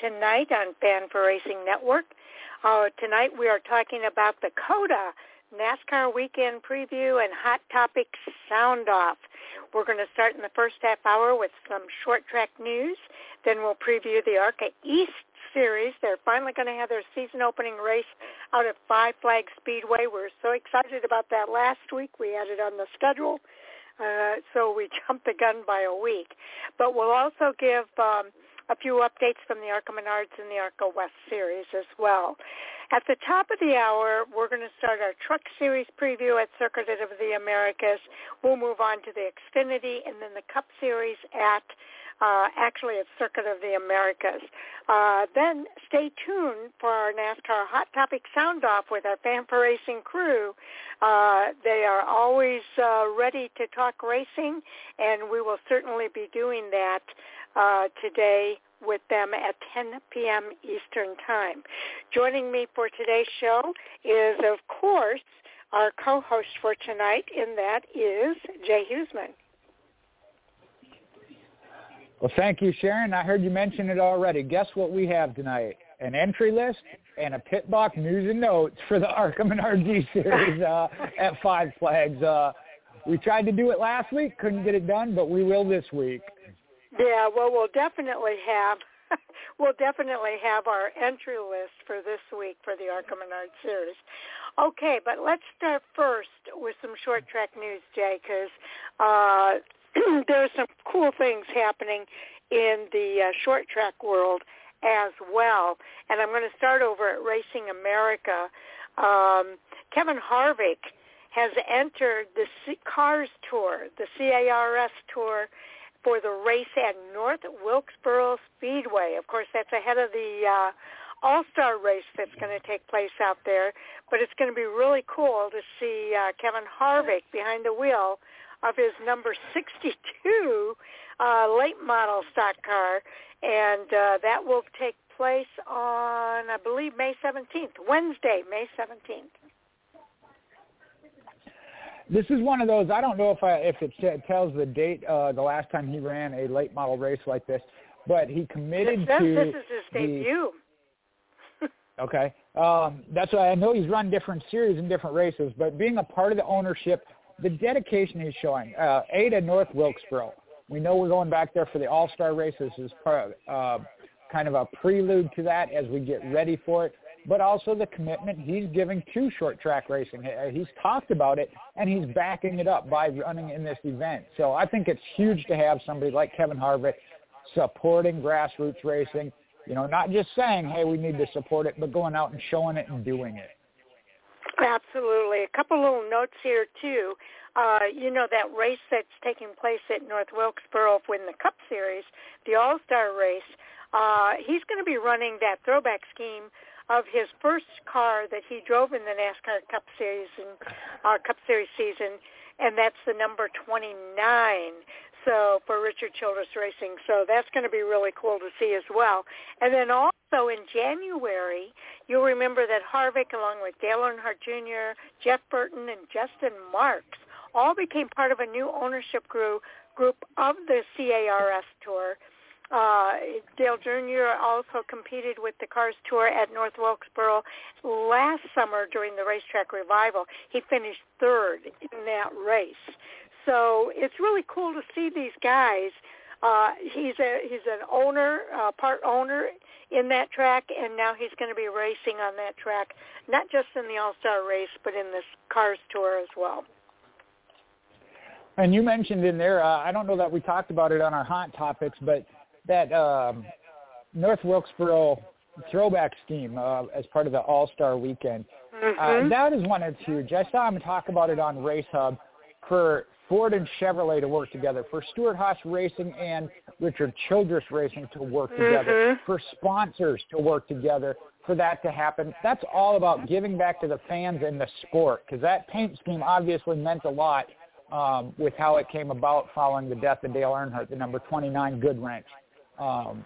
tonight on Fan4Racing Network. Uh, tonight we are talking about the COTA NASCAR weekend preview and hot topics sound off. We're going to start in the first half hour with some short track news. Then we'll preview the ARCA East Series. They're finally going to have their season opening race out at Five Flag Speedway. We're so excited about that last week. We had it on the schedule. Uh, so we jumped the gun by a week. But we'll also give um, a few updates from the ARCA Menards and the ARCA West Series as well. At the top of the hour, we're going to start our Truck Series preview at Circuit of the Americas. We'll move on to the Xfinity and then the Cup Series at uh, actually at Circuit of the Americas. Uh, then stay tuned for our NASCAR Hot Topic Sound Off with our Fan4Racing crew. Uh, they are always uh, ready to talk racing, and we will certainly be doing that uh, today with them at 10 p.m. Eastern Time. Joining me for today's show is, of course, our co-host for tonight, and that is Jay Husmann. Well, thank you, Sharon. I heard you mention it already. Guess what we have tonight? An entry list and a pit box news and notes for the Arkham and G series uh, at Five Flags. Uh, we tried to do it last week, couldn't get it done, but we will this week. Yeah, well, we'll definitely have we'll definitely have our entry list for this week for the ARCA Menard series. Okay, but let's start first with some short track news, Jay, because uh, there's some cool things happening in the uh, short track world as well. And I'm going to start over at Racing America. Um, Kevin Harvick has entered the C- CARS Tour, the CARS Tour, for the race at North Wilkesboro Speedway. Of course, that's ahead of the uh, All-Star race that's going to take place out there. But it's going to be really cool to see uh, Kevin Harvick behind the wheel of his number 62 uh, late model stock car, and uh, that will take place on, I believe, May 17th, Wednesday, May 17th. This is one of those. I don't know if I, if it tells the date uh, the last time he ran a late model race like this, but he committed to. This is his debut. okay, um, that's why I know he's run different series and different races, but being a part of the ownership the dedication he's showing. Uh, Ada North Wilkesboro. We know we're going back there for the All-Star races as part of, uh, kind of a prelude to that as we get ready for it, but also the commitment he's giving to short track racing. He's talked about it, and he's backing it up by running in this event. So I think it's huge to have somebody like Kevin Harvick supporting grassroots racing, you know, not just saying, hey, we need to support it, but going out and showing it and doing it. Absolutely. A couple little notes here too. Uh, you know that race that's taking place at North Wilkesboro in the Cup Series, the All-Star race. Uh, he's going to be running that throwback scheme of his first car that he drove in the NASCAR Cup Series and uh, Cup Series season, and that's the number 29 so for Richard Childress Racing. So that's going to be really cool to see as well. And then also in January, you'll remember that Harvick, along with Dale Earnhardt Jr., Jeff Burton, and Justin Marks, all became part of a new ownership group group of the CARS Tour. Uh, Dale Jr. also competed with the Cars Tour at North Wilkesboro last summer during the racetrack revival. He finished third in that race. So it's really cool to see these guys. Uh, he's a he's an owner, uh, part owner in that track, and now he's going to be racing on that track, not just in the All Star race, but in this Cars Tour as well. And you mentioned in there, uh, I don't know that we talked about it on our hot topics, but that um, North Wilkesboro throwback scheme uh, as part of the All Star Weekend. Uh, mm-hmm. Uh, that is one that's huge. I saw him talk about it on Race Hub for Ford and Chevrolet to work together, for Stewart-Haas Racing and Richard Childress Racing to work together, mm-hmm. for sponsors to work together, for that to happen. That's all about giving back to the fans and the sport because that paint scheme obviously meant a lot um, with how it came about following the death of Dale Earnhardt, the number 29 Goodwrench. Um,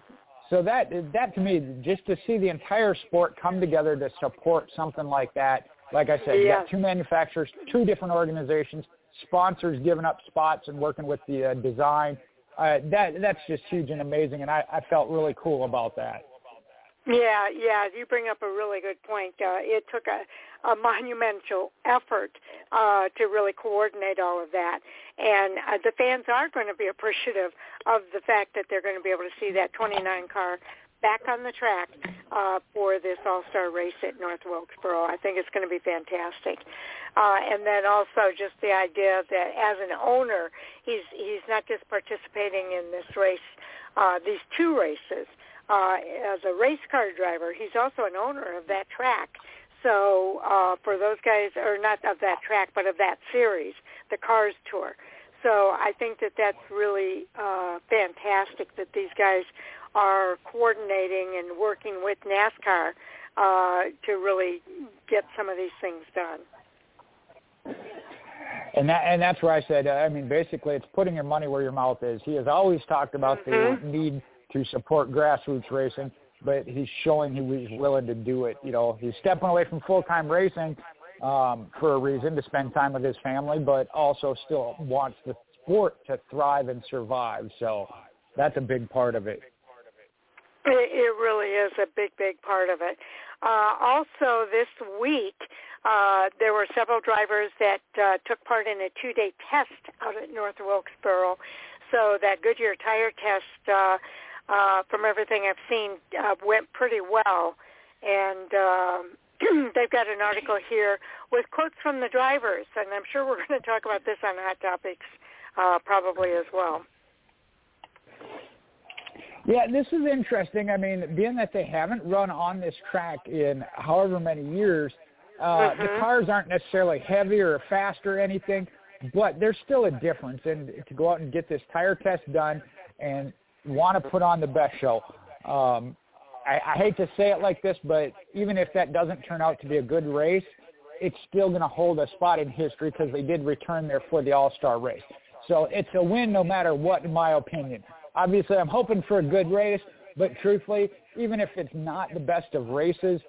so that that to me, just to see the entire sport come together to support something like that, like I said, yeah. you got two manufacturers, two different organizations, sponsors giving up spots and working with the uh, design uh, that that's just huge and amazing, and I, I felt really cool about that. Yeah, yeah, you bring up a really good point. Uh, it took a, a monumental effort uh, to really coordinate all of that, and uh, the fans are going to be appreciative of the fact that they're going to be able to see that 29 car back on the track uh, for this All-Star race at North Wilkesboro. I think it's going to be fantastic. Uh, and then also just the idea that as an owner, he's he's not just participating in this race, uh, these two races. Uh, as a race car driver, he's also an owner of that track. So uh, for those guys, or not of that track, but of that series, the Cars Tour. So I think that that's really uh, fantastic that these guys are coordinating and working with NASCAR uh, to really get some of these things done. And that and that's where I said, uh, I mean, basically, it's putting your money where your mouth is. He has always talked about mm-hmm. the need to support grassroots racing, but he's showing he was willing to do it. You know, he's stepping away from full time racing um, for a reason to spend time with his family, but also still wants the sport to thrive and survive. So that's a big part of it. It, it really is a big, big part of it. Uh, also, this week uh, there were several drivers that uh, took part in a two-day test out at North Wilkesboro. So that Goodyear tire test, uh, uh, from everything I've seen, uh, went pretty well. And um, they've got an article here with quotes from the drivers, and I'm sure we're going to talk about this on Hot Topics uh, probably as well. Yeah, this is interesting. I mean, being that they haven't run on this track in however many years, uh, mm-hmm. the cars aren't necessarily heavier or faster or anything, but there's still a difference. And to go out and get this tire test done and want to put on the best show, um, I, I hate to say it like this, but even if that doesn't turn out to be a good race, it's still going to hold a spot in history because they did return there for the All-Star race. So it's a win no matter what, in my opinion. Obviously, I'm hoping for a good race, but truthfully, even if it's not the best of races,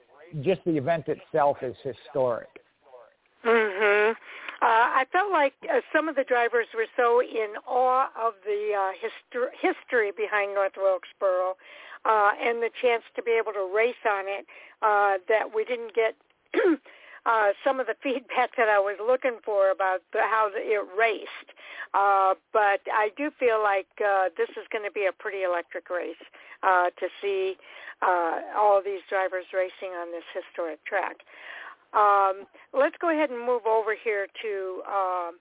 just the event itself is historic. Uh, I felt like uh, some of the drivers were so in awe of the uh, histor- history behind North Wilkesboro uh, and the chance to be able to race on it uh, that we didn't get uh, some of the feedback that I was looking for about the, how it raced. Uh, but I do feel like uh, this is going to be a pretty electric race uh, to see uh, all these drivers racing on this historic track. Um, let's go ahead and move over here to um,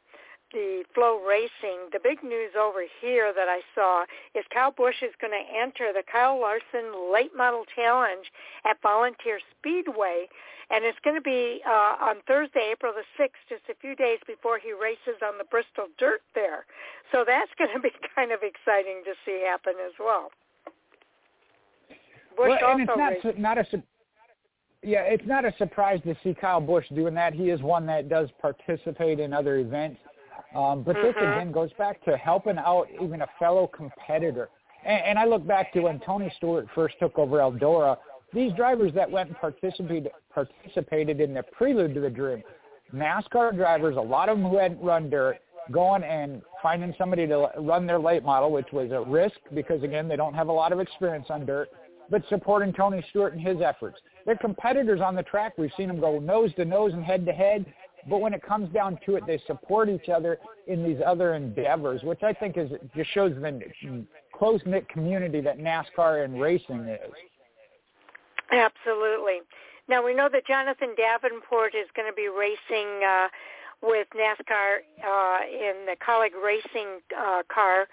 the FloRacing. The big news over here that I saw is Kyle Busch is going to enter the Kyle Larson Late Model Challenge at Volunteer Speedway, and it's going to be uh, on Thursday, April the 6th, just a few days before he races on the Bristol Dirt there. So that's going to be kind of exciting to see happen as well. Busch well, and also it's not, not a yeah, it's not a surprise to see Kyle Busch doing that. He is one that does participate in other events. Um, but mm-hmm. this again goes back to helping out even a fellow competitor. And, and I look back to when Tony Stewart first took over Eldora. These drivers that went and participated participated in the prelude to the dream. NASCAR drivers, a lot of them who hadn't run dirt, going and finding somebody to run their late model, which was a risk because again they don't have a lot of experience on dirt, but supporting Tony Stewart and his efforts. They're competitors on the track. We've seen them go nose to nose and head to head. But when it comes down to it, they support each other in these other endeavors, which I think is just shows the close knit community that NASCAR and racing is. Absolutely. Now we know that Jonathan Davenport is going to be racing uh, with NASCAR uh, in the Kaulig racing uh, car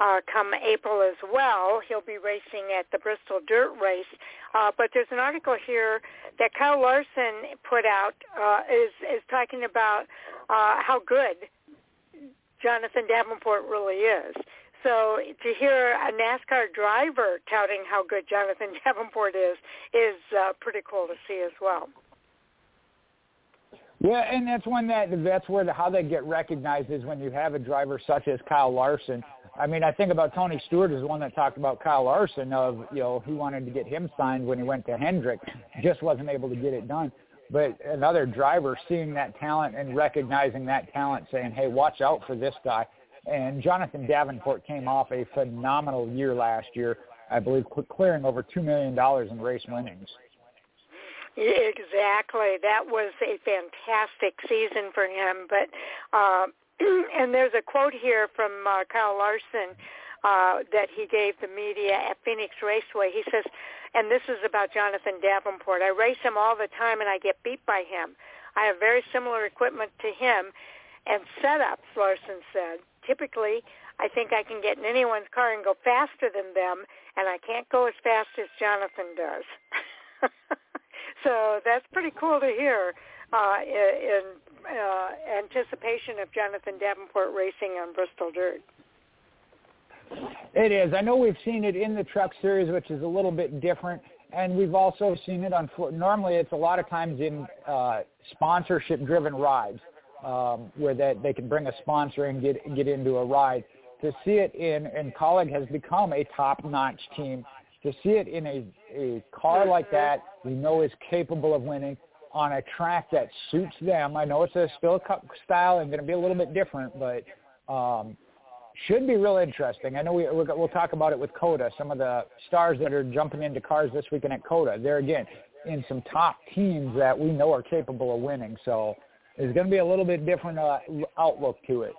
uh, come April as well. He'll be racing at the Bristol Dirt Race. Uh, but there's an article here that Kyle Larson put out uh, is is talking about uh, how good Jonathan Davenport really is. So to hear a NASCAR driver touting how good Jonathan Davenport is is uh, pretty cool to see as well. Yeah, and that's when that that's where the, how they get recognized is when you have a driver such as Kyle Larson I mean, I think about Tony Stewart as the one that talked about Kyle Larson of, you know, he wanted to get him signed when he went to Hendrick, just wasn't able to get it done. But another driver seeing that talent and recognizing that talent, saying, hey, watch out for this guy. And Jonathan Davenport came off a phenomenal year last year, I believe, clearing over $2 million in race winnings. Exactly. That was a fantastic season for him. But uh, and there's a quote here from uh, Kyle Larson uh, that he gave the media at Phoenix Raceway. He says, and this is about Jonathan Davenport. I race him all the time, and I get beat by him. I have very similar equipment to him and setups, Larson said. Typically, I think I can get in anyone's car and go faster than them, and I can't go as fast as Jonathan does. so that's pretty cool to hear uh, in uh, anticipation of Jonathan Davenport racing on Bristol Dirt. It is. I know we've seen it in the truck series, which is a little bit different, and we've also seen it on. Normally, it's a lot of times in uh, sponsorship-driven rides, um, where that they can bring a sponsor and get get into a ride. To see it in, and Kaulig has become a top-notch team. To see it in a a car like that, we know is capable of winning on a track that suits them. I know it's a still cup style and going to be a little bit different, but um, should be real interesting. I know we, we'll talk about it with COTA, some of the stars that are jumping into cars this weekend at COTA. They're, again, in some top teams that we know are capable of winning. So there's going to be a little bit different uh, outlook to it.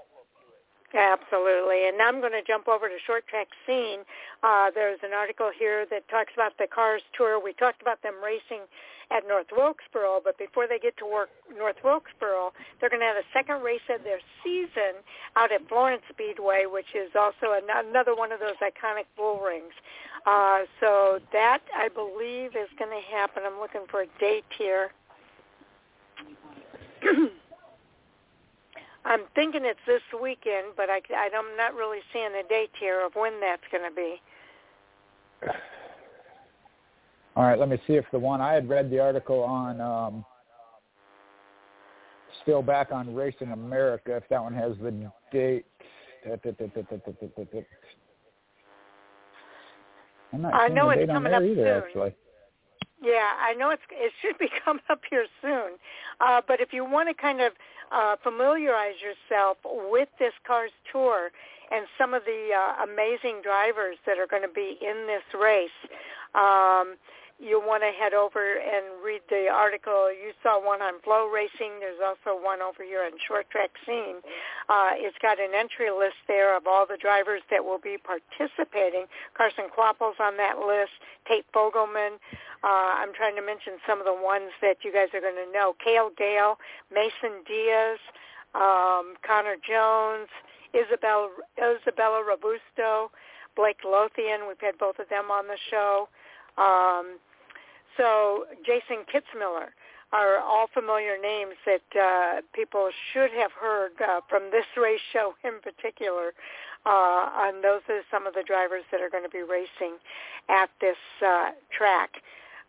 Absolutely. And now I'm going to jump over to Short Track Scene. Uh, there's an article here that talks about the Cars Tour. We talked about them racing at North Wilkesboro, but before they get to work North Wilkesboro, they're going to have a second race of their season out at Florence Speedway, which is also another one of those iconic bull rings. Uh, so that, I believe, is going to happen. I'm looking for a date here. I'm thinking it's this weekend, but I, I'm not really seeing a date here of when that's going to be. All right, let me see if the one I had read the article on um, still back on Racing America, if that one has the date. I'm not I know it's coming up either, soon. Actually. Yeah, I know it's it should be coming up here soon. Uh, but if you want to kind of uh, familiarize yourself with this Cars Tour and some of the uh, amazing drivers that are going to be in this race. Um, you want to head over and read the article. You saw one on FloRacing. There's also one over here on Short Track Scene. Uh, it's got an entry list there of all the drivers that will be participating. Carson Kvapil's on that list. Tate Fogleman. Uh, I'm trying to mention some of the ones that you guys are going to know. Cale Gale, Mason Diaz, um, Connor Jones, Isabel, Isabella Robusto, Blake Lothian. We've had both of them on the show. Um, so Jason Kitzmiller are all familiar names that uh, people should have heard uh, from this race show in particular. Uh, and those are some of the drivers that are going to be racing at this uh, track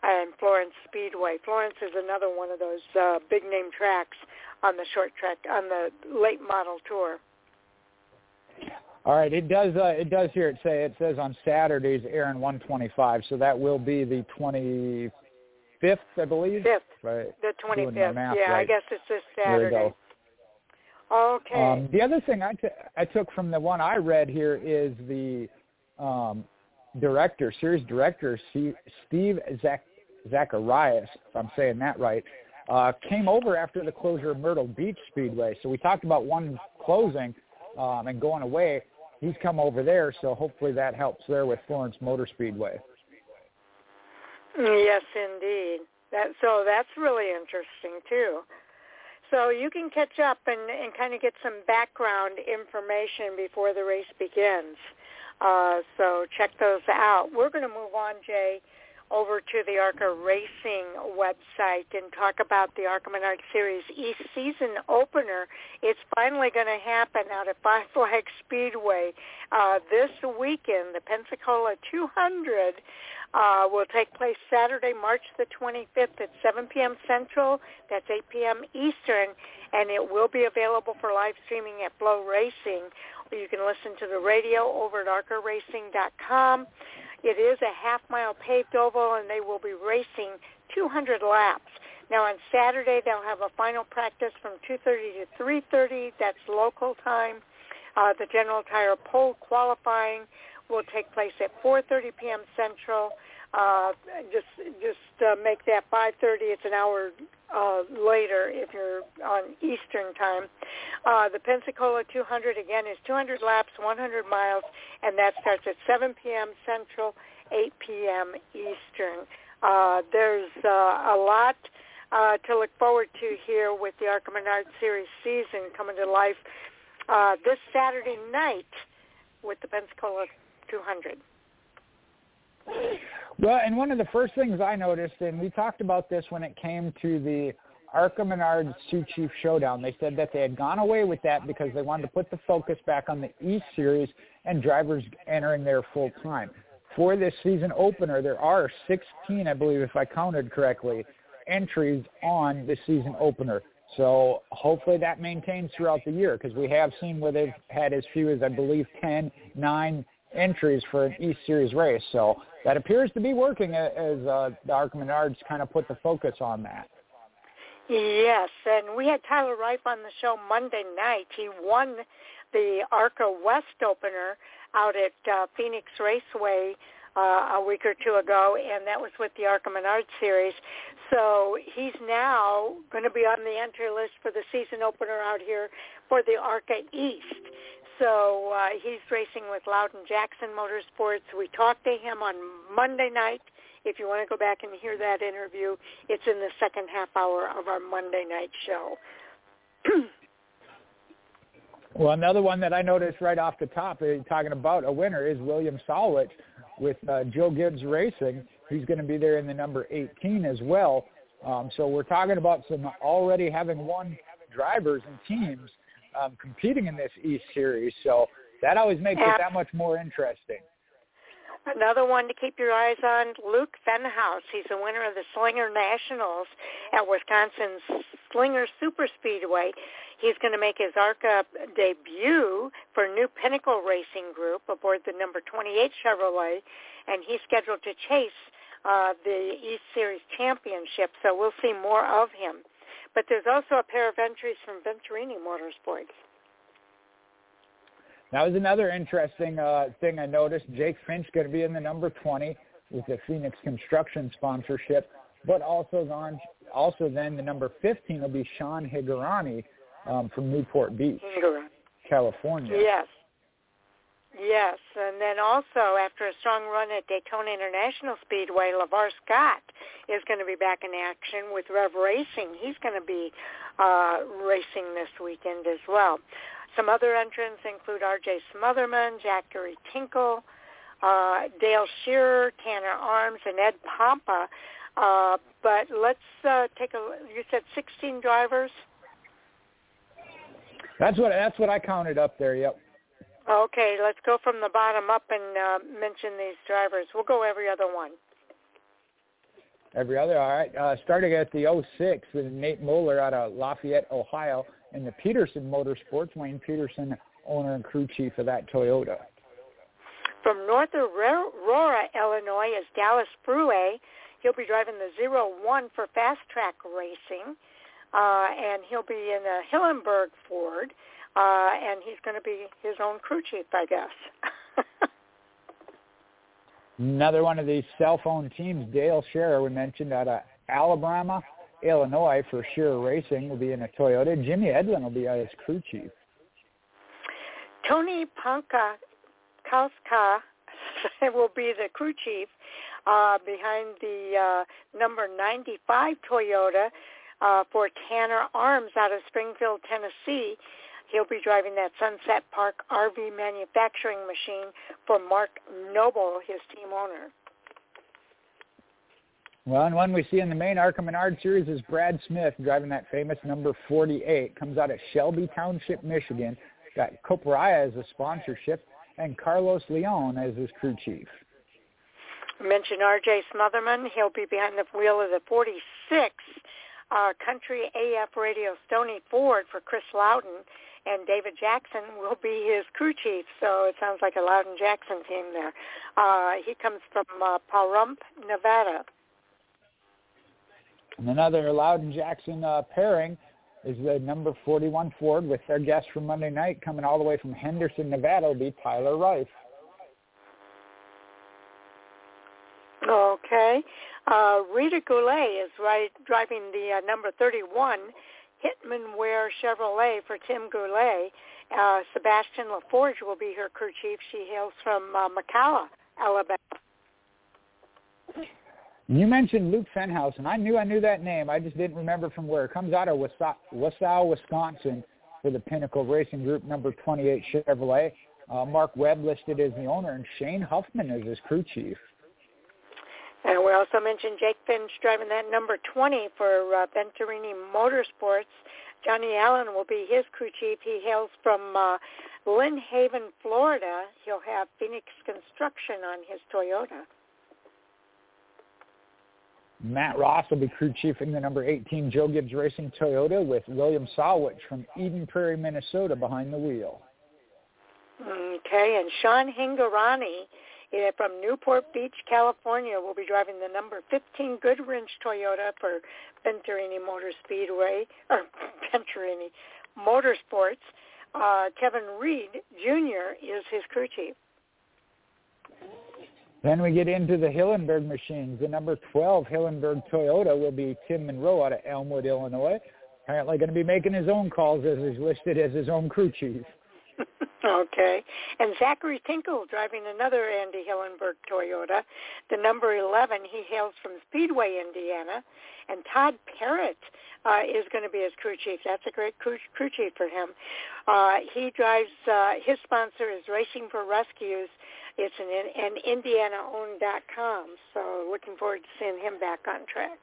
and Florence Speedway. Florence is another one of those uh, big name tracks on the short track on the late model tour. All right, it does. Uh, it does here. It say it says on Saturdays, Aaron 125. So that will be the 25th, I believe. Fifth. Right. The 25th. Math, yeah, right. I guess it's this Saturday. go. Okay. Um, the other thing I, t- I took from the one I read here is the um, director, series director, C- Steve Zach- Zacharias, if I'm saying that right, uh, came over after the closure of Myrtle Beach Speedway. So we talked about one closing um, and going away. He's come over there, so hopefully that helps there with Florence Motor Speedway. Yes, indeed. That so that's really interesting too. So you can catch up and, and kind of get some background information before the race begins. Uh, so check those out. We're going to move on, Jay, over to the ARCA Racing website and talk about the ARCA Menard Series East season opener. It's finally going to happen out at Five Flags Speedway uh, this weekend. The Pensacola 200 uh, will take place Saturday, March the 25th at 7 p.m. Central. That's 8 p.m. Eastern, and it will be available for live streaming at FloRacing. You can listen to the radio over at arcaracing.com. It is a half-mile paved oval, and they will be racing 200 laps. Now on Saturday, they'll have a final practice from 2.30 to 3.30. That's local time. Uh, the General Tire pole qualifying will take place at 4:30 p.m. Central. Uh, just just uh, make that 5:30. It's an hour uh, later if you're on Eastern time. Uh, the Pensacola 200 again is 200 laps, 100 miles, and that starts at 7 p.m. Central, 8 p.m. Eastern. Uh, there's uh, a lot uh, to look forward to here with the ARCA Menard Series season coming to life uh, this Saturday night with the Pensacola 200. Well, and one of the first things I noticed, and we talked about this when it came to the ARCA Menards Sioux Chief Showdown, they said that they had gone away with that because they wanted to put the focus back on the East Series and drivers entering there full time. For this season opener, there are 16, I believe, if I counted correctly, entries on the season opener. So hopefully that maintains throughout the year because we have seen where they've had as few as, I believe, 10, 9 entries for an East Series race. So that appears to be working as uh, the ARCA Menards kind of put the focus on that. Yes, and we had Tyler Reif on the show Monday night. He won the ARCA West opener out at uh, Phoenix Raceway uh, a week or two ago, and that was with the ARCA Menard series. So he's now going to be on the entry list for the season opener out here for the ARCA East. So uh, he's racing with Loudon Jackson Motorsports. We talked to him on Monday night. If you want to go back and hear that interview, it's in the second half hour of our Monday night show. well, another one that I noticed right off the top, uh, talking about a winner, is William Sawalich with uh, Joe Gibbs Racing. He's going to be there in the number 18 as well. Um, so we're talking about some already having won drivers and teams um, competing in this East Series. So that always makes yeah. it that much more interesting. Another one to keep your eyes on, Luke Fenhaus. He's the winner of the Slinger Nationals at Wisconsin's Slinger Super Speedway. He's going to make his ARCA debut for New Pinnacle Racing Group aboard the number 28 Chevrolet, and he's scheduled to chase uh, the East Series Championship, so we'll see more of him. But there's also a pair of entries from Venturini Motorsports. That was another interesting uh, thing I noticed. Jake Finch going to be in the number 20 with the Phoenix Construction sponsorship, but also on, also then the number 15 will be Sean Hingorani um, from Newport Beach, California. Yes. Yes, and then also after a strong run at Daytona International Speedway, LeVar Scott is going to be back in action with Rev Racing. He's going to be uh, racing this weekend as well. Some other entrants include R.J. Smotherman, Zachary Tinkle, uh, Dale Shearer, Tanner Arms, and Ed Pompa. Uh, but let's uh, take a. You said 16 drivers. That's what that's what I counted up there. Yep. Okay, let's go from the bottom up and uh, mention these drivers. We'll go every other one. Every other, all right. Uh, starting at the 06 with Nate Moeller out of Lafayette, Ohio, and the Peterson Motorsports, Wayne Peterson, owner and crew chief of that Toyota. From North Aurora, Illinois, is Dallas Frueh. He'll be driving the Zero One for Fast Track Racing, uh, and he'll be in a Hillenburg Ford uh, and he's going to be his own crew chief, I guess. Another one of these cell phone teams, Dale Scherer, we mentioned out of Alabama, Illinois for Scherer Racing will be in a Toyota. Jimmy Edlin will be as crew chief. Tony Panka Kauska will be the crew chief uh, behind the uh, number 95 Toyota uh, for Tanner Arms out of Springfield, Tennessee. He'll be driving that Sunset Park RV manufacturing machine for Mark Noble, his team owner. Well, and one we see in the main ARCA Menard series is Brad Smith driving that famous number 48. Comes out of Shelby Township, Michigan. Got Copraya as a sponsorship and Carlos Leon as his crew chief. I mentioned R.J. Smotherman. He'll be behind the wheel of the 46 uh, Country AF Radio Stony Ford for Chris Loudon and David Jackson will be his crew chief. So it sounds like a Loudon Jackson team there. Uh, he comes from uh, Pahrump, Nevada. And another Loudon Jackson uh, pairing is the number 41 Ford with their guest from Monday night coming all the way from Henderson, Nevada will be Tyler Reif. Okay. Uh, Rita Goulet is right, driving the uh, number 31 Hitman Ware Chevrolet for Tim Goulet. Uh, Sebastian LaForge will be her crew chief. She hails from uh, McCalla, Alabama. You mentioned Luke Fenhaus, and I knew I knew that name. I just didn't remember from where. It comes out of Wausau, Wisconsin for the Pinnacle Racing Group number 28 Chevrolet. Uh, Mark Webb listed as the owner, and Shane Huffman is his crew chief. And we also mentioned Jake Finch driving that number 20 for uh, Venturini Motorsports. Johnny Allen will be his crew chief. He hails from uh, Lynn Haven, Florida. He'll have Phoenix Construction on his Toyota. Matt Ross will be crew chief in the number 18 Joe Gibbs Racing Toyota with William Sawalich from Eden Prairie, Minnesota behind the wheel. Okay, and Sean Hingorani from Newport Beach, California, will be driving the number 15 Goodwrench Toyota for Venturini Motor Speedway, or Venturini Motorsports. Uh, Kevin Reed Jr. is his crew chief. Then we get into the Hillenburg machines. The number 12 Hillenburg Toyota will be Tim Monroe out of Elmwood, Illinois. Apparently going to be making his own calls as he's listed as his own crew chief. Okay. And Zachary Tinkle driving another Andy Hillenburg Toyota. The number 11, he hails from Speedway, Indiana. And Todd Parrott uh, is going to be his crew chief. That's a great crew, crew chief for him. Uh, he drives, uh, his sponsor is Racing for Rescues. It's an, an Indiana-owned .com. So looking forward to seeing him back on track.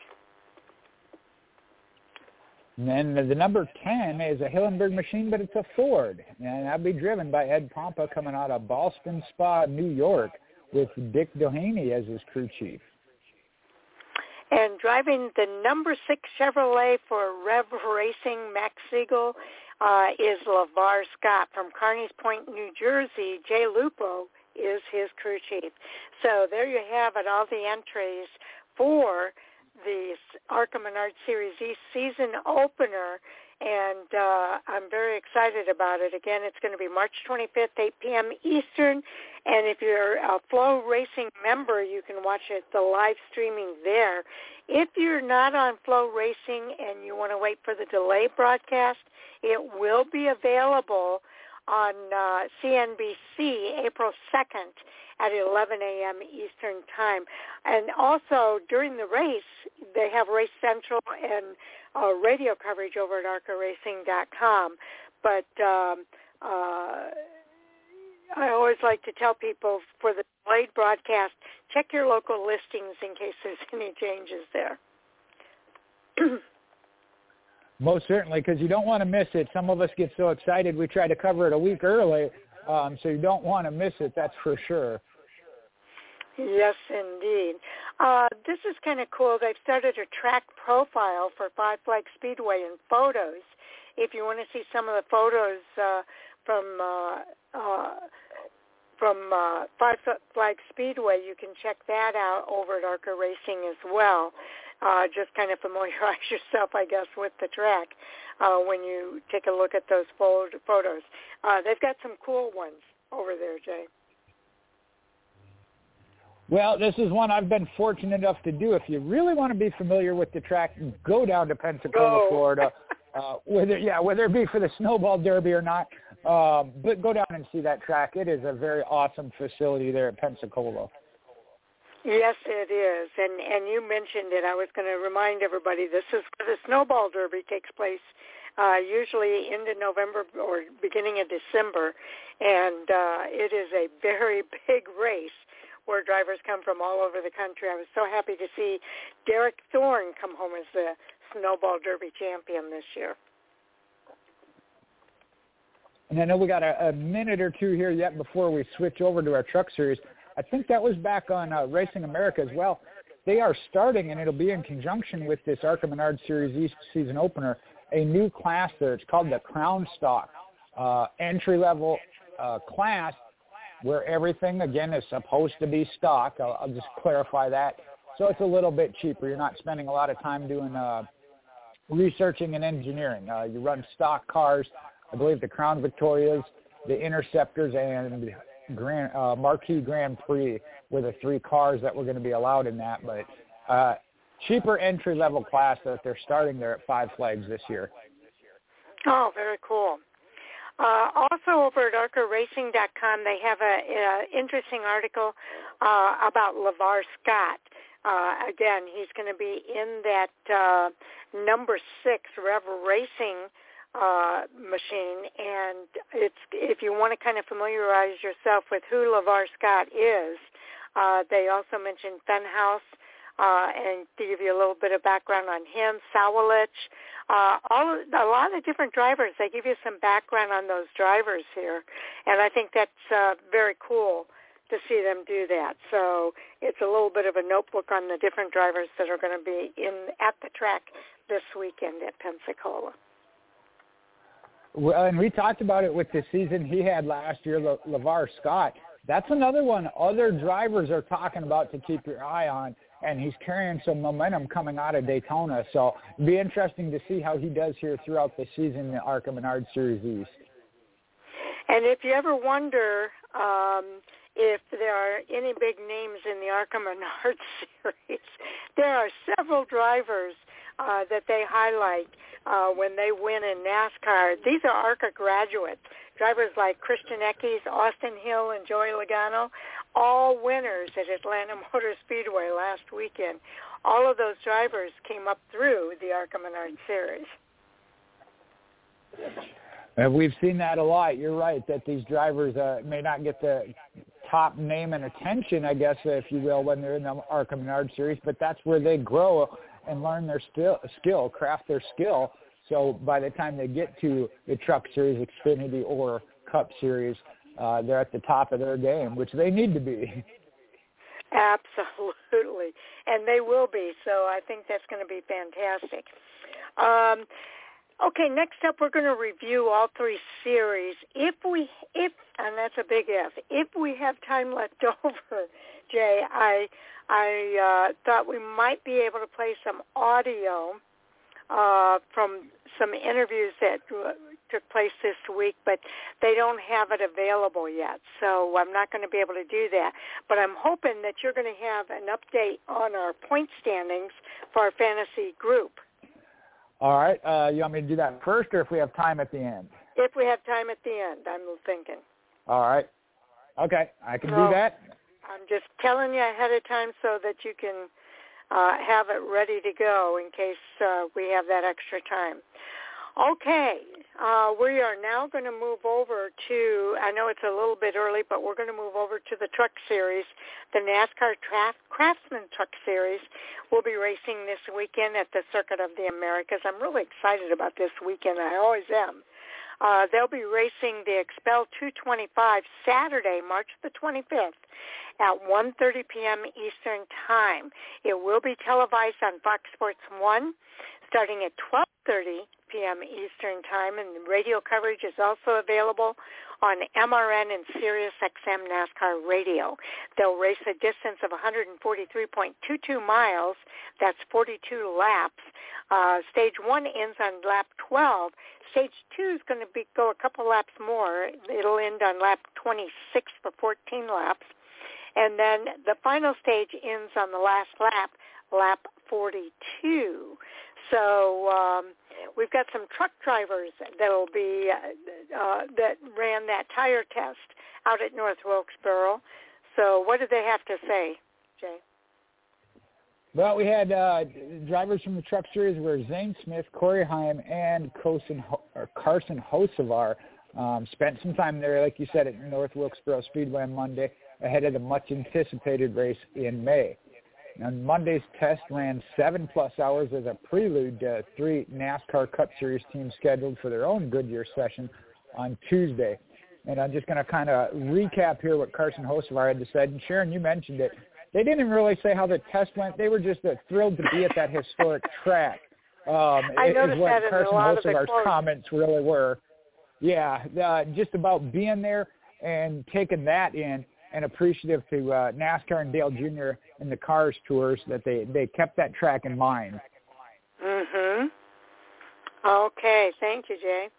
And then the number 10 is a Hillenburg machine, but it's a Ford. And that'll be driven by Ed Pompa coming out of Boston Spa, New York, with Dick Doheny as his crew chief. And driving the number six Chevrolet for Rev Racing, Max Siegel, uh, is LeVar Scott from Carneys Point, New Jersey. Jay Lupo is his crew chief. So there you have it, all the entries for the ARCA Menard Series E season opener, and uh, I'm very excited about it. Again, it's going to be March 25th, 8 p.m. Eastern, and if you're a FloRacing member, you can watch it the live streaming there. If you're not on FloRacing and you want to wait for the delay broadcast, it will be available on uh, CNBC April 2nd at 11 a.m. Eastern Time. And also during the race, they have Race Central and uh, radio coverage over at arcaracing.com. But um, uh, I always like to tell people for the delayed broadcast, check your local listings in case there's any changes there. Most certainly, because you don't want to miss it. Some of us get so excited we try to cover it a week early, um, so you don't want to miss it. That's for sure. Yes, indeed. Uh, this is kind of cool. They've started a track profile for Five Flag Speedway in photos. If you want to see some of the photos uh, from uh, uh, from uh, Five Flag Speedway, you can check that out over at ARCA Racing as well. Uh, just kind of familiarize yourself, I guess, with the track uh, when you take a look at those photos. Uh, they've got some cool ones over there, Jay. Well, this is one I've been fortunate enough to do. If you really want to be familiar with the track, go down to Pensacola, go. Florida. Uh, whether yeah, whether it be for the snowball derby or not, um, but go down and see that track. It is a very awesome facility there at Pensacola. Yes, it is, and and you mentioned it. I was going to remind everybody this is where the snowball derby takes place, uh, usually of November or beginning of December, and uh, it is a very big race where drivers come from all over the country. I was so happy to see Derek Thorn come home as the Snowball Derby champion this year. And I know we got a, a minute or two here yet before we switch over to our truck series. I think that was back on uh, Racing America as well. They are starting, and it'll be in conjunction with this ARCA Menard Series East season opener, a new class there. It's called the Crown Stock uh, entry-level uh, class where everything, again, is supposed to be stock. I'll, I'll just clarify that. So it's a little bit cheaper. You're not spending a lot of time doing uh, researching and engineering. Uh, you run stock cars, I believe the Crown Victorias, the Interceptors, and Grand uh, Marquis Grand Prix were the three cars that were going to be allowed in that. But uh, cheaper entry level class that they're starting there at Five Flags this year. Oh, very cool. Uh, also over at ARCARacing.com, they have an interesting article uh, about LeVar Scott. Uh, again, he's going to be in that uh, number six Rev Racing uh, machine, and it's if you want to kind of familiarize yourself with who LeVar Scott is, uh, they also mentioned Fenhaus uh, and to give you a little bit of background on him, Sawalich, uh, all a lot of different drivers. They give you some background on those drivers here, and I think that's uh, very cool to see them do that. So it's a little bit of a notebook on the different drivers that are going to be in at the track this weekend at Pensacola. Well, and we talked about it with the season he had last year, Le- LeVar Scott. That's another one other drivers are talking about to keep your eye on and he's carrying some momentum coming out of Daytona. So it'd be interesting to see how he does here throughout the season in the ARCA Menard Series East. And if you ever wonder um, if there are any big names in the ARCA Menard Series, there are several drivers uh, that they highlight uh, when they win in NASCAR. These are ARCA graduates. Drivers like Christian Eckes, Austin Hill, and Joey Logano all winners at Atlanta Motor Speedway last weekend. All of those drivers came up through the ARCA Menard Series. And we've seen that a lot. You're right that these drivers uh, may not get the top name and attention, I guess, if you will, when they're in the ARCA Menard Series, but that's where they grow and learn their still, skill, craft their skill. So by the time they get to the Truck Series, Xfinity, or Cup Series, uh, they're at the top of their game, which they need to be. Absolutely, and they will be. So I think that's going to be fantastic. Um, okay, next up, we're going to review all three series. If we, if, and that's a big if, if we have time left over, Jay, I, I uh, thought we might be able to play some audio uh, from some interviews that took place this week, but they don't have it available yet. So I'm not going to be able to do that. But I'm hoping that you're going to have an update on our point standings for our fantasy group. All right. Uh, you want me to do that first, or if we have time at the end? If we have time at the end, I'm thinking. All right. Okay, I can do that. I'm just telling you ahead of time so that you can uh, have it ready to go in case uh, we have that extra time. Okay, uh, we are now going to move over to, I know it's a little bit early, but we're going to move over to the truck series. The NASCAR Tra- Craftsman Truck Series will be racing this weekend at the Circuit of the Americas. I'm really excited about this weekend. I always am. Uh, they'll be racing the XPEL 225 Saturday, March the 25th at 1.30 p.m. Eastern Time. It will be televised on Fox Sports 1 starting at 12.30 p.m. Eastern Time, and radio coverage is also available on MRN and Sirius XM NASCAR Radio. They'll race a distance of 143.22 miles. That's 42 laps. Uh, stage one ends on lap 12. Stage two is going to be, go a couple laps more. It'll end on lap 26 for 14 laps. And then the final stage ends on the last lap, lap 42. So um, we've got some truck drivers that'll be uh, uh, that ran that tire test out at North Wilkesboro. So what did they have to say, Jay? Well, we had uh, drivers from the truck series were Zane Smith, Corey Heim, and Carson, Carson Hocevar. Um, spent some time there, like you said, at North Wilkesboro Speedway on Monday ahead of the much anticipated race in May. And Monday's test ran seven plus hours as a prelude to three NASCAR Cup Series teams scheduled for their own Goodyear session on Tuesday. And I'm just going to kind of recap here what Carson Hocevar had to say. And Sharon, you mentioned it. They didn't really say how the test went. They were just uh, thrilled to be at that historic track. Um, I noticed is what that Carson Hocevar's of comments really were. Yeah, uh, just about being there and taking that in and appreciative to uh, NASCAR and Dale Jr. and the Cars tours that they they kept that track in mind. Mhm. Okay, thank you, Jay.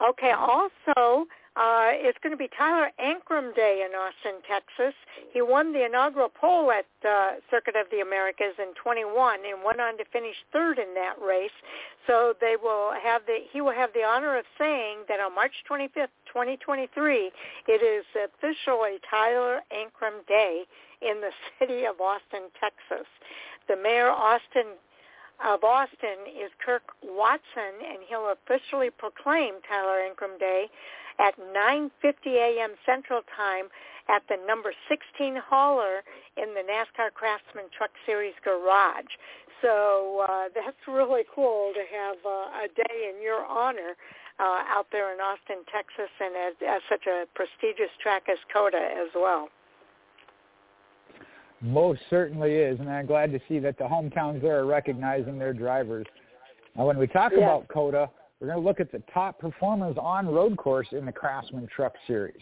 Okay, also, uh, it's going to be Tyler Ankrum Day in Austin, Texas. He won the inaugural pole at uh, Circuit of the Americas in 21 and went on to finish third in that race. So they will have the he will have the honor of saying that on March 25th, 2023, it is officially Tyler Ankrum Day in the city of Austin, Texas. The mayor Austin of Austin is Kirk Watson, and he'll officially proclaim Tyler Ankrum Day at 9.50 a.m. Central Time at the number 16 hauler in the NASCAR Craftsman Truck Series garage. So uh, that's really cool to have uh, a day in your honor uh, out there in Austin, Texas, and at, at such a prestigious track as COTA as well. Most certainly is, and I'm glad to see that the hometowns there are recognizing their drivers. Now, when we talk yes. about COTA, we're going to look at the top performers on road course in the Craftsman Truck Series.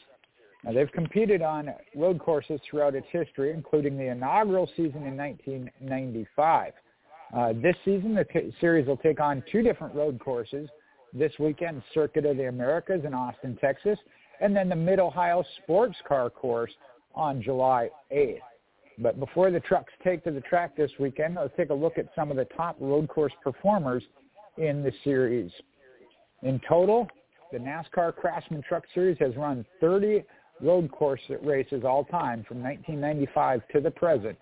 Now, they've competed on road courses throughout its history, including the inaugural season in 1995. Uh, this season, the series will take on two different road courses. This weekend, Circuit of the Americas in Austin, Texas, and then the Mid-Ohio Sports Car Course on July 8th. But before the trucks take to the track this weekend, let's take a look at some of the top road course performers in the series. In total, the NASCAR Craftsman Truck Series has run 30 road course races all time from 1995 to the present.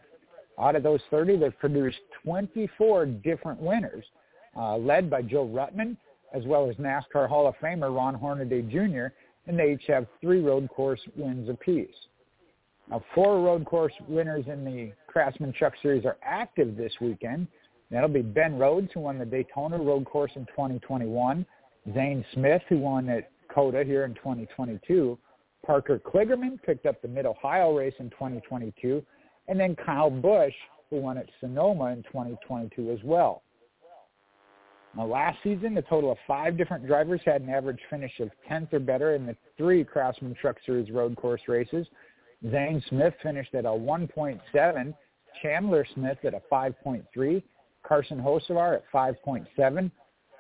Out of those 30, they've produced 24 different winners, uh, led by Joe Ruttman, as well as NASCAR Hall of Famer Ron Hornaday Jr., and they each have three road course wins apiece. Now, four road course winners in the Craftsman Truck Series are active this weekend. That'll be Ben Rhodes, who won the Daytona Road Course in 2021, Zane Smith, who won at COTA here in 2022, Parker Kligerman picked up the Mid-Ohio race in 2022, and then Kyle Busch, who won at Sonoma in 2022 as well. Now, last season, a total of five different drivers had an average finish of 10th or better in the three Craftsman Truck Series road course races. Zane Smith finished at a 1.7, Chandler Smith at a 5.3, Carson Hocevar at 5.7,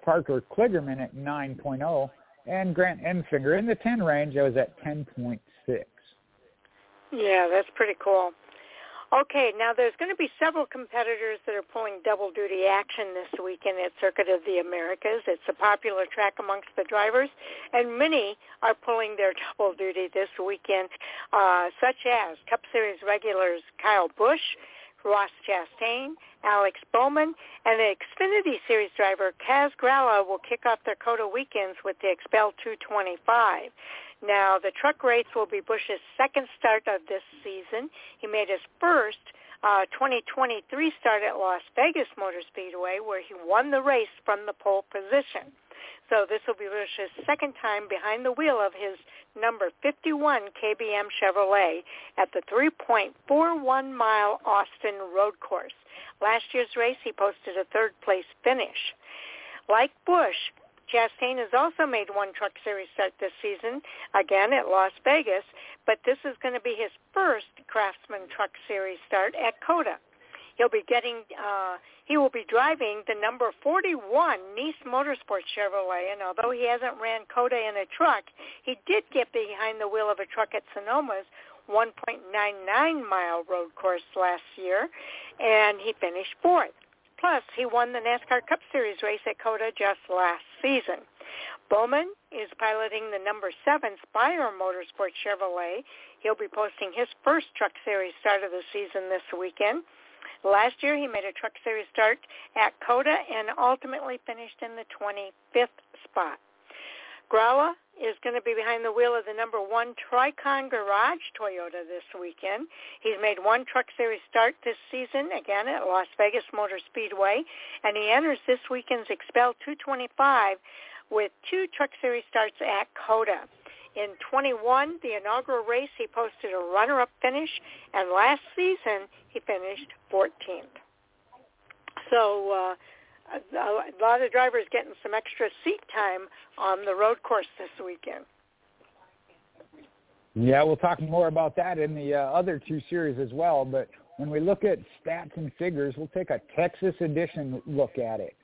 Parker Kligerman at 9.0, and Grant Enfinger in the 10 range. I was at 10.6. Yeah, that's pretty cool. Okay, now there's going to be several competitors that are pulling double duty action this weekend at Circuit of the Americas. It's a popular track amongst the drivers, and many are pulling their double duty this weekend, uh, such as Cup Series regulars Kyle Busch, Ross Chastain, Alex Bowman, and the Xfinity Series driver Kaz Grala will kick off their COTA weekends with the XPEL 225. Now, the truck race will be Busch's second start of this season. He made his first uh, 2023 start at Las Vegas Motor Speedway, where he won the race from the pole position. So this will be Busch's second time behind the wheel of his number 51 KBM Chevrolet at the 3.41 mile Austin road course. Last year's race, he posted a third place finish. Like Busch, Chastain has also made one Truck Series start this season, again at Las Vegas, but this is going to be his first Craftsman Truck Series start at COTA. He'll be getting, uh, he will be driving the number 41 Niece Motorsports Chevrolet, and although he hasn't ran COTA in a truck, he did get behind the wheel of a truck at Sonoma's 1.99 mile road course last year, and he finished fourth. Plus, he won the NASCAR Cup Series race at COTA just last season. Bowman is piloting the number seven Spire Motorsports Chevrolet. He'll be posting his first Truck Series start of the season this weekend. Last year, he made a Truck Series start at COTA and ultimately finished in the 25th spot. Grala is going to be behind the wheel of the number one Tricon Garage Toyota this weekend. He's made one Truck Series start this season, again at Las Vegas Motor Speedway, and he enters this weekend's XPEL 225 with two Truck Series starts at COTA. In 21, the inaugural race, he posted a runner-up finish, and last season he finished 14th. So uh, a lot of drivers getting some extra seat time on the road course this weekend. Yeah, we'll talk more about that in the uh, other two series as well. But when we look at stats and figures, we'll take a Texas edition look at it.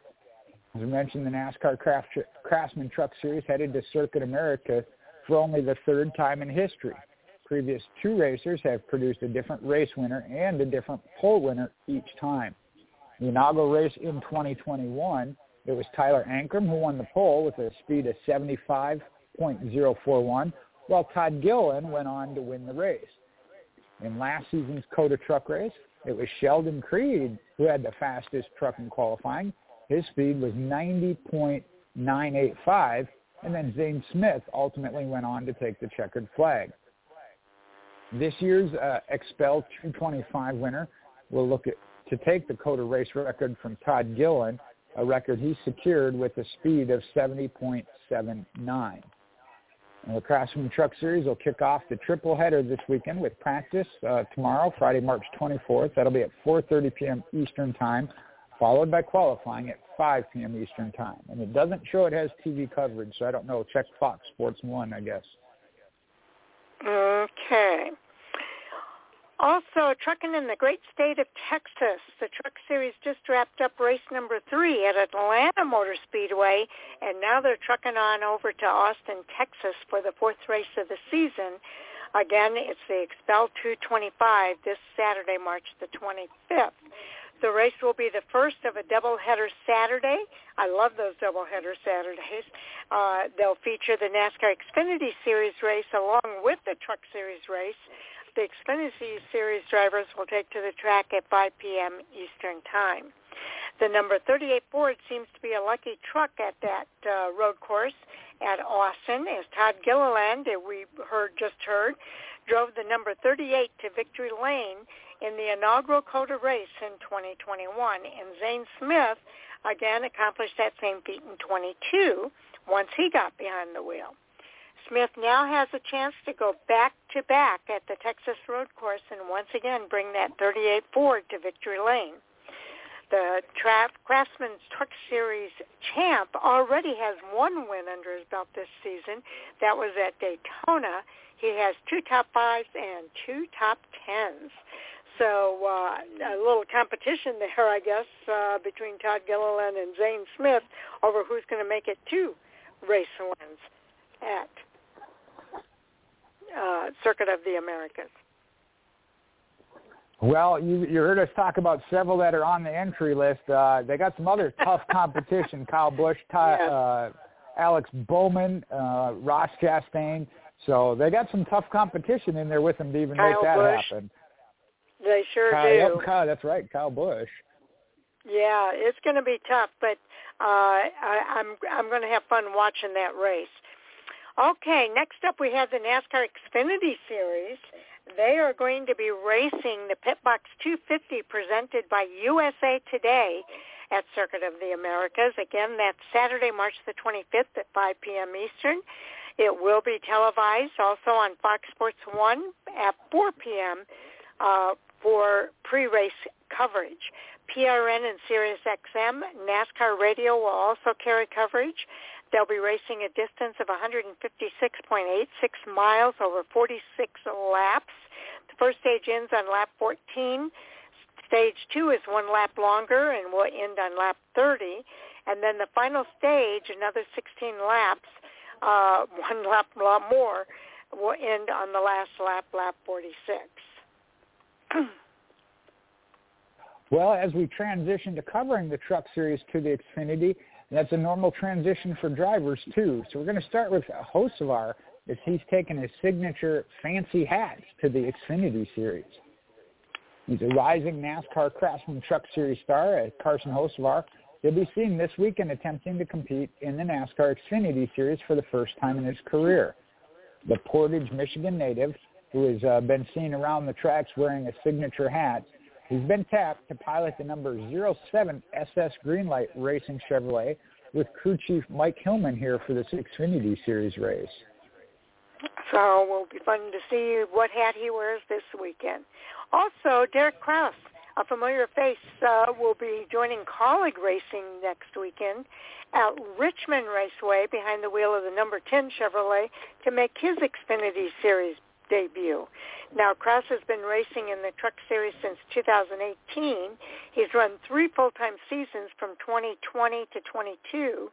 As I mentioned, the NASCAR Craft, Craftsman Truck Series headed to Circuit America for only the third time in history. Previous two racers have produced a different race winner and a different pole winner each time. The inaugural race in 2021, it was Tyler Ankrum who won the pole with a speed of 75.041, while Todd Gillen went on to win the race. In last season's COTA truck race, it was Sheldon Creed who had the fastest truck in qualifying. His speed was 90.985, and then Zane Smith ultimately went on to take the checkered flag. This year's uh, XPEL 225 winner will look at, to take the COTA race record from Todd Gilliland, a record he secured with a speed of 70.79. And the Craftsman Truck Series will kick off the triple header this weekend with practice uh, tomorrow, Friday, March 24th. That'll be at 4.30 p.m. Eastern Time, followed by qualifying at 5 p.m. Eastern Time. And it doesn't show it has TV coverage, so I don't know. Check Fox Sports 1, I guess. Okay. Also, trucking in the great state of Texas, the Truck Series just wrapped up race number three at Atlanta Motor Speedway, and now they're trucking on over to Austin, Texas for the fourth race of the season. Again, it's the XPEL 225 this Saturday, March the 25th. The race will be the first of a doubleheader Saturday. I love those doubleheader Saturdays. Uh, they'll feature the NASCAR Xfinity Series race along with the Truck Series race the Xfinity Series drivers will take to the track at 5 p.m. Eastern Time. The number 38 Ford seems to be a lucky truck at that uh, road course at Austin, as Todd Gilliland, that we heard just heard, drove the number 38 to victory lane in the inaugural COTA race in 2021. And Zane Smith again accomplished that same feat in 22 once he got behind the wheel. Smith now has a chance to go back to back at the Texas Road Course and once again bring that 38 Ford to victory lane. The Tra- Craftsman Truck Series champ already has one win under his belt this season. That was at Daytona. He has two top fives and two top tens. So uh, a little competition there, I guess, uh, between Todd Gilliland and Zane Smith over who's going to make it two race wins at uh, Circuit of the Americas? Well, you, you heard us talk about several that are on the entry list. Uh, they got some other tough competition. Kyle Busch, Ty, yeah. uh, Alex Bowman, uh, Ross Chastain. So they got some tough competition in there with them to even Kyle make that Busch. happen. They sure Kyle, do. Yep, Kyle, that's right, Kyle Busch. Yeah, it's going to be tough, but uh, I, I'm I'm going to have fun watching that race. Okay, next up we have the NASCAR Xfinity Series. They are going to be racing the Pit Boss 250 presented by USA Today at Circuit of the Americas. Again, that's Saturday, March the 25th at 5 p.m. Eastern. It will be televised also on Fox Sports 1 at 4 p.m. Uh, for pre-race coverage. PRN and SiriusXM, NASCAR Radio will also carry coverage. They'll be racing a distance of 156.86 miles over 46 laps. The first stage ends on lap 14. Stage two is one lap longer and will end on lap 30. And then the final stage, another 16 laps, uh, one lap more, will end on the last lap, lap 46. Well, as we transition to covering the Truck Series to the Xfinity, that's a normal transition for drivers too. So we're going to start with Hocevar as he's taken his signature fancy hat to the Xfinity Series. He's a rising NASCAR Craftsman Truck Series star Carson Hocevar. He'll be seen this weekend attempting to compete in the NASCAR Xfinity Series for the first time in his career. The Portage, Michigan native, who has uh, been seen around the tracks wearing a signature hat, He's been tapped to pilot the number 07 SS Greenlight Racing Chevrolet with crew chief Mike Hillman here for this Xfinity Series race. So it will be fun to see what hat he wears this weekend. Also, Derek Kraus, a familiar face, uh, will be joining Kaulig Racing next weekend at Richmond Raceway behind the wheel of the number 10 Chevrolet to make his Xfinity Series debut. Now, Kraus has been racing in the Truck Series since 2018. He's run three full-time seasons from 2020 to 22,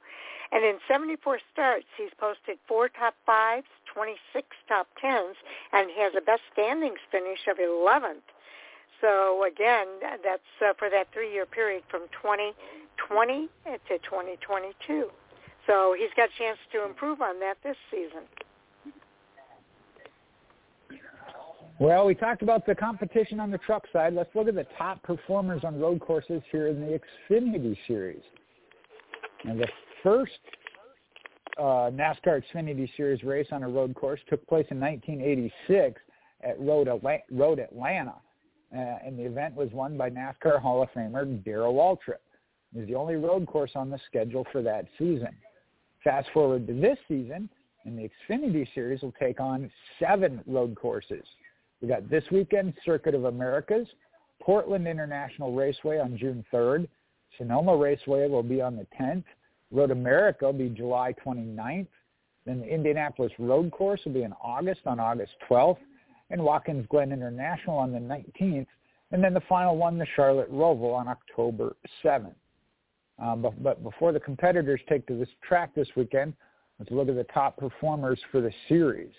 and in 74 starts, he's posted four top fives, 26 top tens, and he has a best standings finish of 11th. So again, that's uh, for that three-year period from 2020 to 2022. So he's got a chance to improve on that this season. Well, we talked about the competition on the truck side. Let's look at the top performers on road courses here in the Xfinity Series. And the first uh, NASCAR Xfinity Series race on a road course took place in 1986 at Road, Road Atlanta. Uh, and the event was won by NASCAR Hall of Famer Darrell Waltrip. It was the only road course on the schedule for that season. Fast forward to this season, and the Xfinity Series will take on seven road courses. We got this weekend, Circuit of Americas, Portland International Raceway on June 3rd, Sonoma Raceway will be on the 10th, Road America will be July 29th, then the Indianapolis Road Course will be in August on August 12th, and Watkins Glen International on the 19th, and then the final one, the Charlotte Roval on October 7th. Um, but, but before the competitors take to this track this weekend, let's look at the top performers for the series.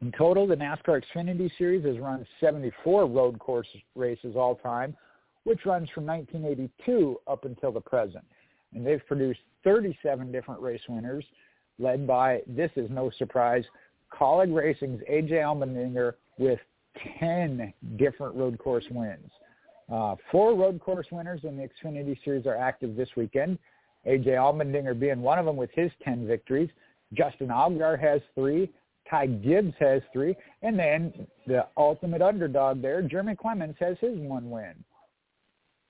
In total, the NASCAR Xfinity Series has run 74 road course races all time, which runs from 1982 up until the present. And they've produced 37 different race winners, led by, this is no surprise, Kaulig Racing's AJ Allmendinger with 10 different road course wins. Uh, four road course winners in the Xfinity Series are active this weekend. AJ Allmendinger being one of them with his 10 victories. Justin Allgaier has three. Ty Gibbs has three. And then the ultimate underdog there, Jeremy Clements, has his one win.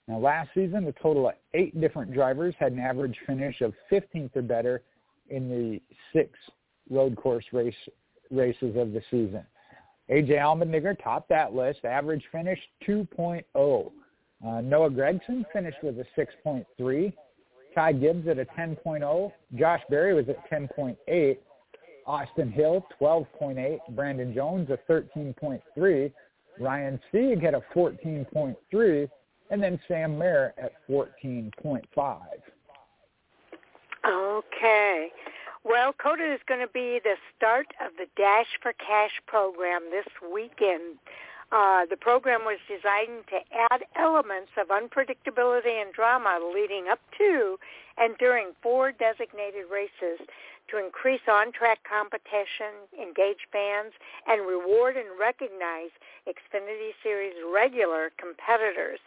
Now, last season, a total of eight different drivers had an average finish of 15th or better in the six road course race races of the season. AJ Allmendinger topped that list. Average finish 2.0. Uh, Noah Gragson finished with a 6.3. Ty Gibbs at a 10.0. Josh Berry was at 10.8. Austin Hill, 12.8. Brandon Jones, a 13.3. Ryan Sieg had a 14.3. And then Sam Mayer at 14.5. Okay. Well, COTA is going to be the start of the Dash for Cash program this weekend. Uh, the program was designed to add elements of unpredictability and drama leading up to and during four designated races to increase on-track competition, engage fans, and reward and recognize Xfinity Series regular competitors.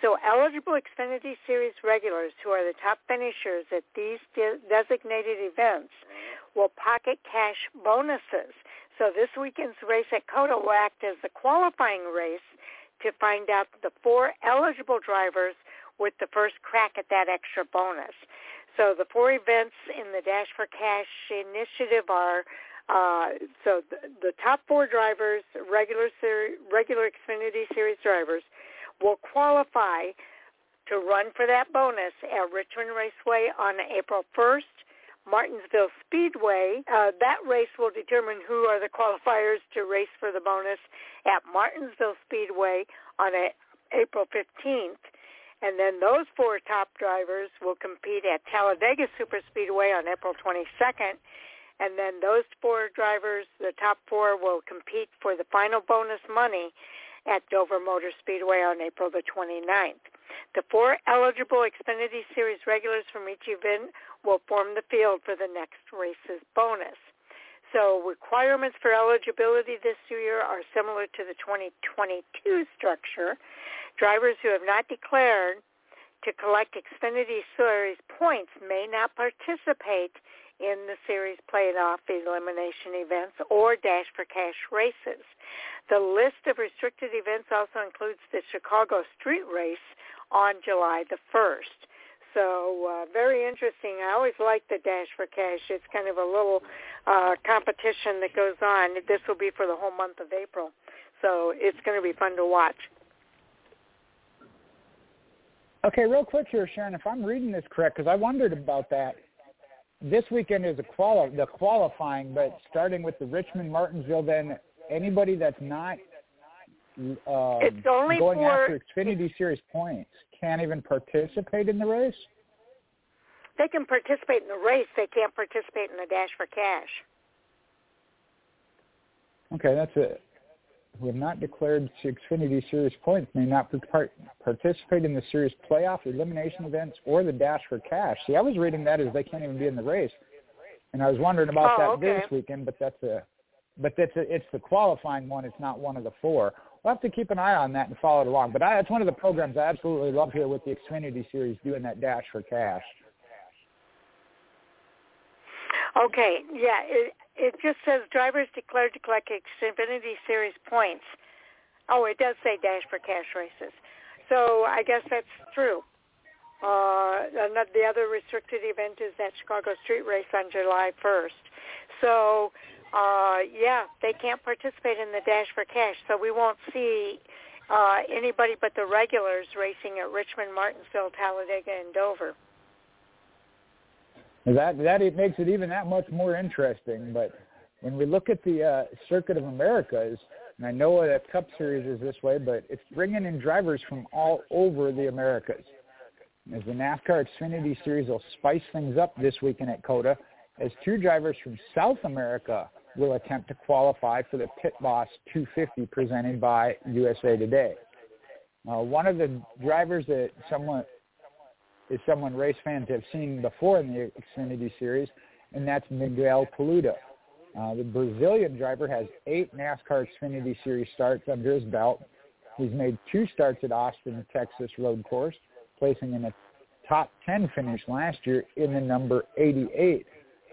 So eligible Xfinity Series regulars who are the top finishers at these de- designated events will pocket cash bonuses. So this weekend's race at COTA will act as the qualifying race to find out the four eligible drivers with the first crack at that extra bonus. So the four events in the Dash for Cash initiative are uh, so the, the top four drivers, regular seri- regular Xfinity Series drivers, will qualify to run for that bonus at Richmond Raceway on April 1st. Martinsville Speedway. Uh, that race will determine who are the qualifiers to race for the bonus at Martinsville Speedway on a, April 15th. And then those four top drivers will compete at Talladega Superspeedway on April 22nd. And then those four drivers, the top four, will compete for the final bonus money at Dover Motor Speedway on April the 29th. The four eligible Xfinity Series regulars from each event will form the field for the next race's bonus. So requirements for eligibility this year are similar to the 2022 structure. Drivers who have not declared to collect Xfinity Series points may not participate in the series playoff elimination events or Dash for Cash races. The list of restricted events also includes the Chicago Street Race on July the 1st. So uh, very interesting. I always like the Dash for Cash. It's kind of a little uh, competition that goes on. This will be for the whole month of April. So it's going to be fun to watch. Okay, real quick here, Sharon, if I'm reading this correct, because I wondered about that. This weekend is a quali- the qualifying, but starting with the Richmond Martinsville, then anybody that's not um, it's only going for, after Xfinity Series points can't even participate in the race? They can participate in the race. They can't participate in the dash for cash. Okay, that's it. Who have not declared Xfinity Series points may not part- participate in the series playoff, elimination events, or the dash for cash. See, I was reading that as they can't even be in the race, and I was wondering about oh, that okay. this weekend. But that's a, but that's a, it's the qualifying one. It's not one of the four. We'll have to keep an eye on that and follow it along. But I, it's one of the programs I absolutely love here with the Xfinity Series doing that dash for cash. Okay, yeah, it, it just says drivers declared to collect Xfinity Series points. Oh, it does say dash for cash races. So I guess that's true. Uh, the other restricted event is that Chicago Street Race on July 1st. So, uh, yeah, they can't participate in the dash for cash. So we won't see uh, anybody but the regulars racing at Richmond, Martinsville, Talladega, and Dover. That that it makes it even that much more interesting. But when we look at the uh, Circuit of Americas, and I know that Cup Series is this way, but it's bringing in drivers from all over the Americas. As the NASCAR Xfinity Series will spice things up this weekend at COTA, as two drivers from South America will attempt to qualify for the Pit Boss 250 presented by USA Today. Now, one of the drivers that someone is someone race fans have seen before in the Xfinity Series, and that's Miguel Paludo. Uh, the Brazilian driver has eight NASCAR Xfinity Series starts under his belt. He's made two starts at Austin, Texas road course, placing in a top 10 finish last year in the number 88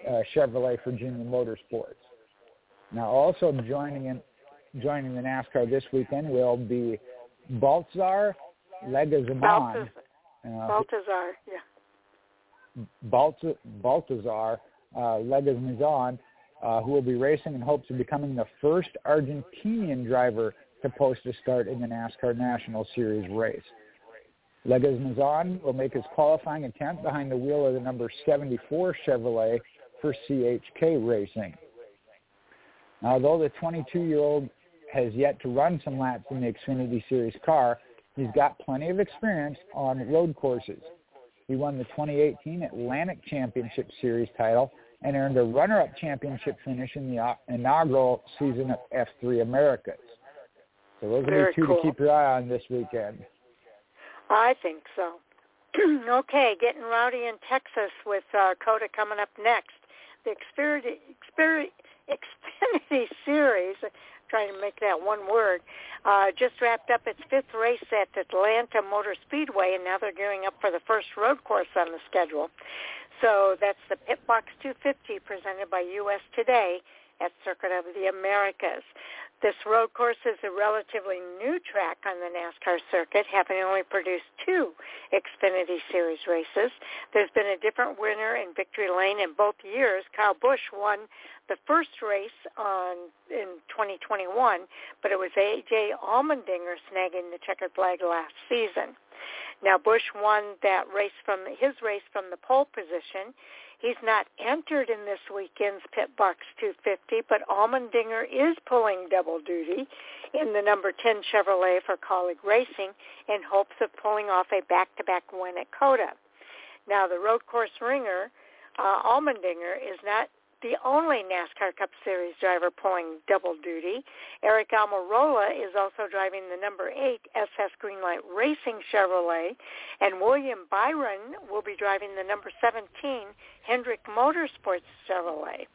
uh, Chevrolet Virginia Motorsports. Now, also joining in, joining the NASCAR this weekend will be Baltzar Leguizamon. Uh, Baltazar, yeah. Baltazar, Baltazar uh, Leguizamon, uh, who will be racing in hopes of becoming the first Argentinian driver to post a start in the NASCAR National Series race. Leguizamon will make his qualifying attempt behind the wheel of the number 74 Chevrolet for CHK Racing. Now, although the 22-year-old has yet to run some laps in the Xfinity Series car, He's got plenty of experience on road courses. He won the 2018 Atlantic Championship Series title and earned a runner-up championship finish in the inaugural season of F3 Americas. So those are the two cool. to keep your eye on this weekend. I think so. okay, getting rowdy in Texas with uh, COTA coming up next. The Xfinity, Xfinity Series trying to make that one word, uh, just wrapped up its fifth race at Atlanta Motor Speedway, and now they're gearing up for the first road course on the schedule. So that's the Pit Boss 250 presented by U.S. Today at Circuit of the Americas. This road course is a relatively new track on the NASCAR circuit, having only produced two Xfinity Series races. There's been a different winner in Victory Lane in both years. Kyle Busch won the first race on in 2021, but it was A.J. Allmendinger snagging the checkered flag last season. Now Busch won that race from his race from the pole position. He's not entered in this weekend's Pit Boss 250, but Allmendinger is pulling double duty in the number 10 Chevrolet for Kaulig Racing in hopes of pulling off a back-to-back win at COTA. Now, the road course ringer, uh, is not the only NASCAR Cup Series driver pulling double duty. Eric Almirola is also driving the number 8 SS Greenlight Racing Chevrolet, and William Byron will be driving the number 17 Hendrick Motorsports Chevrolet.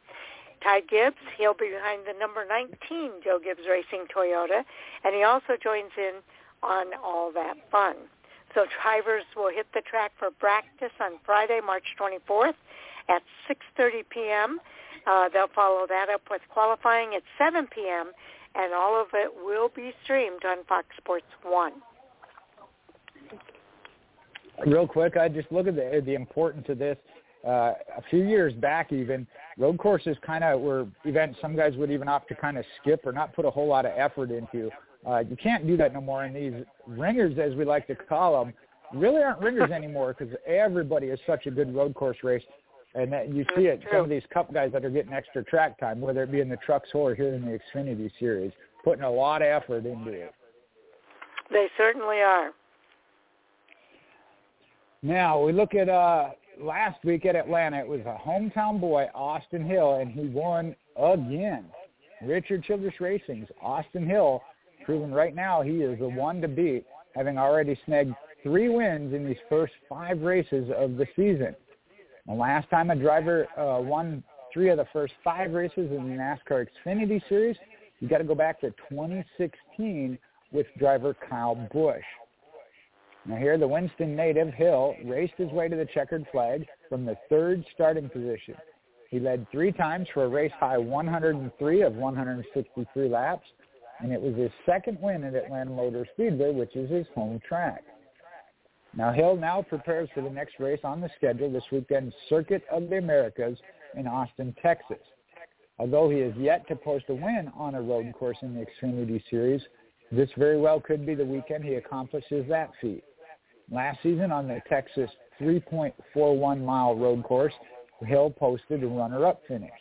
Ty Gibbs, he'll be behind the number 19 Joe Gibbs Racing Toyota, and he also joins in on all that fun. So drivers will hit the track for practice on Friday, March 24th at 6.30 p.m. Uh, they'll follow that up with qualifying at 7 p.m., and all of it will be streamed on Fox Sports 1. Real quick, I just look at the the importance of this. Uh, a few years back, even road courses kind of were events some guys would even opt to kind of skip or not put a whole lot of effort into. Uh, you can't do that no more. And these ringers, as we like to call them, really aren't ringers anymore because everybody is such a good road course race And that you see it, some of these Cup guys that are getting extra track time, whether it be in the trucks or here in the Xfinity Series, putting a lot of effort into it. They certainly are. Now we look at uh, last week at Atlanta. It was a hometown boy, Austin Hill, and he won again. Richard Childress Racing's Austin Hill, proven right now he is the one to beat, having already snagged three wins in these first five races of the season. The last time a driver uh, won three of the first five races in the NASCAR Xfinity Series, you got to go back to 2016 with driver Kyle Busch. Now here, the Winston native Hill raced his way to the checkered flag from the third starting position. He led three times for a race high 103 of 163 laps, and it was his second win at Atlanta Motor Speedway, which is his home track. Now Hill now prepares for the next race on the schedule this weekend, Circuit of the Americas in Austin, Texas. Although he has yet to post a win on a road course in the Xfinity Series, this very well could be the weekend he accomplishes that feat. Last season on the Texas 3.41 mile road course, Hill posted a runner-up finish.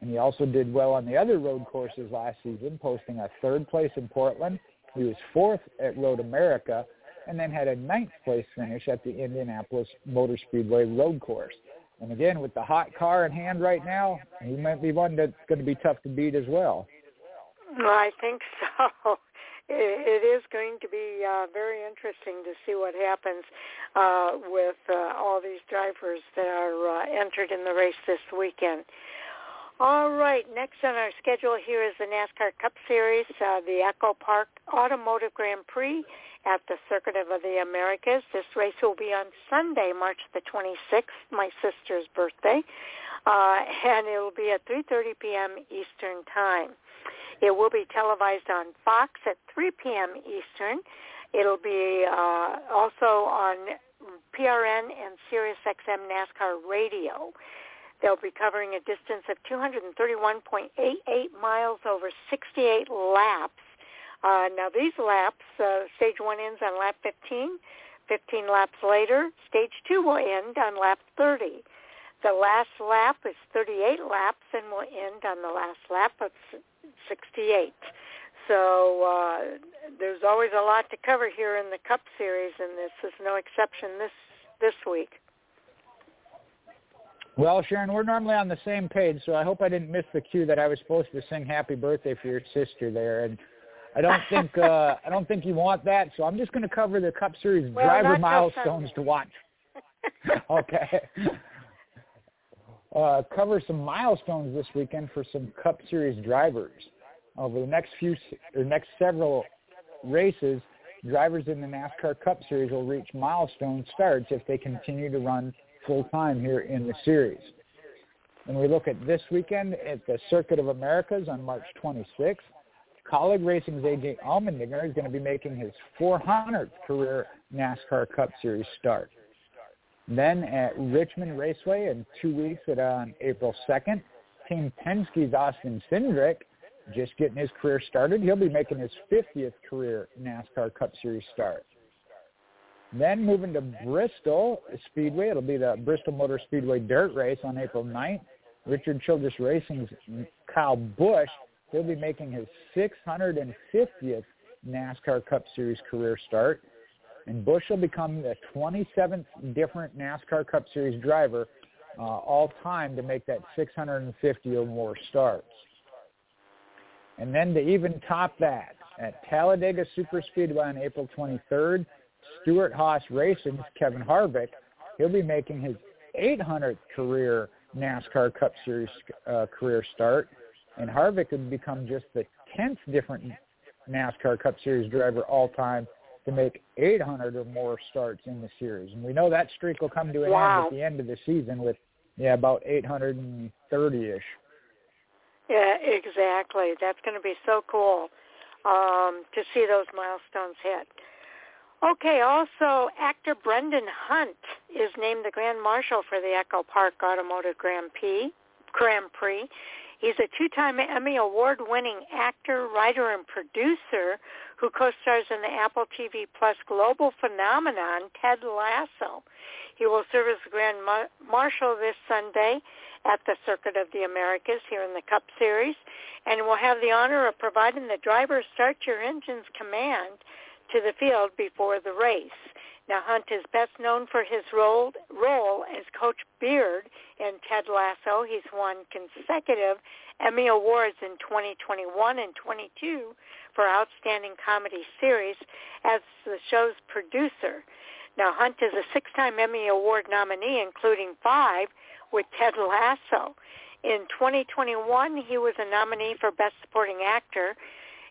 And he also did well on the other road courses last season, posting a third place in Portland. He was fourth at Road America and then had a ninth place finish at the Indianapolis Motor Speedway road course. And again, with the hot car in hand right now, he might be one that's going to be tough to beat as well. well I think so it is going to be uh, very interesting to see what happens uh, with uh, all these drivers that are uh, entered in the race this weekend. All right, next on our schedule here is the NASCAR Cup Series, uh, the Echo Park Automotive Grand Prix at the Circuit of the Americas. This race will be on Sunday, March the 26th, my sister's birthday, uh, and it will be at 3.30 p.m. Eastern Time. It will be televised on Fox at 3 p.m. Eastern. It'll be uh, also on PRN and SiriusXM NASCAR Radio. They'll be covering a distance of 231.88 miles over 68 laps. Uh, now these laps, uh, stage one ends on lap 15. 15 laps later, stage two will end on lap 30. The last lap is 38 laps and will end on the last lap of 68. So uh, there's always a lot to cover here in the Cup Series, and this is no exception this this week. Well, Sharon, we're normally on the same page, so I hope I didn't miss the cue that I was supposed to sing "Happy Birthday" for your sister there, and I don't think uh, I don't think you want that. So I'm just going to cover the Cup Series well, driver milestones to watch. okay. Uh, cover some milestones this weekend for some Cup Series drivers over the next few or next several races, drivers in the NASCAR Cup Series will reach milestone starts if they continue to run full time here in the series. When we look at this weekend at the Circuit of Americas on March 26th, Kaulig Racing's AJ Allmendinger is going to be making his 400th career NASCAR Cup Series start. Then at Richmond Raceway in two weeks at on April 2nd, Team Penske's Austin Cindric just getting his career started. He'll be making his 50th career NASCAR Cup Series start. Then moving to Bristol Speedway, it'll be the Bristol Motor Speedway Dirt Race on April 9th. Richard Childress Racing's Kyle Busch, he'll be making his 650th NASCAR Cup Series career start. And Busch will become the 27th different NASCAR Cup Series driver uh, all time to make that 650 or more starts. And then to even top that, at Talladega Superspeedway on April 23rd, Stewart-Haas Racing's Kevin Harvick, he'll be making his 800th career NASCAR Cup Series uh, career start, and Harvick would become just the 10th different NASCAR Cup Series driver all time to make 800 or more starts in the series. And we know that streak will come to an wow. end at the end of the season with yeah about 830ish. Yeah, exactly. That's going to be so cool um, to see those milestones hit. Okay, also actor Brendan Hunt is named the Grand Marshal for the Echo Park Automotive Grand Prix. Grand Prix. He's a two-time Emmy Award-winning actor, writer, and producer who co-stars in the Apple TV Plus global phenomenon Ted Lasso. He will serve as Grand Marshal this Sunday at the Circuit of the Americas here in the Cup Series and will have the honor of providing the driver start your engine's command to the field before the race. Now, Hunt is best known for his role, role as Coach Beard in Ted Lasso. He's won consecutive Emmy Awards in 2021 and 22 for Outstanding Comedy Series as the show's producer. Now, Hunt is a six-time Emmy Award nominee, including five with Ted Lasso. In 2021, he was a nominee for Best Supporting Actor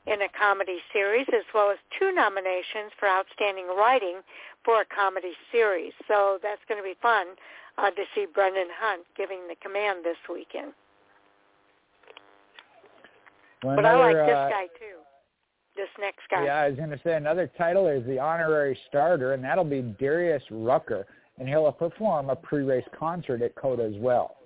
in a comedy series, as well as two nominations for Outstanding Writing for a comedy series. So that's going to be fun uh, to see Brendan Hunt giving the command this weekend. Well, but another, I like this uh, guy too. This next guy. Yeah, I was going to say another title is the honorary starter, and that'll be Darius Rucker, and he'll perform a pre-race concert at COTA as well.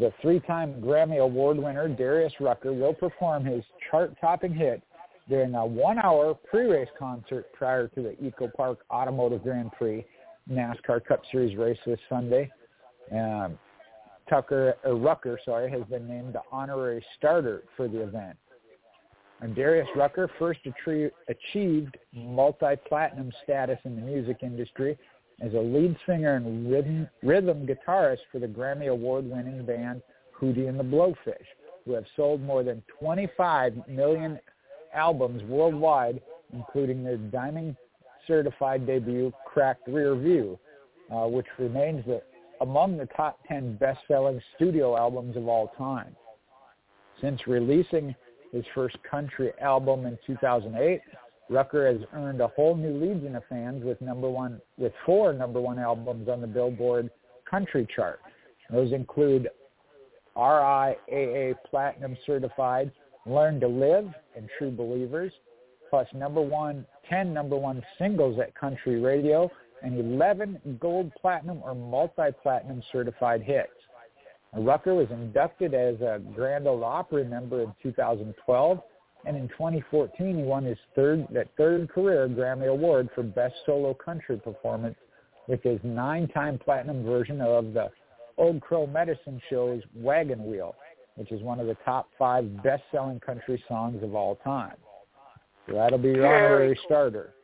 The three-time Grammy Award winner Darius Rucker will perform his chart-topping hit during a one-hour pre-race concert prior to the Echo Park Automotive Grand Prix NASCAR Cup Series race this Sunday. Um, Tucker or Rucker, sorry, has been named the honorary starter for the event. And Darius Rucker first achieved multi-platinum status in the music industry as a lead singer and rhythm, rhythm guitarist for the Grammy Award-winning band Hootie and the Blowfish, who have sold more than 25 million albums worldwide, including their diamond certified debut, Cracked Rear View, uh, which remains the, among the top 10 best-selling studio albums of all time. Since releasing his first country album in 2008, Rucker has earned a whole new legion of fans with number one with four number one albums on the Billboard country chart. Those include RIAA Platinum Certified, Learn to Live, and True Believers, plus number one, 10 number one singles at country radio, and 11 gold platinum or multi-platinum certified hits. Rucker was inducted as a Grand Ole Opry member in 2012, and in 2014 he won his third that third career Grammy Award for Best Solo Country Performance with his nine-time platinum version of the Old Crow Medicine Show's Wagon Wheel, which is one of the top five best-selling country songs of all time. So that'll be your honorary cool. starter.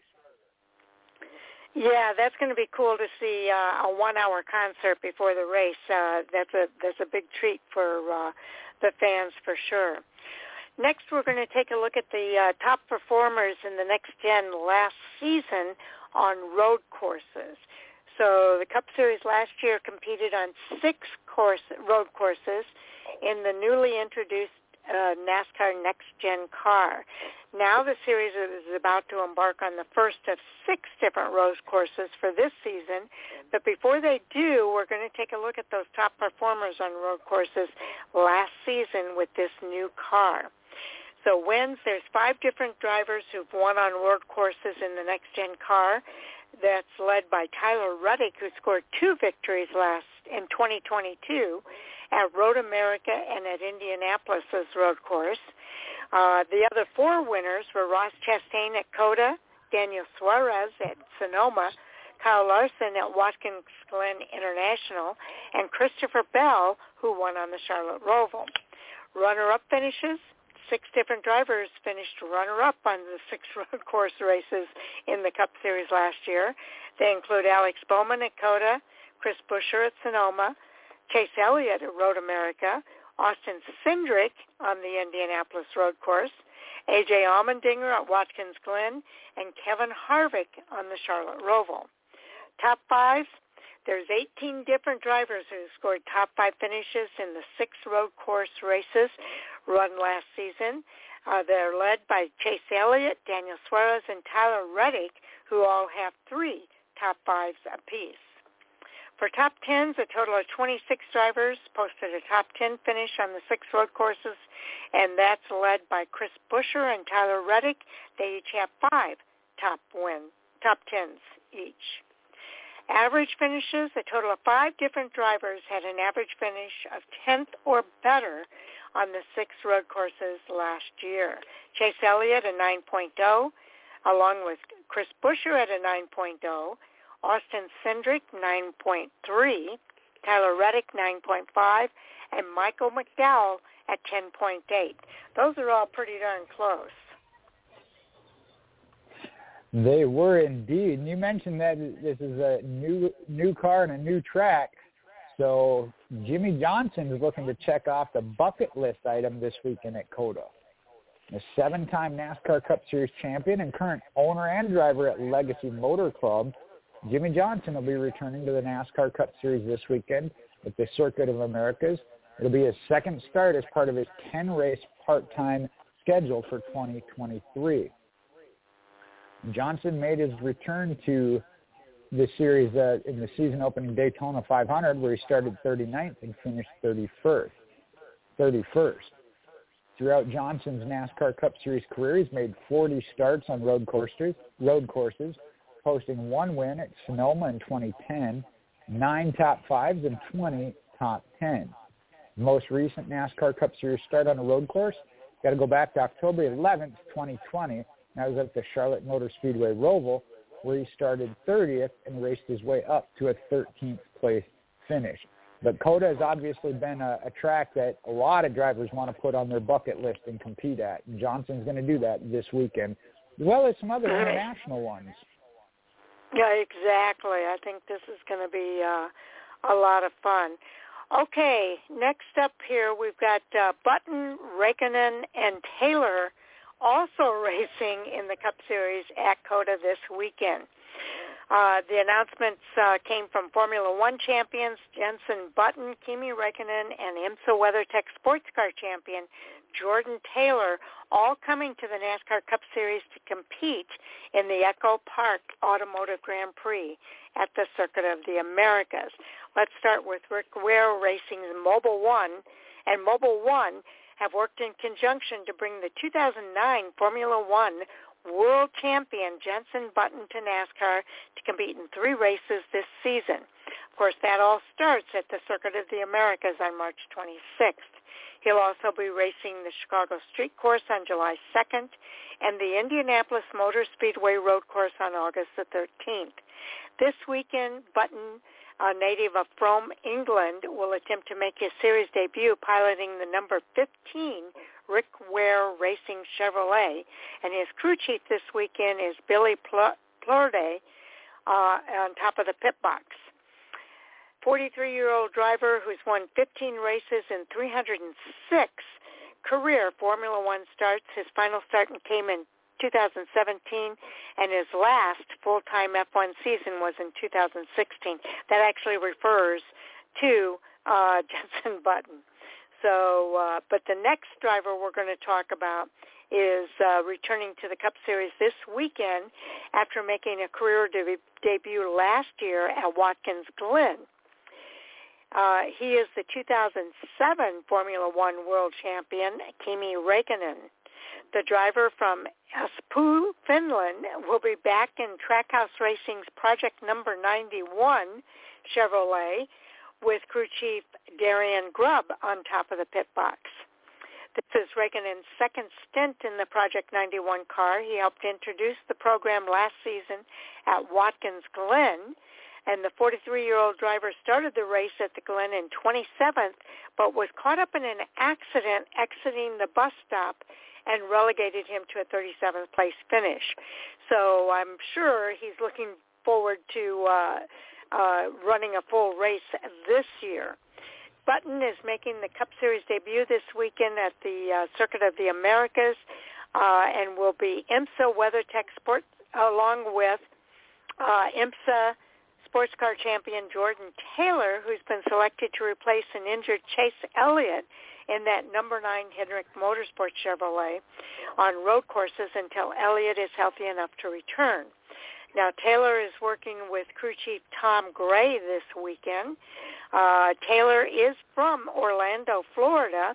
Yeah, that's going to be cool to see uh, a one-hour concert before the race. Uh, that's a that's a big treat for uh, the fans for sure. Next, we're going to take a look at the uh, top performers in the Next Gen last season on road courses. So the Cup Series last year competed on six course road courses in the newly introduced uh, NASCAR Next Gen car. Now the series is about to embark on the first of six different road courses for this season. But before they do, we're going to take a look at those top performers on road courses last season with this new car. So wins, there's five different drivers who've won on road courses in the next gen car. That's led by Tyler Reddick, who scored two victories last in 2022 at Road America and at Indianapolis's road course. Uh, the other four winners were Ross Chastain at COTA, Daniel Suarez at Sonoma, Kyle Larson at Watkins Glen International, and Christopher Bell, who won on the Charlotte Roval. Runner-up finishes, six different drivers finished runner-up on the six road course races in the Cup Series last year. They include Alex Bowman at COTA, Chris Buescher at Sonoma, Chase Elliott at Road America, Austin Cindric on the Indianapolis road course, A.J. Allmendinger at Watkins Glen, and Kevin Harvick on the Charlotte Roval. Top fives, there's 18 different drivers who scored top five finishes in the six road course races run last season. Uh, they're led by Chase Elliott, Daniel Suarez, and Tyler Reddick, who all have three top fives apiece. For top 10s, a total of 26 drivers posted a top 10 finish on the six road courses, and that's led by Chris Buescher and Tyler Reddick. They each have five top win, top 10s each. Average finishes, a total of five different drivers had an average finish of 10th or better on the six road courses last year. Chase Elliott a 9.0, along with Chris Buescher at a 9.0, Austin Cindric 9.3, Tyler Reddick 9.5, and Michael McDowell at 10.8. Those are all pretty darn close. They were indeed. And you mentioned that this is a new new car and a new track. So Jimmie Johnson is looking to check off the bucket list item this weekend at COTA. The seven-time NASCAR Cup Series champion and current owner and driver at Legacy Motor Club, Jimmie Johnson will be returning to the NASCAR Cup Series this weekend at the Circuit of Americas. It'll be his second start as part of his 10-race part-time schedule for 2023. Johnson made his return to the series uh, in the season opening Daytona 500 where he started 39th and finished 31st. 31st. Throughout Johnson's NASCAR Cup Series career, he's made 40 starts on road courses, road courses, posting one win at Sonoma in 2010, nine top fives, and 20 top tens. most recent NASCAR Cup Series start on a road course, got to go back to October 11th, 2020. That was at the Charlotte Motor Speedway Roval, where he started 30th and raced his way up to a 13th place finish. But COTA has obviously been a, a track that a lot of drivers want to put on their bucket list and compete at. And Johnson's going to do that this weekend, as well as some other international ones. Yeah, exactly. I think this is going to be uh, a lot of fun. Okay, next up here we've got uh, Button, Raikkonen, and Taylor also racing in the Cup Series at COTA this weekend. Uh, the announcements uh, came from Formula One champions Jenson Button, Kimi Räikkönen, and IMSA WeatherTech Sports Car champion Jordan Taylor, all coming to the NASCAR Cup Series to compete in the Echo Park Automotive Grand Prix at the Circuit of the Americas. Let's start with Rick Ware Racing's Mobil 1, and Mobil 1 have worked in conjunction to bring the 2009 Formula One world champion Jenson Button to NASCAR to compete in three races this season. Of course, that all starts at the Circuit of the Americas on March 26th. He'll also be racing the Chicago Street Course on July 2nd and the Indianapolis Motor Speedway Road Course on August the 13th. This weekend, Button, a native of Frome, England, will attempt to make his series debut piloting the number 15 Rick Ware Racing Chevrolet, and his crew chief this weekend is Billy Plourde uh, on top of the pit box. 43-year-old driver who's won 15 races in 306 career Formula One starts. His final start came in 2017, and his last full-time F1 season was in 2016. That actually refers to uh, Jenson Button. So, uh, but the next driver we're going to talk about is uh, returning to the Cup Series this weekend after making a career de- debut last year at Watkins Glen. Uh, he is the 2007 Formula One World Champion, Kimi Räikkönen. The driver from Espoo, Finland, will be back in Trackhouse Racing's Project Number 91 Chevrolet with crew chief Darian Grubb on top of the pit box. This is Räikkönen's second stint in the Project 91 car. He helped introduce the program last season at Watkins Glen, and the 43-year-old driver started the race at the Glen in 27th, but was caught up in an accident exiting the bus stop and relegated him to a 37th place finish. So I'm sure he's looking forward to uh, uh, running a full race this year. Button is making the Cup Series debut this weekend at the uh, Circuit of the Americas uh, and will be IMSA WeatherTech Sport along with uh, IMSA sports car champion Jordan Taylor, who's been selected to replace an injured Chase Elliott in that number nine Hendrick Motorsports Chevrolet on road courses until Elliott is healthy enough to return. Now, Taylor is working with crew chief Tom Gray this weekend. Uh, Taylor is from Orlando, Florida,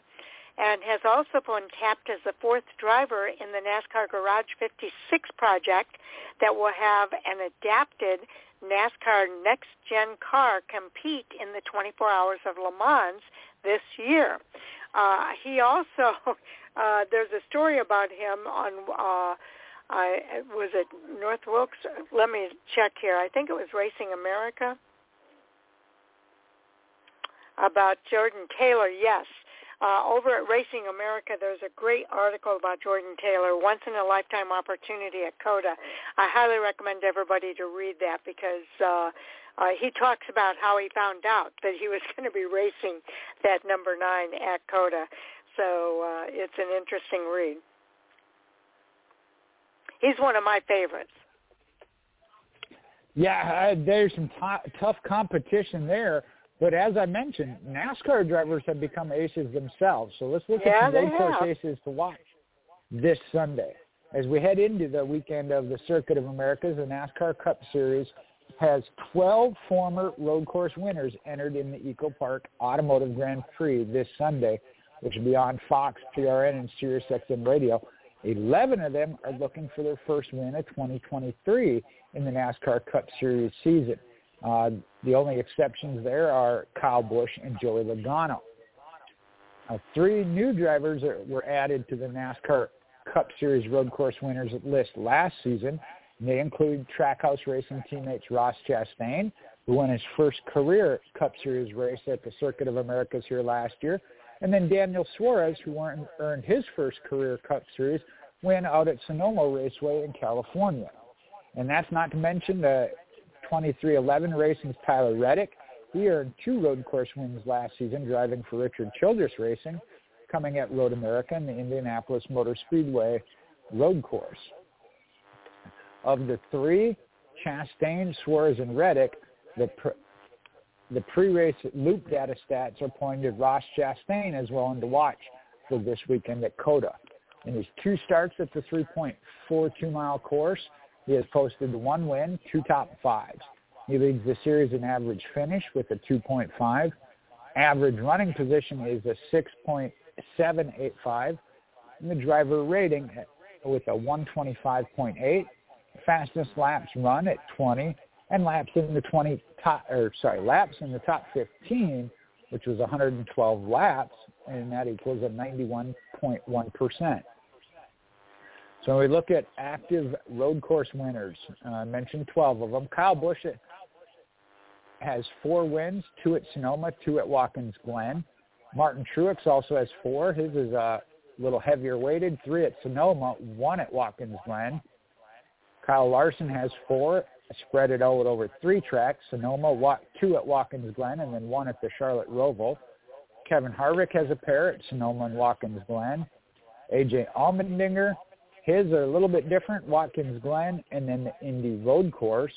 and has also been tapped as the fourth driver in the NASCAR Garage 56 project that will have an adapted NASCAR Next Gen car compete in the 24 Hours of Le Mans this year. Uh, he also, uh, there's a story about him on uh, I was it North Wilkes. Let me check here. I think it was Racing America about Jordan Taylor. Yes, uh, over at Racing America, there's a great article about Jordan Taylor, once in a lifetime opportunity at COTA. I highly recommend everybody to read that because uh, uh, he talks about how he found out that he was going to be racing that number nine at COTA. So uh, it's an interesting read. He's one of my favorites. Yeah, uh, there's some t- tough competition there. But as I mentioned, NASCAR drivers have become aces themselves. So let's look yeah, at some road course aces to watch this Sunday. As we head into the weekend of the Circuit of Americas, the NASCAR Cup Series has 12 former road course winners entered in the Echo Park Automotive Grand Prix this Sunday, which will be on Fox, PRN, and SiriusXM Radio. 11 of them are looking for their first win of 2023 in the NASCAR Cup Series season. Uh, the only exceptions there are Kyle Busch and Joey Logano. Uh, three new drivers are, were added to the NASCAR Cup Series road course winners list last season. They include Trackhouse Racing teammates Ross Chastain, who won his first career Cup Series race at the Circuit of Americas here last year, and then Daniel Suarez, who earned his first career Cup Series win out at Sonoma Raceway in California. And that's not to mention the 23XI Racing's Tyler Reddick. He earned two road course wins last season driving for Richard Childress Racing, coming at Road America and the Indianapolis Motor Speedway road course. Of the three, Chastain, Suarez, and Reddick, the, pre- the pre-race loop data stats are pointing to Ross Chastain as well and to watch for this weekend at COTA. In his two starts at the 3.42 mile course, he has posted one win, two top fives. He leads the series in average finish with a 2.5. Average running position is a 6.785. And the driver rating with a 125.8. Fastest laps run at 20 and laps in the 20 top or sorry, laps in the top 15, which was 112 laps and that equals a 91.1%. So we look at active road course winners. Uh, I mentioned 12 of them. Kyle Busch has four wins, two at Sonoma, two at Watkins Glen. Martin Truex also has four. His is a little heavier weighted, three at Sonoma, one at Watkins Glen. Kyle Larson has four, spread it out over three tracks, Sonoma, two at Watkins Glen, and then one at the Charlotte Roval. Kevin Harvick has a pair at Sonoma and Watkins Glen. AJ Allmendinger his are a little bit different, Watkins Glen, and then the Indy Road Course.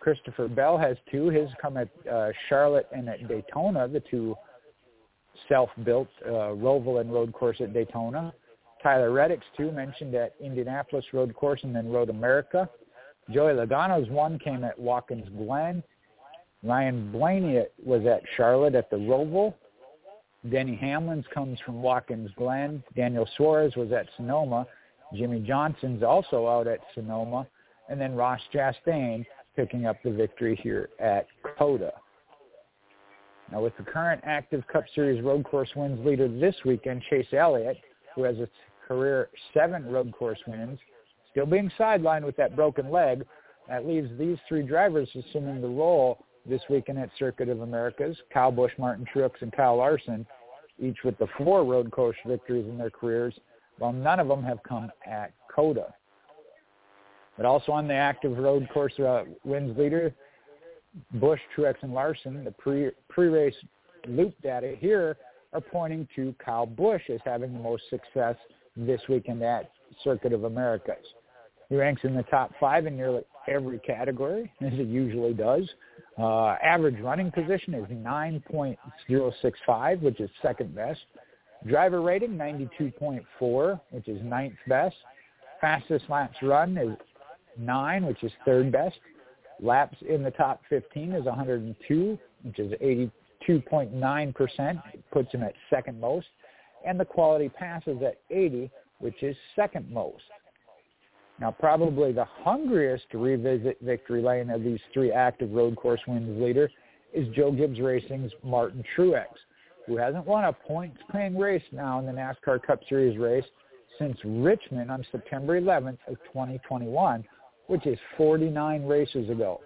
Christopher Bell has two. His come at uh, Charlotte and at Daytona, the two self-built uh, Roval and Road Course at Daytona. Tyler Reddick's two mentioned at Indianapolis Road Course and then Road America. Joey Logano's one came at Watkins Glen. Ryan Blaney was at Charlotte at the Roval. Denny Hamlin's comes from Watkins Glen. Daniel Suarez was at Sonoma. Jimmie Johnson's also out at Sonoma, and then Ross Chastain picking up the victory here at COTA. Now with the current active Cup Series road course wins leader this weekend, Chase Elliott, who has a career seven road course wins, still being sidelined with that broken leg, that leaves these three drivers assuming the role this weekend at Circuit of Americas, Kyle Busch, Martin Truex, and Kyle Larson, each with the four road course victories in their careers, while none of them have come at COTA. But also on the active road course uh, wins leader, Busch, Truex, and Larson, the pre, pre-race loop data here are pointing to Kyle Busch as having the most success this weekend at Circuit of Americas. He ranks in the top five in nearly every category, as it usually does. Uh, average running position is 9.065, which is second best. Driver rating, 92.4, which is ninth best. Fastest laps run is 9, which is third best. Laps in the top 15 is 102, which is 82.9%, puts him at second most. And the quality passes at 80, which is second most. Now, probably the hungriest to revisit victory lane of these three active road course wins leader is Joe Gibbs Racing's Martin Truex who hasn't won a points paying race now in the NASCAR Cup Series race since Richmond on September 11th of 2021, which is 49 races ago.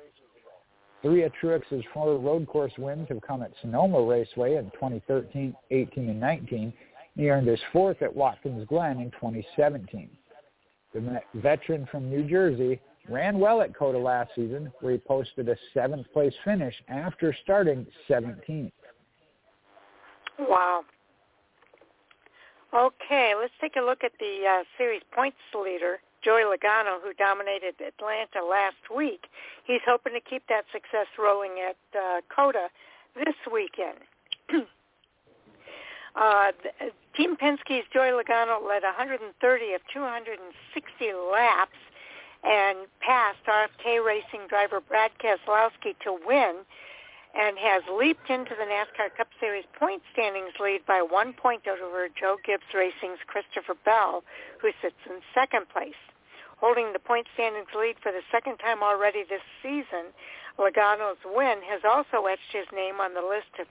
Three of Truex's four road course wins have come at Sonoma Raceway in 2013, 18, and 19. He earned his fourth at Watkins Glen in 2017. The veteran from New Jersey ran well at COTA last season, where he posted a seventh place finish after starting 17th. Wow. Okay, let's take a look at the uh, series points leader, Joey Logano, who dominated Atlanta last week. He's hoping to keep that success rolling at uh, COTA this weekend. uh, Team Penske's Joey Logano led 130 of 260 laps and passed RFK Racing driver Brad Keselowski to win and has leaped into the NASCAR Cup Series point standings lead by one point over Joe Gibbs Racing's Christopher Bell, who sits in second place. Holding the point standings lead for the second time already this season, Logano's win has also etched his name on the list of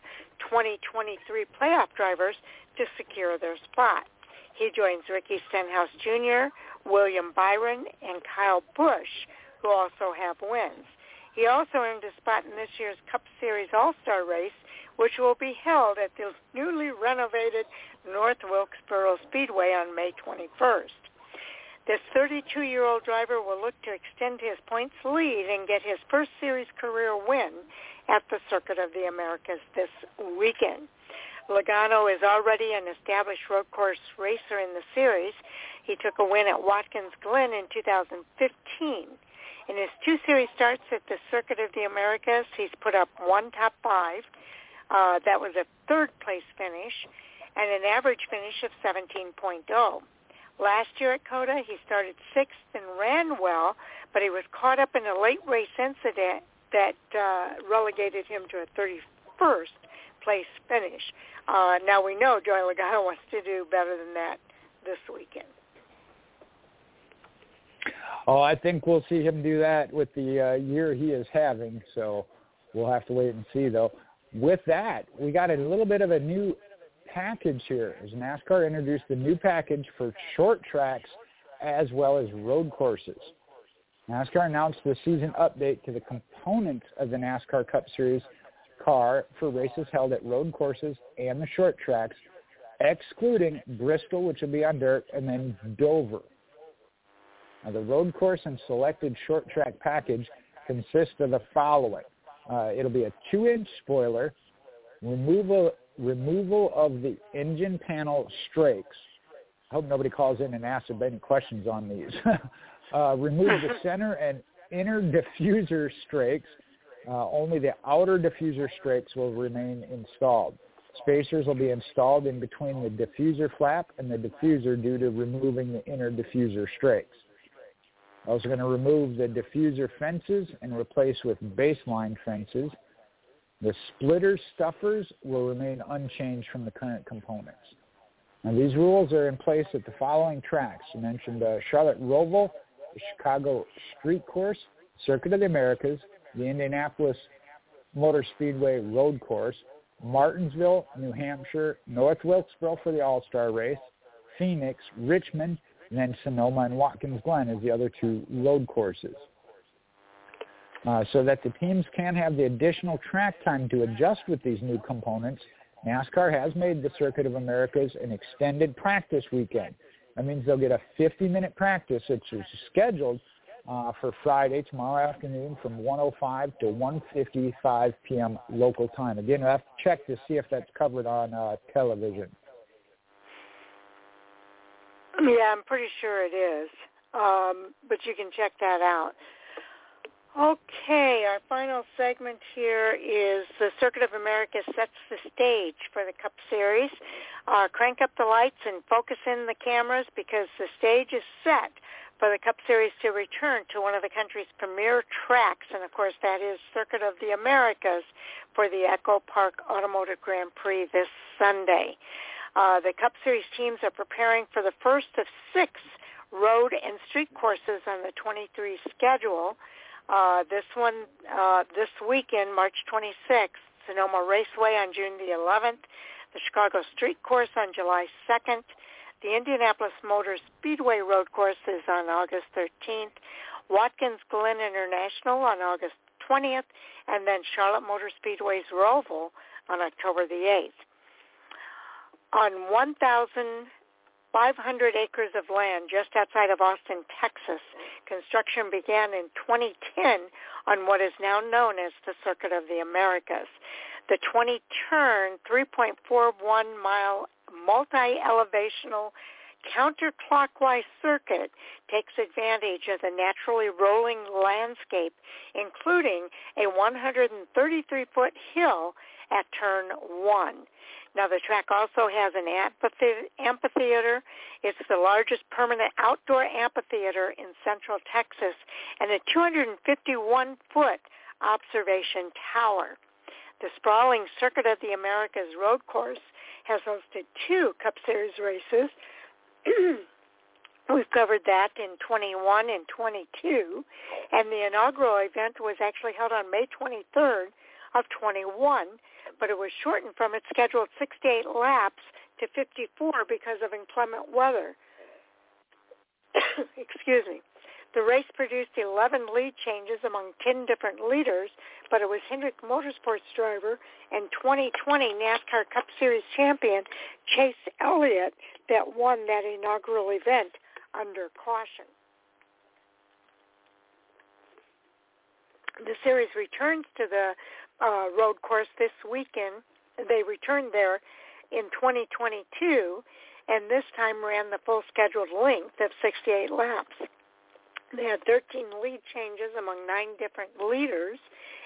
2023 playoff drivers to secure their spot. He joins Ricky Stenhouse Jr., William Byron, and Kyle Busch, who also have wins. He also earned a spot in this year's Cup Series All-Star race, which will be held at the newly renovated North Wilkesboro Speedway on May 21st. This 32-year-old driver will look to extend his points lead and get his first series career win at the Circuit of the Americas this weekend. Logano is already an established road course racer in the series. He took a win at Watkins Glen in 2015. In his two series starts at the Circuit of the Americas, he's put up one top five. Uh, that was a third place finish and an average finish of 17.0. Last year at COTA, he started sixth and ran well, but he was caught up in a late race incident that uh, relegated him to a 31st place finish. Uh, now we know Joey Logano wants to do better than that this weekend. Oh, I think we'll see him do that with the uh, year he is having. So we'll have to wait and see, though. With that, we got a little bit of a new package here as NASCAR introduced the new package for short tracks as well as road courses. NASCAR announced the season update to the components of the NASCAR Cup Series car for races held at road courses and the short tracks, excluding Bristol, which will be on dirt, and then Dover. Now, the road course and selected short track package consists of the following. Uh, it'll be a two-inch spoiler, removal removal of the engine panel strakes. I hope nobody calls in and asks any questions on these. uh, remove the center and inner diffuser strakes. Uh, only the outer diffuser strakes will remain installed. Spacers will be installed in between the diffuser flap and the diffuser due to removing the inner diffuser strakes. Also going to remove the diffuser fences and replace with baseline fences. The splitter stuffers will remain unchanged from the current components. Now these rules are in place at the following tracks. You mentioned uh, Charlotte Roval, the Chicago Street Course, Circuit of the Americas, the Indianapolis Motor Speedway Road Course, Martinsville, New Hampshire, North Wilkesboro for the All-Star Race, Phoenix, Richmond, and then Sonoma and Watkins Glen as the other two road courses. Uh, so that the teams can have the additional track time to adjust with these new components, NASCAR has made the Circuit of Americas an extended practice weekend. That means they'll get a 50-minute practice, is scheduled uh, for Friday, tomorrow afternoon from 1.05 to 1.55 p.m. local time. Again, I have to check to see if that's covered on uh, television. Yeah, I'm pretty sure it is. Um, but you can check that out. Okay, our final segment here is the Circuit of America sets the stage for the Cup Series. Uh, crank up the lights and focus in the cameras because the stage is set for the Cup Series to return to one of the country's premier tracks, and of course that is Circuit of the Americas for the Echo Park Automotive Grand Prix this Sunday. Uh, the Cup Series teams are preparing for the first of six road and street courses on the 23 schedule. Uh, this one, uh, this weekend, March 26th, Sonoma Raceway on June the 11th, the Chicago Street Course on July 2nd, The Indianapolis Motor Speedway Road Course is on August 13th. Watkins Glen International on August 20th, and then Charlotte Motor Speedway's Roval on October the 8th. On 1,500 acres of land just outside of Austin, Texas, construction began in 2010 on what is now known as the Circuit of the Americas. The 20-turn, 3.41-mile multi-elevational counterclockwise circuit takes advantage of the naturally rolling landscape, including a 133-foot hill at turn one. Now the track also has an amphitheater. It's the largest permanent outdoor amphitheater in central Texas and a 251-foot observation tower. The sprawling Circuit of the Americas road course has hosted two Cup Series races. We've covered that in 21 and 22, and the inaugural event was actually held on May 23rd of 21, but it was shortened from its scheduled 68 laps to 54 because of inclement weather. Excuse me. The race produced 11 lead changes among 10 different leaders, but it was Hendrick Motorsports driver and 2020 NASCAR Cup Series champion Chase Elliott that won that inaugural event under caution. The series returns to the uh, road course this weekend. They returned there in 2022 and this time ran the full scheduled length of 68 laps. They had 13 lead changes among nine different leaders,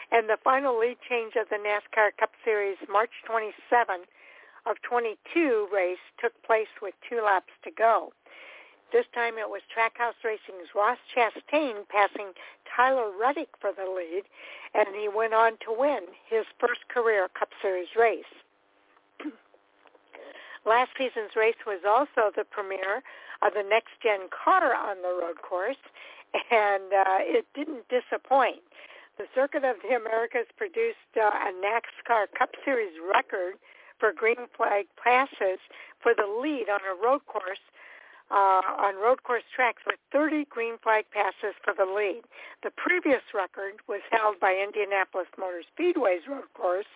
and the final lead change of the NASCAR Cup Series March 27 of 22 race took place with two laps to go. This time it was Trackhouse Racing's Ross Chastain passing Tyler Reddick for the lead, and he went on to win his first career Cup Series race. Last season's race was also the premiere of the next-gen car on the road course, and uh, it didn't disappoint. The Circuit of the Americas produced uh, a NASCAR Cup Series record for green flag passes for the lead on a road course uh, on road course tracks with 30 green flag passes for the lead. The previous record was held by Indianapolis Motor Speedway's road course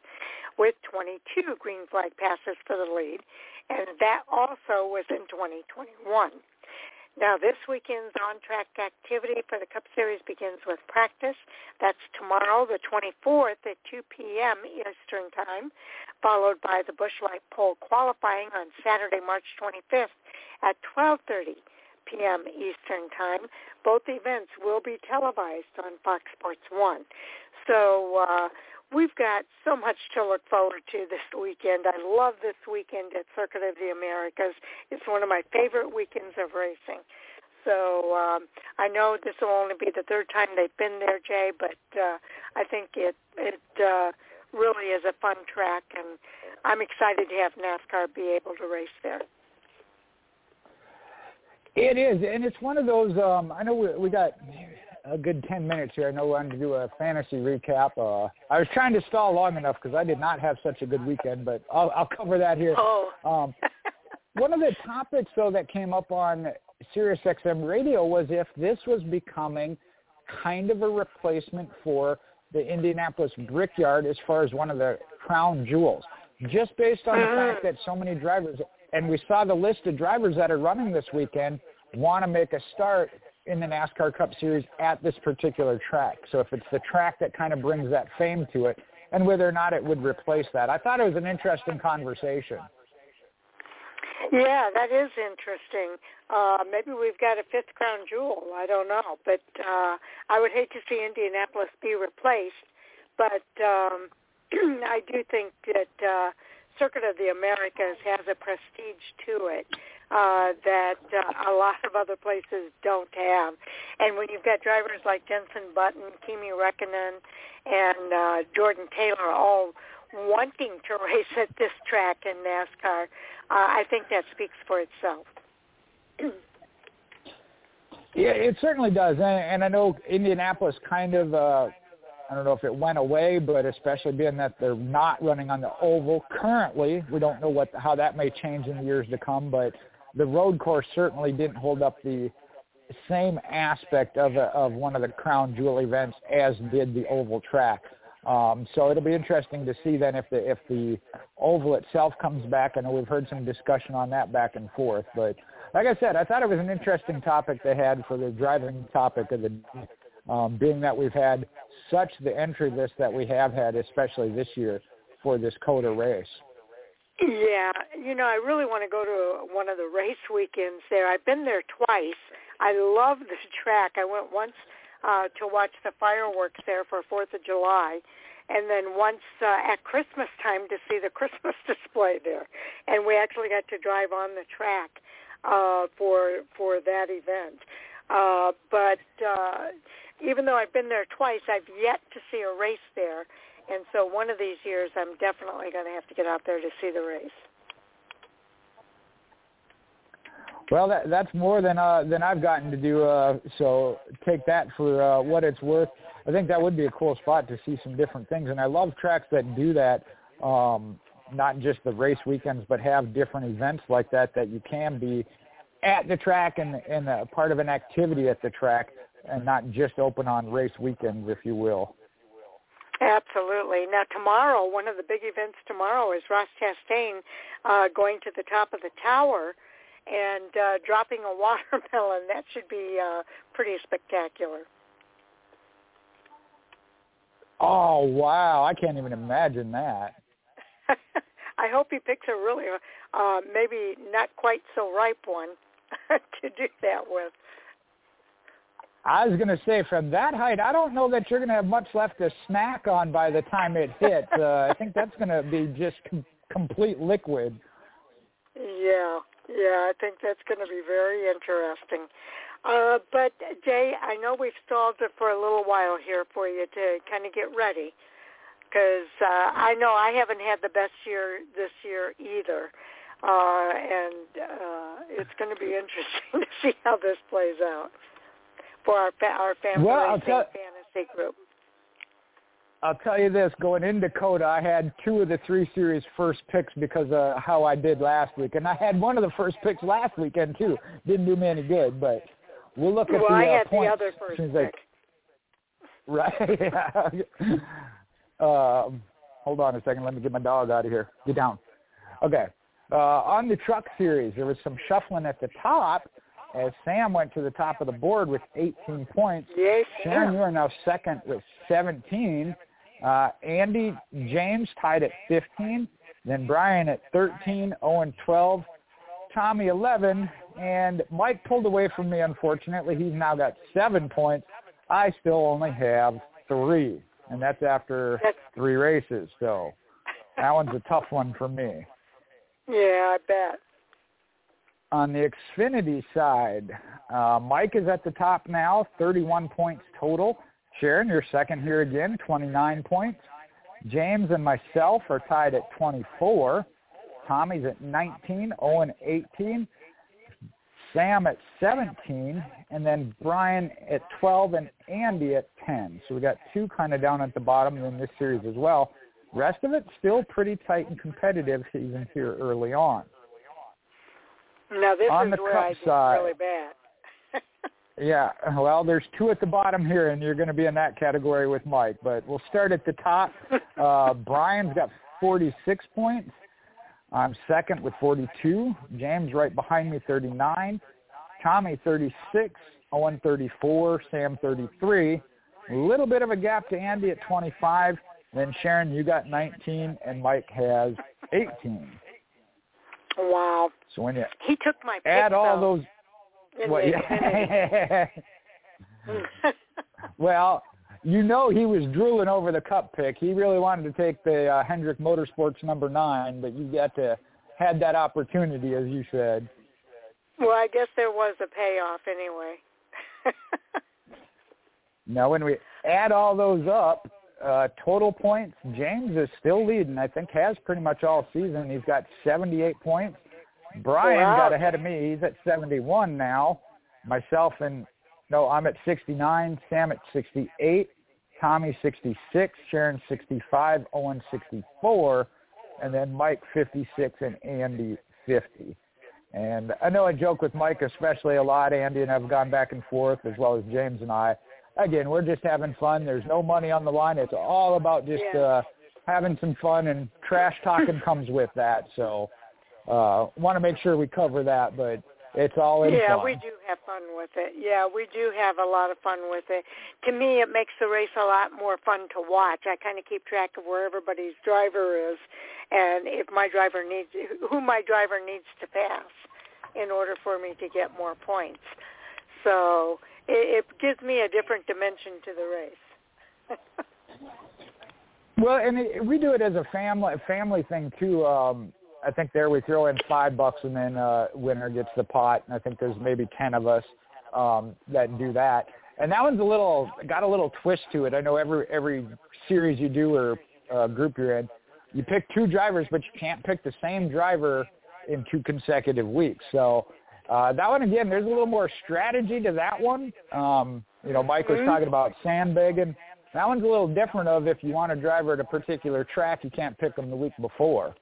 with 22 green flag passes for the lead, and that also was in 2021. Now, this weekend's on-track activity for the Cup Series begins with practice. That's tomorrow, the 24th at 2 p.m. Eastern Time, followed by the Busch Light Pole qualifying on Saturday, March 25th at 12.30 p.m. Eastern Time. Both events will be televised on Fox Sports 1. So uh, we've got so much to look forward to this weekend. I love this weekend at Circuit of the Americas. It's one of my favorite weekends of racing. So um, I know this will only be the third time they've been there, Jay, but uh, I think it it uh, really is a fun track, and I'm excited to have NASCAR be able to race there. It is, and it's one of those. Um, I know we, we got a good 10 minutes here. I know we're going to do a fantasy recap. Uh, I was trying to stall long enough because I did not have such a good weekend, but I'll, I'll cover that here. Oh. Um, one of the topics, though, that came up on SiriusXM radio was if this was becoming kind of a replacement for the Indianapolis Brickyard as far as one of the crown jewels. Just based on the fact that so many drivers, and we saw the list of drivers that are running this weekend, want to make a start in the NASCAR Cup Series at this particular track. So if it's the track that kind of brings that fame to it, and whether or not it would replace that. I thought it was an interesting conversation. Yeah, that is interesting. Uh, maybe we've got a fifth crown jewel. I don't know, but uh, I would hate to see Indianapolis be replaced. But um, I do think that uh, Circuit of the Americas has a prestige to it uh, that uh, a lot of other places don't have. And when you've got drivers like Jenson Button, Kimi Räikkönen, and uh, Jordan Taylor all wanting to race at this track in NASCAR, uh, I think that speaks for itself. yeah, it certainly does. And, and I know Indianapolis kind of uh, I don't know if it went away, but especially being that they're not running on the oval currently, we don't know what how that may change in the years to come. But the road course certainly didn't hold up the same aspect of a, of one of the crown jewel events as did the oval track. Um, so it'll be interesting to see then if the if the oval itself comes back. I know we've heard some discussion on that back and forth, but like I said, I thought it was an interesting topic they had for the driving topic of the um, being that we've had such the entry list that we have had, especially this year for this COTA race. Yeah, you know, I really want to go to one of the race weekends there. I've been there twice. I love the track. I went once uh, to watch the fireworks there for Fourth of July, and then once uh, at Christmas time to see the Christmas display there. And we actually got to drive on the track uh, for for that event. Uh, but uh, even though I've been there twice, I've yet to see a race there. And so one of these years, I'm definitely going to have to get out there to see the race. Well, that, that's more than uh, than I've gotten to do. Uh, so take that for uh, what it's worth. I think that would be a cool spot to see some different things, and I love tracks that do that. Um, not just the race weekends, but have different events like that that you can be at the track and and a part of an activity at the track, and not just open on race weekends, if you will. Absolutely. Now tomorrow, one of the big events tomorrow is Ross Chastain uh, going to the top of the tower and uh, dropping a watermelon. That should be uh, pretty spectacular. Oh wow! I can't even imagine that. I hope he picks a really, uh, maybe not quite so ripe one to do that with. I was going to say, from that height, I don't know that you're going to have much left to snack on by the time it hits. Uh, I think that's going to be just com- complete liquid. Yeah, yeah, I think that's going to be very interesting. Uh, but Jay, I know we've stalled it for a little while here for you to kind of get ready, because uh, I know I haven't had the best year this year either, uh, and uh, it's going to be interesting to see how this plays out for our our family well, tell, fantasy group. I'll tell you this: going into COTA, I had two of the three series first picks because of how I did last week, and I had one of the first picks last weekend too. Didn't do me any good, but we'll look at well, the I uh, had points. the other first pick. Like, right? yeah. um, hold on a second. Let me get my dog out of here. Get down. Okay. Uh, on the truck series, there was some shuffling at the top as Sam went to the top of the board with 18 points. Yes, Sharon, you are now second with 17. Uh, Andy James tied at 15. Then Brian at 13, Owen 12, Tommy 11, and Mike pulled away from me, unfortunately. He's now got seven points. I still only have three, and that's after three races. So that one's a tough one for me. Yeah, I bet. On the Xfinity side, uh, Mike is at the top now, 31 points total. Sharon, you're second here again, 29 points. James and myself are tied at 24. Tommy's at 19, Owen 18, Sam at 17, and then Brian at 12 and Andy at 10. So we got two kind of down at the bottom in this series as well. Rest of it still pretty tight and competitive even here early on. Now this on is the where cup I did side, really bad. yeah, well, there's two at the bottom here, and you're going to be in that category with Mike. But we'll start at the top. Uh, Brian's got 46 points. I'm second with 42. James right behind me, 39. Tommy, 36. Owen, 34. Sam, 33. A little bit of a gap to Andy at 25. Then Sharon, you got 19, and Mike has 18. Wow. So when you he took my add all those, well, yeah. well, you know he was drooling over the cup pick. He really wanted to take the uh, Hendrick Motorsports number nine, but you got to had that opportunity, as you said. Well, I guess there was a payoff anyway. now, when we add all those up, uh, total points, James is still leading. I think has pretty much all season. He's got 78 points. Brian wow. got ahead of me. He's at 71 now. Myself and no, I'm at 69. Sam at 68. Tommy 66. Sharon 65. Owen 64. And then Mike 56 and Andy 50. And I know I joke with Mike especially a lot. Andy and I've gone back and forth as well as James and I. Again, we're just having fun. There's no money on the line. It's all about just yeah. uh, having some fun and trash talking comes with that. So uh, want to make sure we cover that, but it's all in yeah, fun. we do have fun with it. Yeah, we do have a lot of fun with it. To me, it makes the race a lot more fun to watch. I kind of keep track of where everybody's driver is, and if my driver needs, who my driver needs to pass, in order for me to get more points. So it, it gives me a different dimension to the race. well, and it, we do it as a family family thing too. Um, I think there we throw in five bucks and then uh, winner gets the pot. And I think there's maybe ten of us um, that do that. And that one's a little got a little twist to it. I know every every series you do or uh, group you're in, you pick two drivers, but you can't pick the same driver in two consecutive weeks. So uh, that one again, there's a little more strategy to that one. Um, you know, Mike was mm-hmm. talking about sandbagging. That one's a little different of if you want a driver at a particular track, you can't pick them the week before.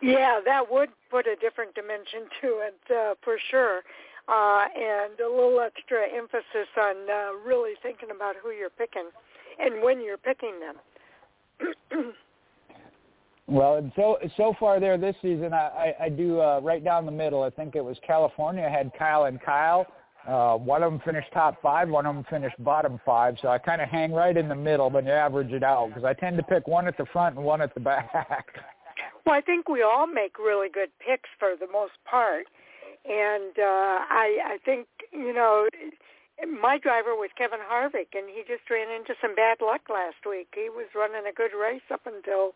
Yeah, that would put a different dimension to it uh, for sure, uh, and a little extra emphasis on uh, really thinking about who you're picking and when you're picking them. well, and so so far there this season, I, I, do uh, right down the middle. I think it was California. Had Kyle and Kyle. Uh, one of them finished top five, one of them finished bottom five. So I kind of hang right in the middle, but you average it out because I tend to pick one at the front and one at the back. Well, I think we all make really good picks for the most part, and uh, I I think you know my driver was Kevin Harvick, and he just ran into some bad luck last week. He was running a good race up until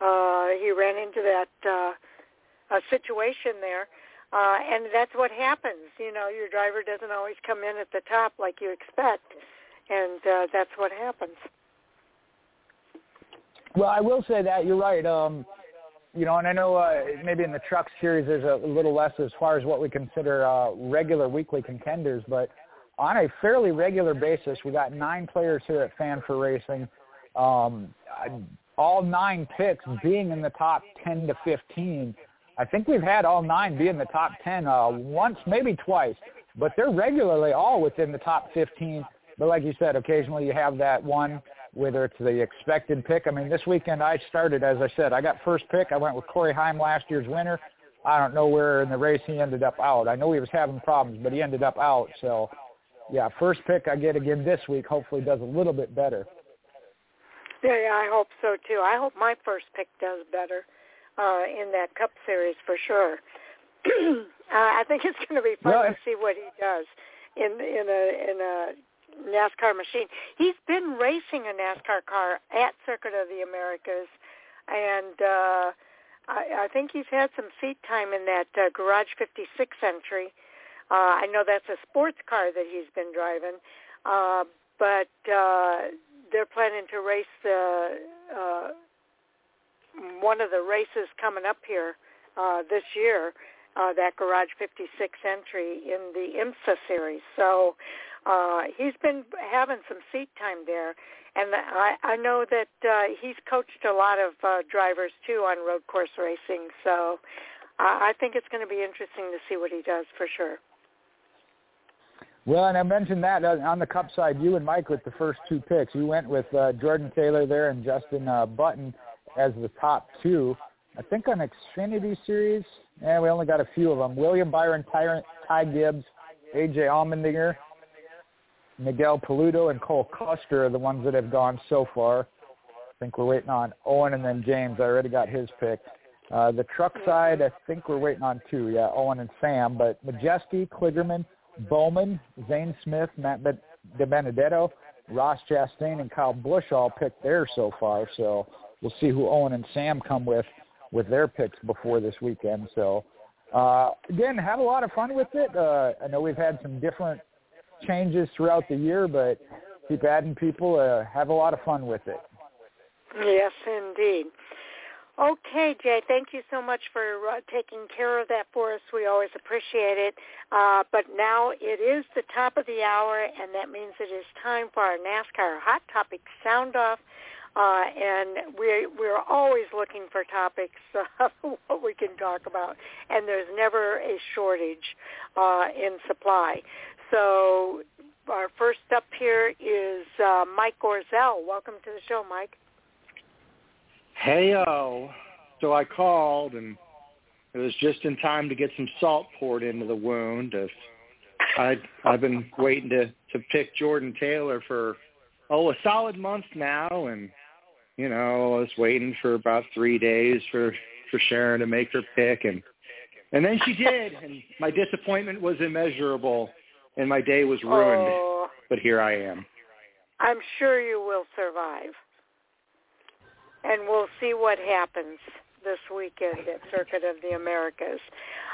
uh, he ran into that uh, a situation there. Uh, and that's what happens. You know, your driver doesn't always come in at the top like you expect, and uh, that's what happens. Well, I will say that you're right. Um, you know, and I know uh, maybe in the truck series there's a little less as far as what we consider uh, regular weekly contenders, but on a fairly regular basis, we got nine players here at Fan4Racing. Um, all nine picks being in the top 10 to 15. I think we've had all nine be in the top 10 uh, once, maybe twice, but they're regularly all within the top 15. But like you said, occasionally you have that one whether it's the expected pick. I mean, this weekend I started, as I said, I got first pick. I went with Corey Heim, last year's winner. I don't know where in the race he ended up out. I know he was having problems, but he ended up out. So, yeah, first pick I get again this week hopefully does a little bit better. Yeah, I hope so too. I hope my first pick does better uh, in that Cup Series for sure. uh, I think it's going to be fun well, to see what he does in in a in a NASCAR machine. He's been racing a NASCAR car at Circuit of the Americas, and uh, I, I think he's had some seat time in that uh, Garage 56 entry. Uh, I know that's a sports car that he's been driving, uh, but uh, they're planning to race the uh, one of the races coming up here uh, this year. Uh, that Garage 56 entry in the IMSA series. So uh, he's been having some seat time there, and I, I know that uh, he's coached a lot of uh, drivers too on road course racing. So uh, I think it's going to be interesting to see what he does for sure. Well, and I mentioned that uh, on the Cup side, you and Mike with the first two picks. You went with uh, Jordan Taylor there and Justin uh, Button as the top two. I think on Xfinity Series, yeah, we only got a few of them. William Byron, Ty, Ty Gibbs, AJ Allmendinger, Miguel Paludo and Cole Custer are the ones that have gone so far. I think we're waiting on Owen and then James. I already got his pick. Uh, the truck side, I think we're waiting on two. Yeah, Owen and Sam. But Majeski, Kligerman, Bowman, Zane Smith, Matt DiBenedetto, Ross Chastain, and Kyle Busch all picked theirs so far. So we'll see who Owen and Sam come with with their picks before this weekend. So uh, again, have a lot of fun with it. Uh, I know we've had some different changes throughout the year, but keep adding people. Uh, have a lot of fun with it. Yes, indeed. Okay, Jay, thank you so much for uh, taking care of that for us. We always appreciate it. Uh, but now it is the top of the hour, and that means it is time for our NASCAR Hot Topic Sound Off. uh, and we we're always looking for topics uh, what we can talk about, and there's never a shortage uh, in supply. So our first up here is uh, Mike Gorzel. Welcome to the show, Mike. Heyo. So I called, and it was just in time to get some salt poured into the wound. I I've been waiting to to pick Jordan Taylor for oh a solid month now, and you know I was waiting for about three days for for Sharon to make her pick, and and then she did, and my disappointment was immeasurable, and my day was ruined. Oh, but here I am. I'm sure you will survive, and we'll see what happens this weekend at Circuit of the Americas.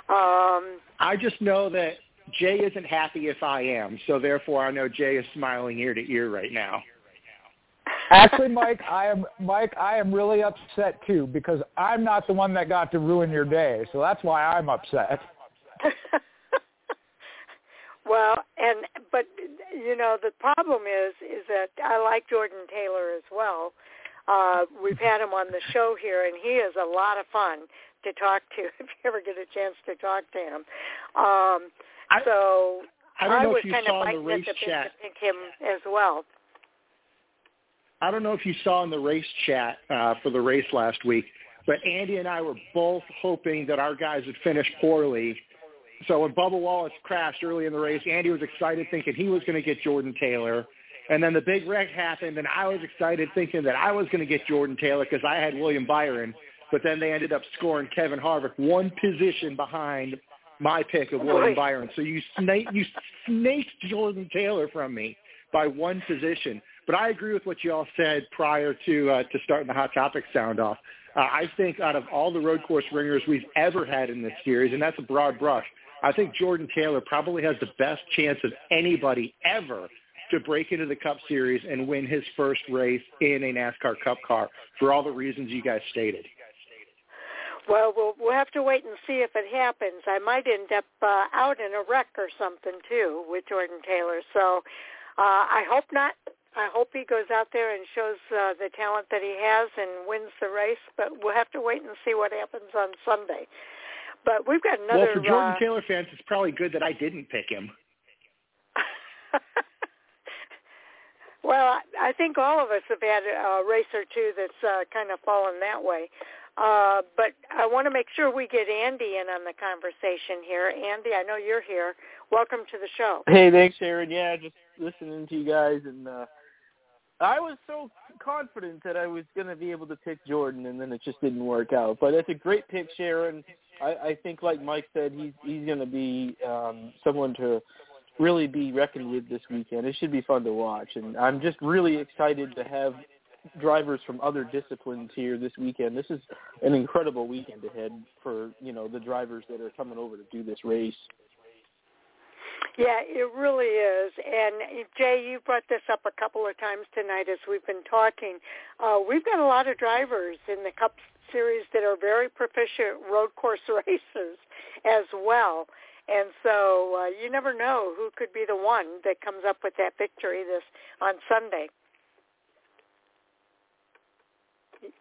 Um, I just know that Jay isn't happy if I am, so therefore I know Jay is smiling ear to ear right now. Actually, Mike, I am Mike. I am really upset too because I'm not the one that got to ruin your day, so that's why I'm upset. well, and but you know the problem is is that I like Jordan Taylor as well. Uh, we've had him on the show here, and he is a lot of fun to talk to if you ever get a chance to talk to him. Um, I, so I don't know was if you kind saw of in the race at the chat. to pick him as well. I don't know if you saw in the race chat uh, for the race last week, but Andy and I were both hoping that our guys would finish poorly. So when Bubba Wallace crashed early in the race, Andy was excited thinking he was going to get Jordan Taylor. And then the big wreck happened, and I was excited thinking that I was going to get Jordan Taylor because I had William Byron. But then they ended up scoring Kevin Harvick one position behind my pick of William. Byron. So you snake you snaked Jordan Taylor from me by one position. But I agree with what you all said prior to uh, to starting the hot topic sound off. Uh, I think out of all the road course ringers we've ever had in this series, and that's a broad brush, I think Jordan Taylor probably has the best chance of anybody ever to break into the Cup Series and win his first race in a NASCAR Cup car for all the reasons you guys stated. Well, we'll we'll have to wait and see if it happens. I might end up uh, out in a wreck or something too with Jordan Taylor. So uh, I hope not. I hope he goes out there and shows uh, the talent that he has and wins the race. But we'll have to wait and see what happens on Sunday. But we've got another. well, for Jordan uh, Taylor fans, it's probably good that I didn't pick him. well, I, think all of us have had a race or two that's uh, kind of fallen that way. Uh, but I want to make sure we get Andy in on the conversation here. Andy, I know you're here. Welcome to the show. Hey, thanks, Sharon. Yeah, just listening to you guys, and uh, I was so confident that I was going to be able to pick Jordan, and then it just didn't work out. But it's a great pick, Sharon. I, I think, like Mike said, he's he's going to be um, someone to really be reckoned with this weekend. It should be fun to watch, and I'm just really excited to have drivers from other disciplines here this weekend. This is an incredible weekend ahead for you know the drivers that are coming over to do this race. Yeah, it really is. And Jay, you brought this up a couple of times tonight as we've been talking. Uh, we've got a lot of drivers in the Cup Series that are very proficient road course races as well. And so uh, you never know who could be the one that comes up with that victory this on Sunday.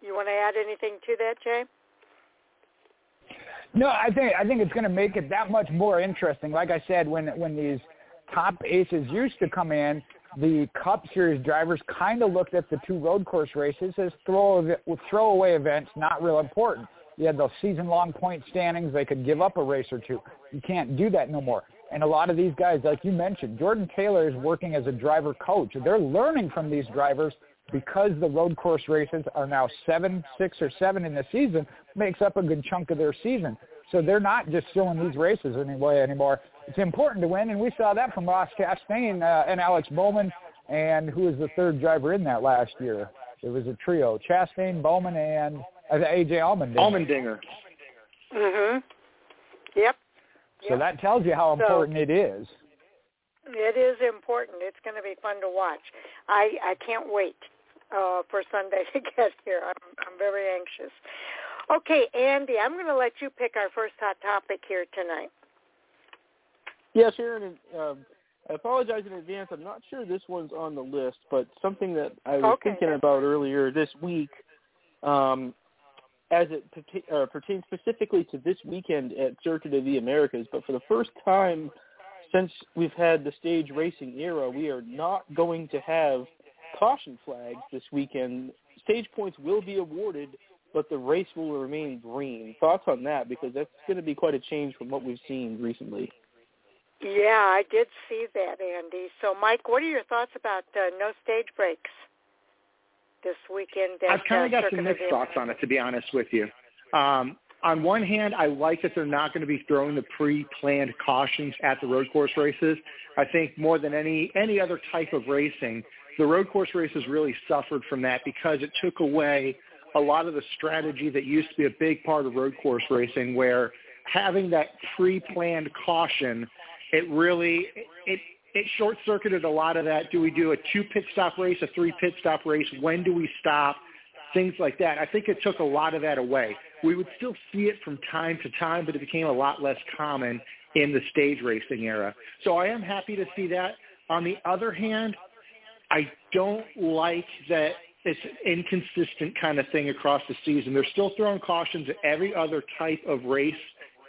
You want to add anything to that, Jay? No, I think I think it's going to make it that much more interesting. Like I said, when when these top aces used to come in, the Cup Series drivers kind of looked at the two road course races as throw throwaway events, not real important. You had those season-long point standings; they could give up a race or two. You can't do that no more. And a lot of these guys, like you mentioned, Jordan Taylor is working as a driver coach. They're learning from these drivers because the road course races are now seven, six, or seven in the season, makes up a good chunk of their season. So they're not just filling these races anyway anymore. It's important to win, and we saw that from Ross Chastain uh, and Alex Bowman, and who was the third driver in that last year? It was a trio: Chastain, Bowman, and uh, AJ Allmendinger. Allmendinger. Mhm. Yep. So Yep. that tells you how So- important it is. It is important. It's going to be fun to watch. I I can't wait uh, for Sunday to get here. I'm I'm very anxious. Okay, Andy, I'm going to let you pick our first hot topic here tonight. Yeah, Sharon. Um, I apologize in advance. I'm not sure this one's on the list, but something that I was Okay. thinking about earlier this week, um, as it uh, pertains specifically to this weekend at Circuit of the Americas. But for the first time since we've had the stage racing era, we are not going to have caution flags this weekend. Stage points will be awarded, but the race will remain green. Thoughts on that? Because that's going to be quite a change from what we've seen recently. Yeah, I did see that, Andy. So, Mike, what are your thoughts about uh, no stage breaks this weekend? I've kind of got some mixed thoughts on it, to be honest with you. Um, on one hand, I like that they're not going to be throwing the pre-planned cautions at the road course races. I think more than any any other type of racing, the road course races really suffered from that because it took away a lot of the strategy that used to be a big part of road course racing, where having that pre-planned caution, it really it it short circuited a lot of that. Do we do a two pit stop race, a three pit stop race? When do we stop? Things like that. I think it took a lot of that away. We would still see it from time to time, but it became a lot less common in the stage racing era. So I am happy to see that. On the other hand, I don't like that it's an inconsistent kind of thing across the season. They're still throwing cautions at every other type of race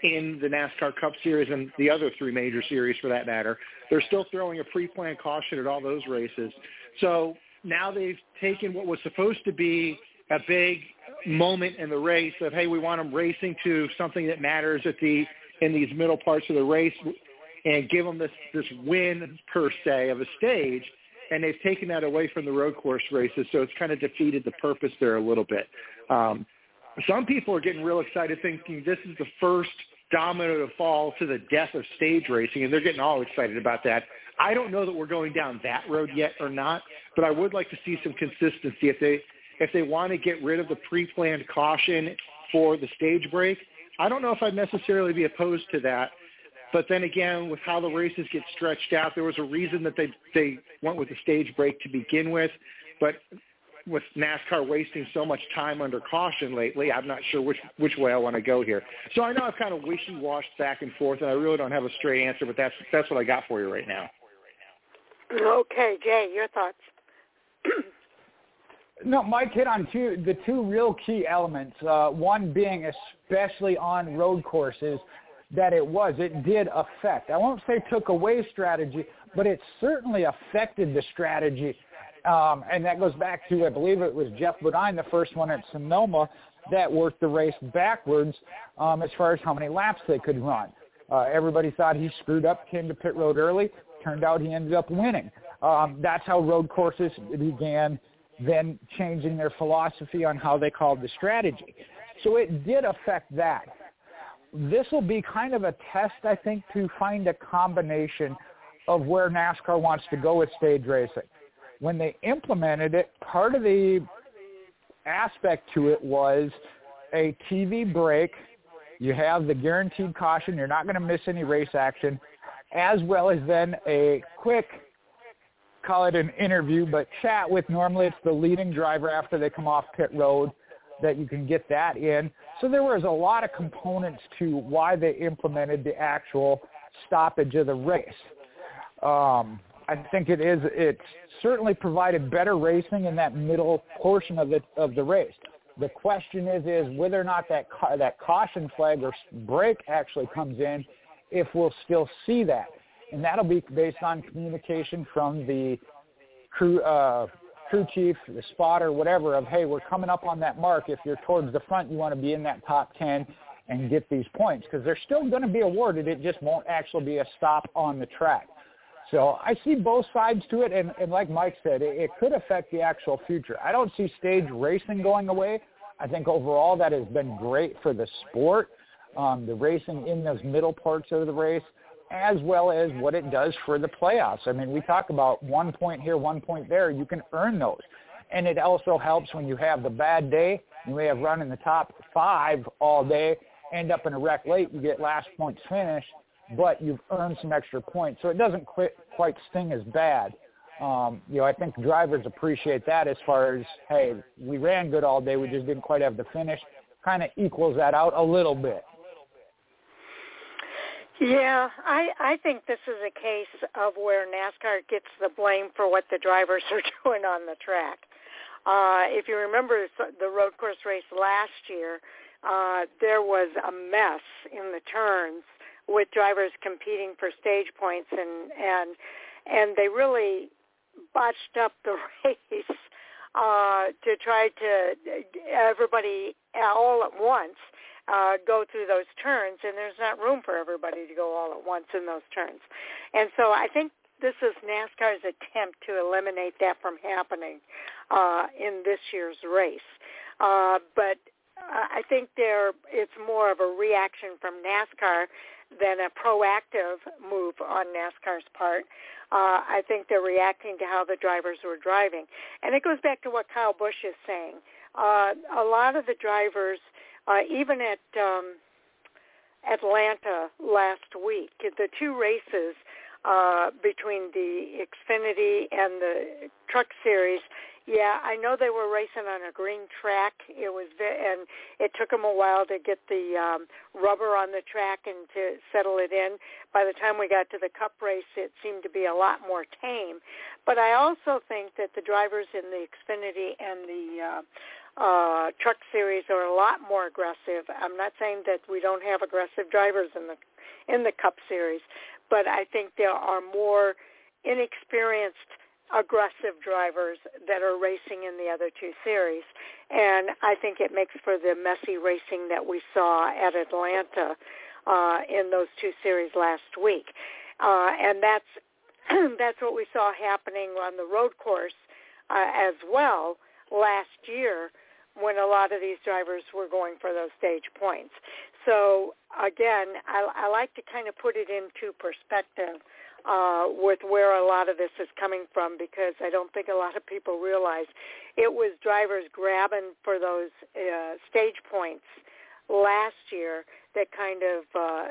in the NASCAR Cup Series and the other three major series for that matter. They're still throwing a pre-planned caution at all those races. So now they've taken what was supposed to be a big moment in the race of, hey, we want them racing to something that matters at the in these middle parts of the race and give them this, this win per se of a stage. And they've taken that away from the road course races, so it's kind of defeated the purpose there a little bit. Um, some people are getting real excited thinking this is the first domino to fall to the death of stage racing, and they're getting all excited about that. I don't know that we're going down that road yet or not, but I would like to see some consistency. If they if they want to get rid of the pre-planned caution for the stage break, I don't know if I'd necessarily be opposed to that. But then again, with how the races get stretched out, there was a reason that they they went with the stage break to begin with. But with NASCAR wasting so much time under caution lately, I'm not sure which which way I want to go here. So I know I've kind of wishy-washed back and forth, and I really don't have a straight answer. But that's that's what I got for you right now. Okay, Jay, your thoughts. No, Mike hit on two the two real key elements. Uh, one being especially on road courses that it was it did affect. I won't say took away strategy, but it certainly affected the strategy. Um, and that goes back to I believe it was Geoff Bodine, the first one at Sonoma, that worked the race backwards um, as far as how many laps they could run. Uh, everybody thought he screwed up, came to pit road early. Turned out he ended up winning. Um, that's how road courses began then changing their philosophy on how they called the strategy. So it did affect that. This will be kind of a test, I think, to find a combination of where NASCAR wants to go with stage racing. When they implemented it, part of the aspect to it was a TV break. You have the guaranteed caution. You're not going to miss any race action, as well as then a quick call it an interview, but chat with normally it's the leading driver after they come off pit road that you can get that in. So there was a lot of components to why they implemented the actual stoppage of the race. Um, I think it is it certainly provided better racing in that middle portion of the of the race. The question is is whether or not that ca- that caution flag or break actually comes in, if we'll still see that and that'll be based on communication from the crew uh, crew chief, the spotter, whatever. Of hey, we're coming up on that mark. If you're towards the front, you want to be in that top ten and get these points because they're still going to be awarded. It just won't actually be a stop on the track. So I see both sides to it, and, and like Mike said, it, it could affect the actual future. I don't see stage racing going away. I think overall that has been great for the sport, um, the racing in those middle parts of the race as well as what it does for the playoffs. I mean, we talk about one point here, one point there. You can earn those. And it also helps when you have the bad day, you may have run in the top five all day, end up in a wreck late, you get last points finish, but you've earned some extra points. So it doesn't quite, sting as bad. Um, you know, I think drivers appreciate that as far as, hey, we ran good all day, we just didn't quite have the finish. Kind of equals that out a little bit. Yeah, I I think this is a case of where NASCAR gets the blame for what the drivers are doing on the track. Uh, if you remember the road course race last year, uh, there was a mess in the turns with drivers competing for stage points, and and and they really botched up the race uh, to try to everybody all at once uh, go through those turns, and there's not room for everybody to go all at once in those turns. And so I think this is NASCAR's attempt to eliminate that from happening uh, in this year's race. Uh, but I think there it's more of a reaction from NASCAR than a proactive move on NASCAR's part. Uh, I think they're reacting to how the drivers were driving. And it goes back to what Kyle Busch is saying. Uh, a lot of the drivers, uh, even at um, Atlanta last week, the two races uh, between the Xfinity and the Truck Series, yeah, I know they were racing on a green track. It was, and it took them a while to get the um, rubber on the track and to settle it in. By the time we got to the Cup race, it seemed to be a lot more tame. But I also think that the drivers in the Xfinity and the uh, uh, Truck Series are a lot more aggressive. I'm not saying that we don't have aggressive drivers in the in the Cup Series, but I think there are more inexperienced aggressive drivers that are racing in the other two series. And I think it makes for the messy racing that we saw at Atlanta uh, in those two series last week. Uh, and that's that's what we saw happening on the road course uh, as well last year when a lot of these drivers were going for those stage points. So again, I, I like to kind of put it into perspective uh, with where a lot of this is coming from because I don't think a lot of people realize it was drivers grabbing for those uh, stage points last year that kind of uh,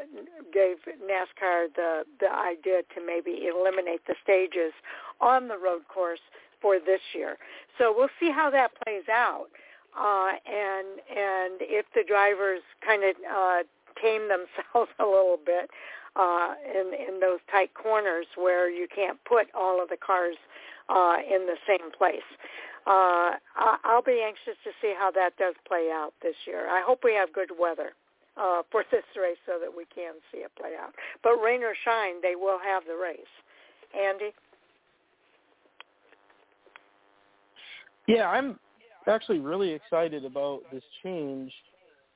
gave NASCAR the the idea to maybe eliminate the stages on the road course for this year. So we'll see how that plays out, uh, and and if the drivers kind of uh, tame themselves a little bit uh, in in those tight corners where you can't put all of the cars uh, in the same place. Uh, I'll be anxious to see how that does play out this year. I hope we have good weather uh, for this race so that we can see it play out. But rain or shine, they will have the race. Andy? Yeah, I'm actually really excited about this change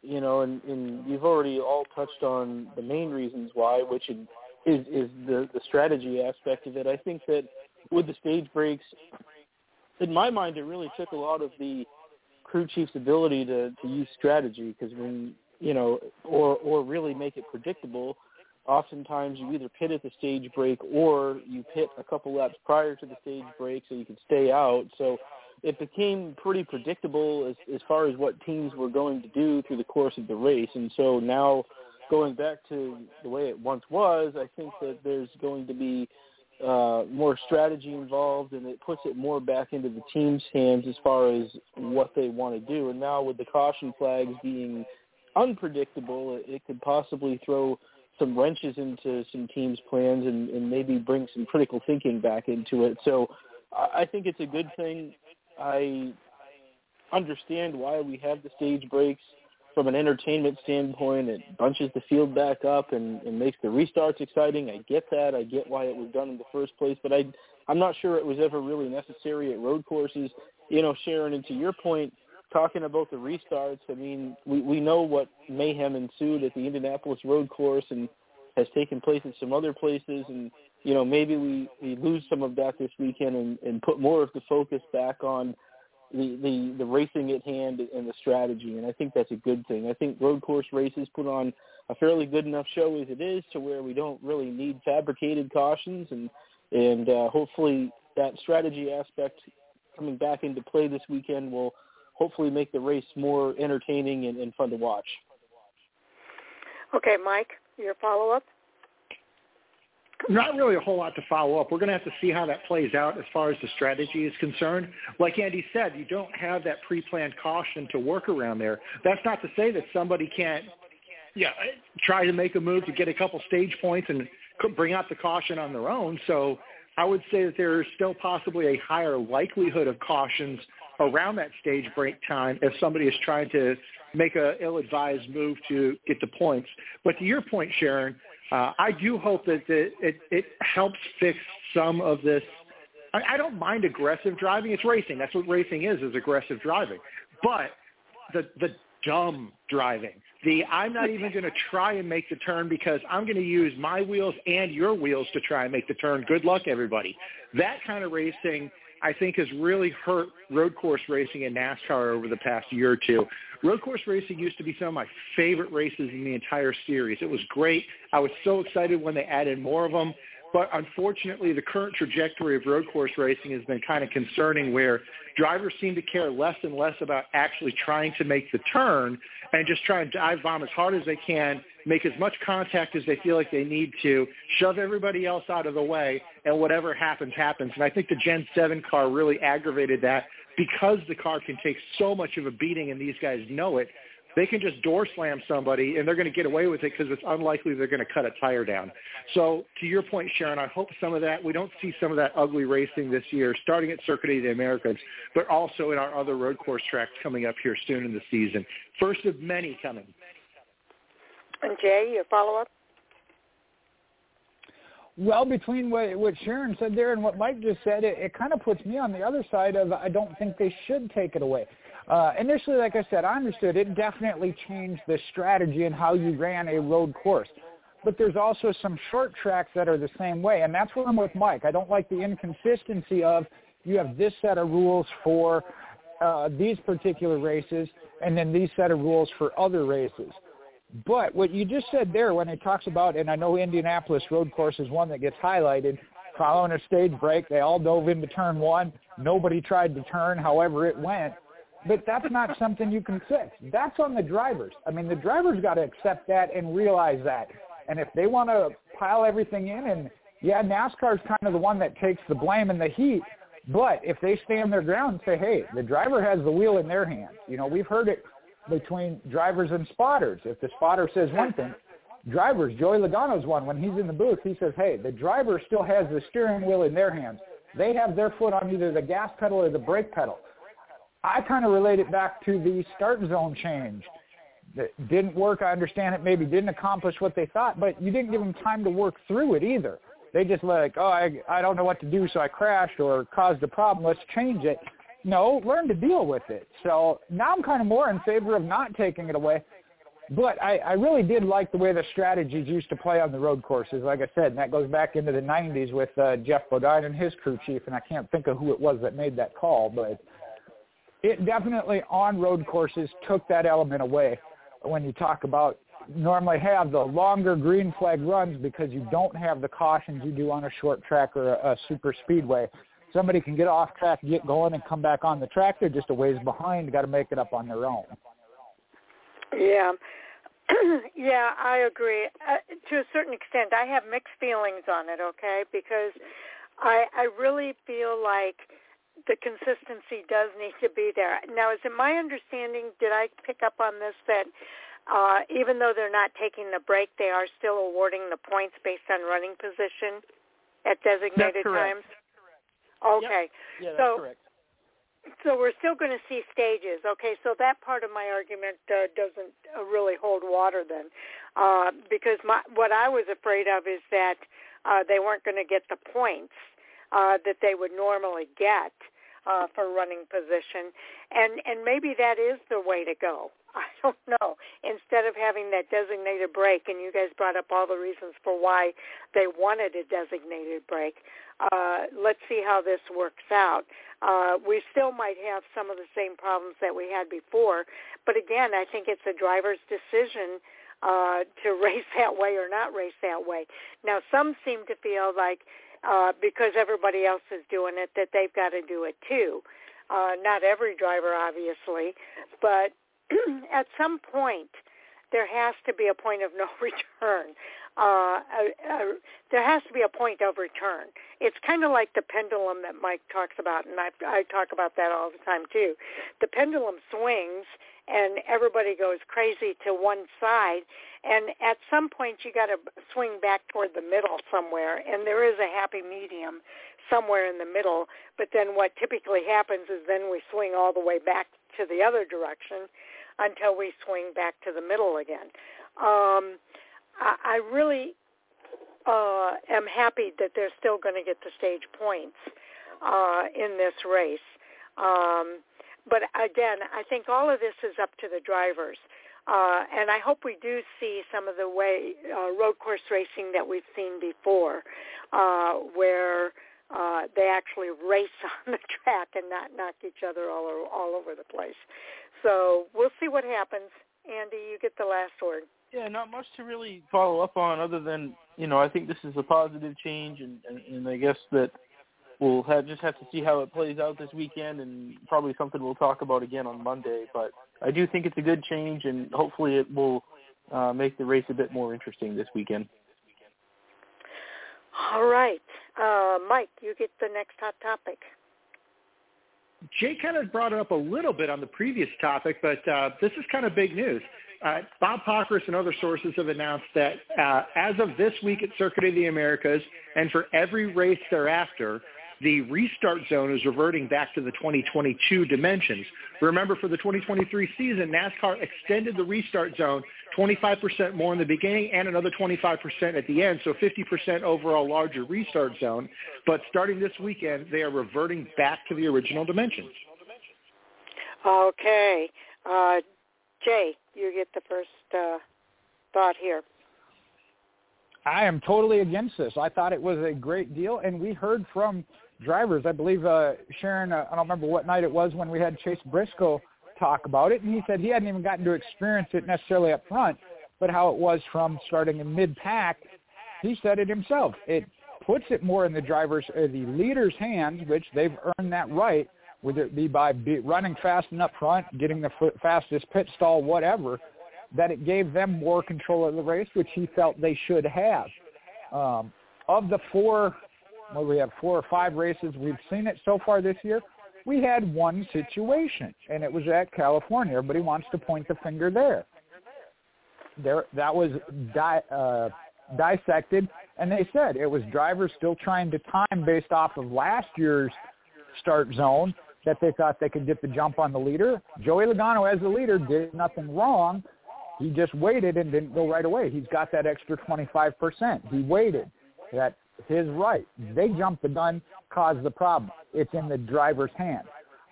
you know, and, and you've already all touched on the main reasons why, which is is the the strategy aspect of it. I think that with the stage breaks, in my mind, it really took a lot of the crew chief's ability to to use strategy because when you know, or or really make it predictable. Oftentimes, you either pit at the stage break or you pit a couple laps prior to the stage break so you can stay out. So it became pretty predictable as as far as what teams were going to do through the course of the race. And so now going back to the way it once was, I think that there's going to be uh, more strategy involved, and it puts it more back into the team's hands as far as what they want to do. And now with the caution flags being unpredictable, it, it could possibly throw some wrenches into some teams' plans and, and maybe bring some critical thinking back into it. So I think it's a good thing I understand why we have the stage breaks from an entertainment standpoint. It bunches the field back up and, and makes the restarts exciting. I get that. I get why it was done in the first place, but I I'm not sure it was ever really necessary at road courses. You know, Sharon, and to your point, talking about the restarts, I mean, we we know what mayhem ensued at the Indianapolis road course and has taken place in some other places and you know, maybe we, we lose some of that this weekend and, and put more of the focus back on the, the, the racing at hand and the strategy. And I think that's a good thing. I think road course races put on a fairly good enough show as it is to where we don't really need fabricated cautions and, and uh, hopefully that strategy aspect coming back into play this weekend will hopefully make the race more entertaining and, and fun to watch. Okay, Mike, your follow-up? Not really a whole lot to follow up. We're going to have to see how that plays out as far as the strategy is concerned. Like Andy said, you don't have that pre-planned caution to work around there. That's not to say that somebody can't yeah, try to make a move to get a couple stage points and bring out the caution on their own. So I would say that there is still possibly a higher likelihood of cautions around that stage break time if somebody is trying to make a ill-advised move to get the points. But to your point, Sharon, uh, I do hope that the, it, it helps fix some of this. I, I don't mind aggressive driving. It's racing. That's what racing is, is aggressive driving. But the, the dumb driving, the I'm not even going to try and make the turn because I'm going to use my wheels and your wheels to try and make the turn. Good luck, everybody. That kind of racing – I think has really hurt road course racing in NASCAR over the past year or two. Road course racing used to be some of my favorite races in the entire series. It was great. I was so excited when they added more of them. But unfortunately, the current trajectory of road course racing has been kind of concerning where drivers seem to care less and less about actually trying to make the turn and just try and dive bomb as hard as they can, make as much contact as they feel like they need to, shove everybody else out of the way, and whatever happens, happens. And I think the Gen 7 car really aggravated that because the car can take so much of a beating and these guys know it they can just door slam somebody and they're going to get away with it because it's unlikely they're going to cut a tire down. So to your point, Sharon, I hope some of that, we don't see some of that ugly racing this year, starting at Circuit of the Americas, but also in our other road course tracks coming up here soon in the season. First of many coming. And Jay, your follow-up? Well, between what, what Sharon said there and what Mike just said, it, it kind of puts me on the other side of I don't think they should take it away. Uh, initially, like I said, I understood it definitely changed the strategy and how you ran a road course. But there's also some short tracks that are the same way, and that's where I'm with Mike. I don't like the inconsistency of you have this set of rules for uh, these particular races and then these set of rules for other races. But what you just said there when it talks about, and I know Indianapolis road course is one that gets highlighted, following a stage break, they all dove into turn one. Nobody tried to turn however it went. But that's not something you can fix. That's on the drivers. I mean, the drivers got to accept that and realize that. And if they want to pile everything in, and yeah, NASCAR's kind of the one that takes the blame and the heat. But if they stand their ground and say, hey, the driver has the wheel in their hands. You know, we've heard it between drivers and spotters. If the spotter says one thing, drivers, Joey Logano's one, when he's in the booth, he says, hey, the driver still has the steering wheel in their hands. They have their foot on either the gas pedal or the brake pedal. I kind of relate it back to the start zone change. That didn't work. I understand it maybe didn't accomplish what they thought, but you didn't give them time to work through it either. They just like, oh, I, I don't know what to do, so I crashed or caused a problem. Let's change it. No, learn to deal with it. So now I'm kind of more in favor of not taking it away. But I, I really did like the way the strategies used to play on the road courses, like I said, and that goes back into the 90s with uh, Geoff Bodine and his crew chief, and I can't think of who it was that made that call, but – it definitely on road courses took that element away when you talk about normally have the longer green flag runs because you don't have the cautions you do on a short track or a, a super speedway. Somebody can get off track, get going, and come back on the track. They're just a ways behind. Got to make it up on their own. Yeah, yeah, I agree. Uh, to a certain extent, I have mixed feelings on it. Okay, because I I really feel like the consistency does need to be there. Now, is it my understanding, did I pick up on this, that uh, even though they're not taking the break, they are still awarding the points based on running position at designated times? That's correct. Okay. Yep. Yeah, so, correct. So we're still going to see stages. Okay, so that part of my argument uh, doesn't uh, really hold water then, uh, because my, what I was afraid of is that uh, they weren't going to get the points uh, that they would normally get uh, for running position, and and maybe that is the way to go. I don't know. Instead of having that designated break, and you guys brought up all the reasons for why they wanted a designated break. Uh, let's see how this works out. Uh, we still might have some of the same problems that we had before, but again, I think it's a driver's decision uh, to race that way or not race that way. Now, some seem to feel like uh, because everybody else is doing it, that they've got to do it too. Uh, not every driver, obviously, but at some point, there has to be a point of no return. Uh, uh, there has to be a point of return. It's kind of like the pendulum that Mike talks about, and I, I talk about that all the time too. The pendulum swings, and everybody goes crazy to one side, and at some point you got to swing back toward the middle somewhere, and there is a happy medium somewhere in the middle. But then what typically happens is then we swing all the way back to the other direction until we swing back to the middle again. Um, I, I really uh, am happy that they're still going to get the stage points uh, in this race. Um, but again, I think all of this is up to the drivers. Uh, and I hope we do see some of the way uh, road course racing that we've seen before, uh, where uh, they actually race on the track and not knock each other all all over the place. So we'll see what happens. Andy, you get the last word. Yeah, not much to really follow up on other than you know I think this is a positive change, and and, and I guess that we'll have, just have to see how it plays out this weekend, and probably something we'll talk about again on Monday. But I do think it's a good change, and hopefully it will uh, make the race a bit more interesting this weekend. All right, uh, Mike, you get the next hot topic. Jay kind of brought it up a little bit on the previous topic, but uh, this is kind of big news. Uh, Bob Pockrass and other sources have announced that uh, as of this week at Circuit of the Americas and for every race thereafter, the restart zone is reverting back to the 2022 dimensions. Remember, for the 2023 season, NASCAR extended the restart zone 25% more in the beginning and another 25% at the end, so 50% overall larger restart zone. But starting this weekend, they are reverting back to the original dimensions. Okay. Uh, Jay, you get the first uh, thought here. I am totally against this. I thought it was a great deal, and we heard from drivers. I believe uh, Sharon. Uh, I don't remember what night it was when we had Chase Briscoe talk about it, and he said he hadn't even gotten to experience it necessarily up front, but how it was from starting in mid-pack. He said it himself. It puts it more in the drivers, uh, the leaders' hands, which they've earned that right, whether it be by be running fast and up front, getting the fastest pit stall, whatever, that it gave them more control of the race, which he felt they should have. Um, of the four, well, we have four or five races we've seen it so far this year. We had one situation, and it was at California. Everybody wants to point the finger there. There, that was di- uh, dissected, and they said it was drivers still trying to time based off of last year's start zone that they thought they could get the jump on the leader. Joey Logano, as the leader, did nothing wrong. He just waited and didn't go right away. He's got that extra 25%. He waited. That's his right. They jumped the gun, caused the problem. It's in the driver's hands.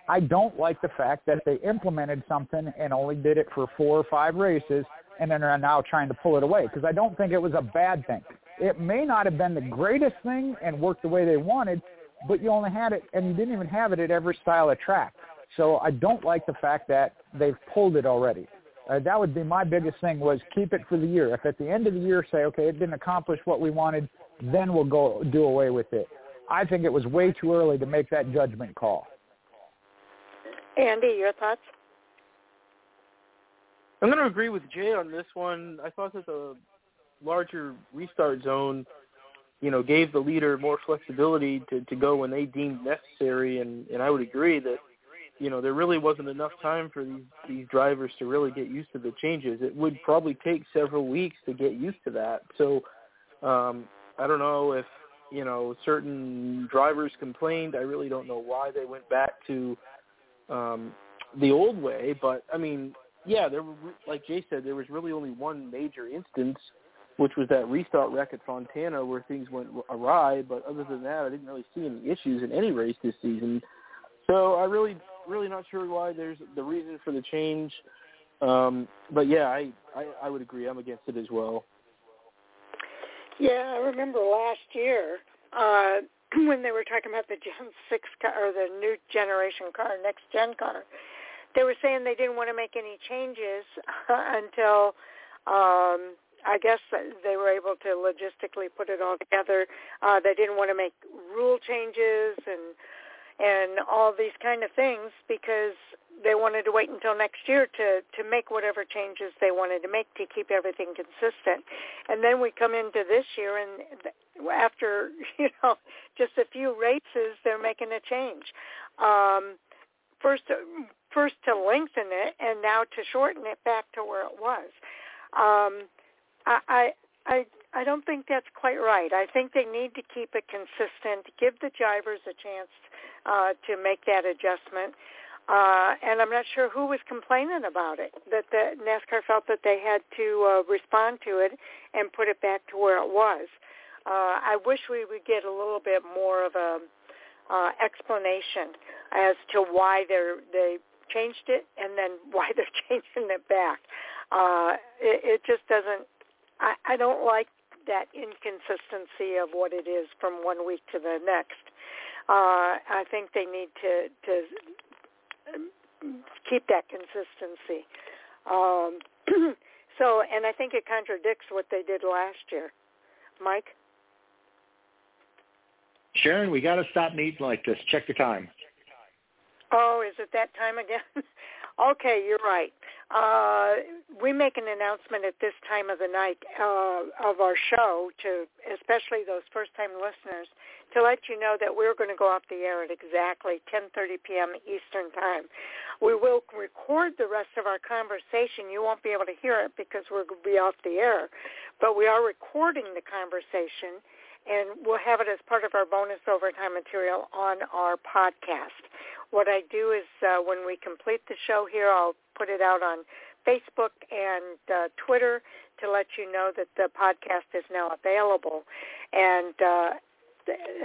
I don't like the fact that they implemented something and only did it for four or five races and then are now trying to pull it away because I don't think it was a bad thing. It may not have been the greatest thing and worked the way they wanted, but you only had it and you didn't even have it at every style of track. So I don't like the fact that they've pulled it already. Uh, that would be my biggest thing was keep it for the year. If at the end of the year say, okay, it didn't accomplish what we wanted, then we'll go do away with it. I think it was way too early to make that judgment call. Andy, your thoughts? I'm going to agree with Jay on this one. I thought that the larger restart zone, you know, gave the leader more flexibility to, to go when they deemed necessary, and, and I would agree that, you know, there really wasn't enough time for these, these drivers to really get used to the changes. It would probably take several weeks to get used to that. So um, I don't know if, you know, certain drivers complained. I really don't know why they went back to um, the old way, but I mean, yeah, there were, like Jay said, there was really only one major instance, which was that restart wreck at Fontana where things went awry. But other than that, I didn't really see any issues in any race this season. So I really, really not sure why there's the reason for the change. Um, but yeah, I, I, I would agree. I'm against it as well. Yeah, I remember last year uh, when they were talking about the Gen 6 car or the new generation car, next gen car, they were saying they didn't want to make any changes until um, I guess they were able to logistically put it all together. Uh, they didn't want to make rule changes and and all these kind of things because they wanted to wait until next year to to make whatever changes they wanted to make to keep everything consistent. And then we come into this year, and after you know just a few races, they're making a change. Um, first, first to lengthen it, and now to shorten it back to where it was. Um, I, I I don't think that's quite right. I think they need to keep it consistent, give the drivers a chance uh, to make that adjustment. Uh, and I'm not sure who was complaining about it, that the NASCAR felt that they had to uh, respond to it and put it back to where it was. Uh, I wish we would get a little bit more of a uh, explanation as to why they're, they changed it and then why they're changing it back. Uh, it, it just doesn't. I, I don't like that inconsistency of what it is from one week to the next. Uh, I think they need to to keep that consistency. Um, so, and I think it contradicts what they did last year. Mike? Sharon, we got to stop meeting like this. Check the time. Oh, is it that time again? okay, you're right. Uh, we make an announcement at this time of the night uh, of our show to especially those first-time listeners to let you know that we're going to go off the air at exactly 10:30 p.m. Eastern Time. We will record the rest of our conversation. You won't be able to hear it because we're going to be off the air, but we are recording the conversation and we'll have it as part of our bonus overtime material on our podcast. What I do is uh, when we complete the show here, I'll put it out on Facebook and uh, Twitter to let you know that the podcast is now available. And uh,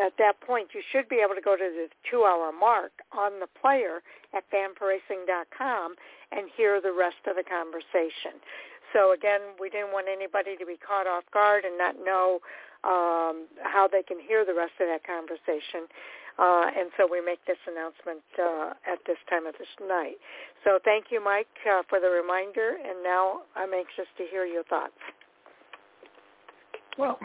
at that point, you should be able to go to the two-hour mark on the player at fanforracing.com and hear the rest of the conversation. So again, we didn't want anybody to be caught off guard and not know um, how they can hear the rest of that conversation. Uh, and so we make this announcement uh, at this time of this night. So thank you, Mike, uh, for the reminder. And now I'm anxious to hear your thoughts. Well,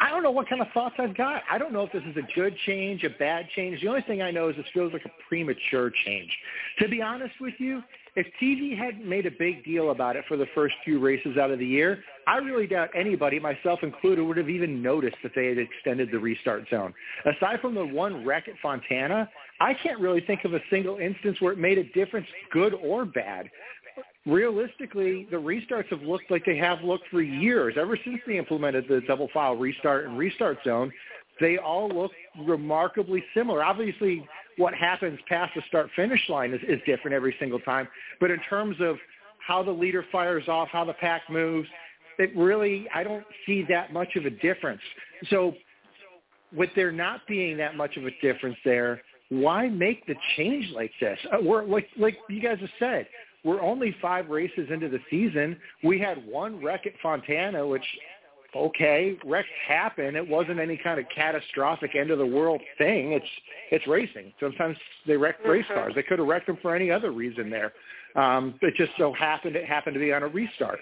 I don't know what kind of thoughts I've got. I don't know if this is a good change, a bad change. The only thing I know is this feels like a premature change. To be honest with you, if TV hadn't made a big deal about it for the first few races out of the year, I really doubt anybody, myself included, would have even noticed that they had extended the restart zone. Aside from the one wreck at Fontana, I can't really think of a single instance where it made a difference, good or bad realistically, the restarts have looked like they have looked for years. Ever since they implemented the double file restart and restart zone, they all look remarkably similar. Obviously, what happens past the start-finish line is, is different every single time. But in terms of how the leader fires off, how the pack moves, it really, I don't see that much of a difference. So with there not being that much of a difference there, why make the change like this? Uh, we're like like you guys have said, we're only five races into the season. We had one wreck at Fontana, which okay, wrecks happen. It wasn't any kind of catastrophic end of the world thing. It's it's racing. Sometimes they wreck mm-hmm. race cars. They could have wrecked them for any other reason there. Um, it just so happened it happened to be on a restart.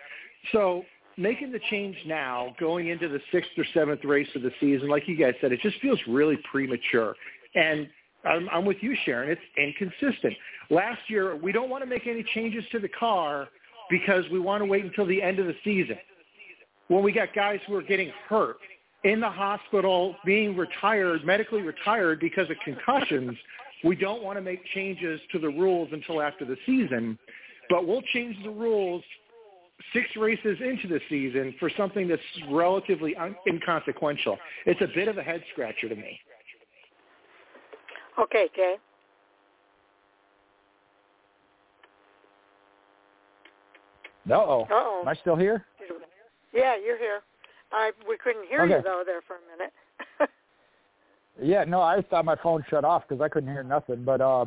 So making the change now, going into the sixth or seventh race of the season, like you guys said, it just feels really premature. And I'm, I'm with you, Sharon. It's inconsistent. Last year, we don't want to make any changes to the car because we want to wait until the end of the season. When we got guys who are getting hurt in the hospital, being retired, medically retired because of concussions, we don't want to make changes to the rules until after the season. But we'll change the rules six races into the season for something that's relatively un- inconsequential. It's a bit of a head scratcher to me. Okay, Jay. Uh-oh. Uh-oh. Am I still here? Yeah, you're here. I we couldn't hear okay. you though there for a minute. yeah, no, I just thought my phone shut off because I couldn't hear nothing. But uh,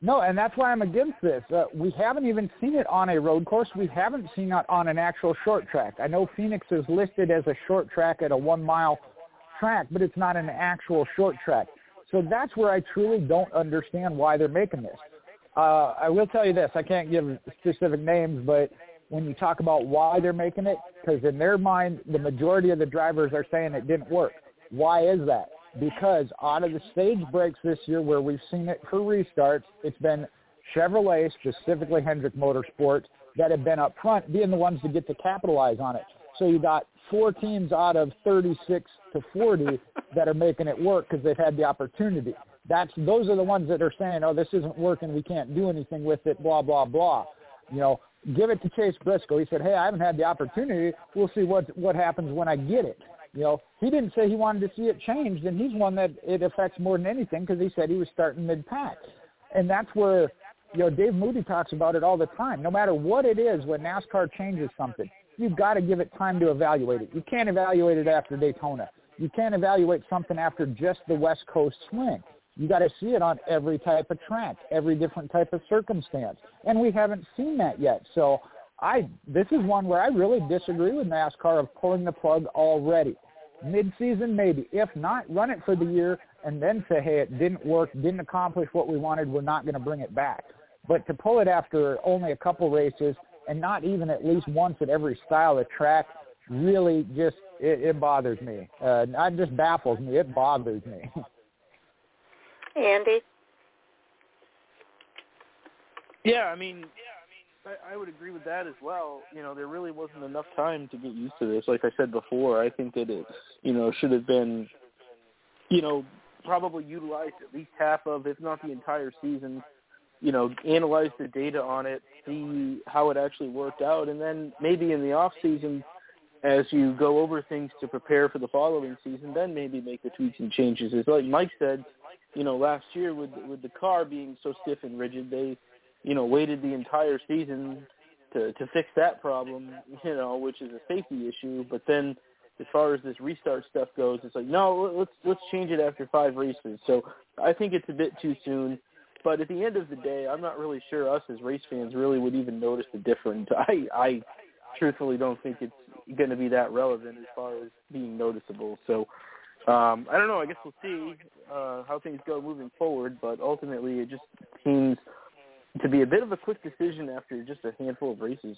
no, and that's why I'm against this. Uh, we haven't even seen it on a road course. We haven't seen it on an actual short track. I know Phoenix is listed as a short track at a one mile track, but it's not an actual short track. So that's where I truly don't understand why they're making this. Uh, I will tell you this: I can't give specific names, but when you talk about why they're making it, because in their mind, the majority of the drivers are saying it didn't work. Why is that? Because out of the stage breaks this year, where we've seen it for restarts, it's been Chevrolet, specifically Hendrick Motorsports, that have been up front, being the ones to get to capitalize on it. So you got four teams out of 36 to 40 that are making it work because they've had the opportunity. That's those are the ones that are saying, "Oh, this isn't working. We can't do anything with it." Blah blah blah. You know, give it to Chase Briscoe. He said, "Hey, I haven't had the opportunity. We'll see what what happens when I get it." You know, he didn't say he wanted to see it changed, and he's one that it affects more than anything because he said he was starting mid-pack, and that's where you know Dave Moody talks about it all the time. No matter what it is, when NASCAR changes something, you've got to give it time to evaluate it. You can't evaluate it after Daytona. You can't evaluate something after just the West Coast swing. You got to see it on every type of track, every different type of circumstance, and we haven't seen that yet. So I this is one where I really disagree with NASCAR of pulling the plug already. Mid-season, maybe. If not, run it for the year and then say, hey, it didn't work, didn't accomplish what we wanted, we're not going to bring it back. But to pull it after only a couple races and not even at least once at every style of track really just it, it bothers me. Uh, not just baffles me, it bothers me. Andy? Yeah, I mean, I, I would agree with that as well. You know, there really wasn't enough time to get used to this. Like I said before, I think that it, you know, should have been, you know, probably utilized at least half of, if not the entire season. You know, analyze the data on it, see how it actually worked out, and then maybe in the off season, as you go over things to prepare for the following season, then maybe make the tweaks and changes. As like Mike said, you know, last year with with the car being so stiff and rigid, they you know, waited the entire season to to fix that problem, you know, which is a safety issue. But then, as far as this restart stuff goes, it's like no, let's let's change it after five races. So I think it's a bit too soon. But at the end of the day, I'm not really sure us as race fans really would even notice the difference. I I truthfully don't think it's going to be that relevant as far as being noticeable. So um, I don't know. I guess we'll see uh, how things go moving forward. But ultimately, it just seems to be a bit of a quick decision after just a handful of races.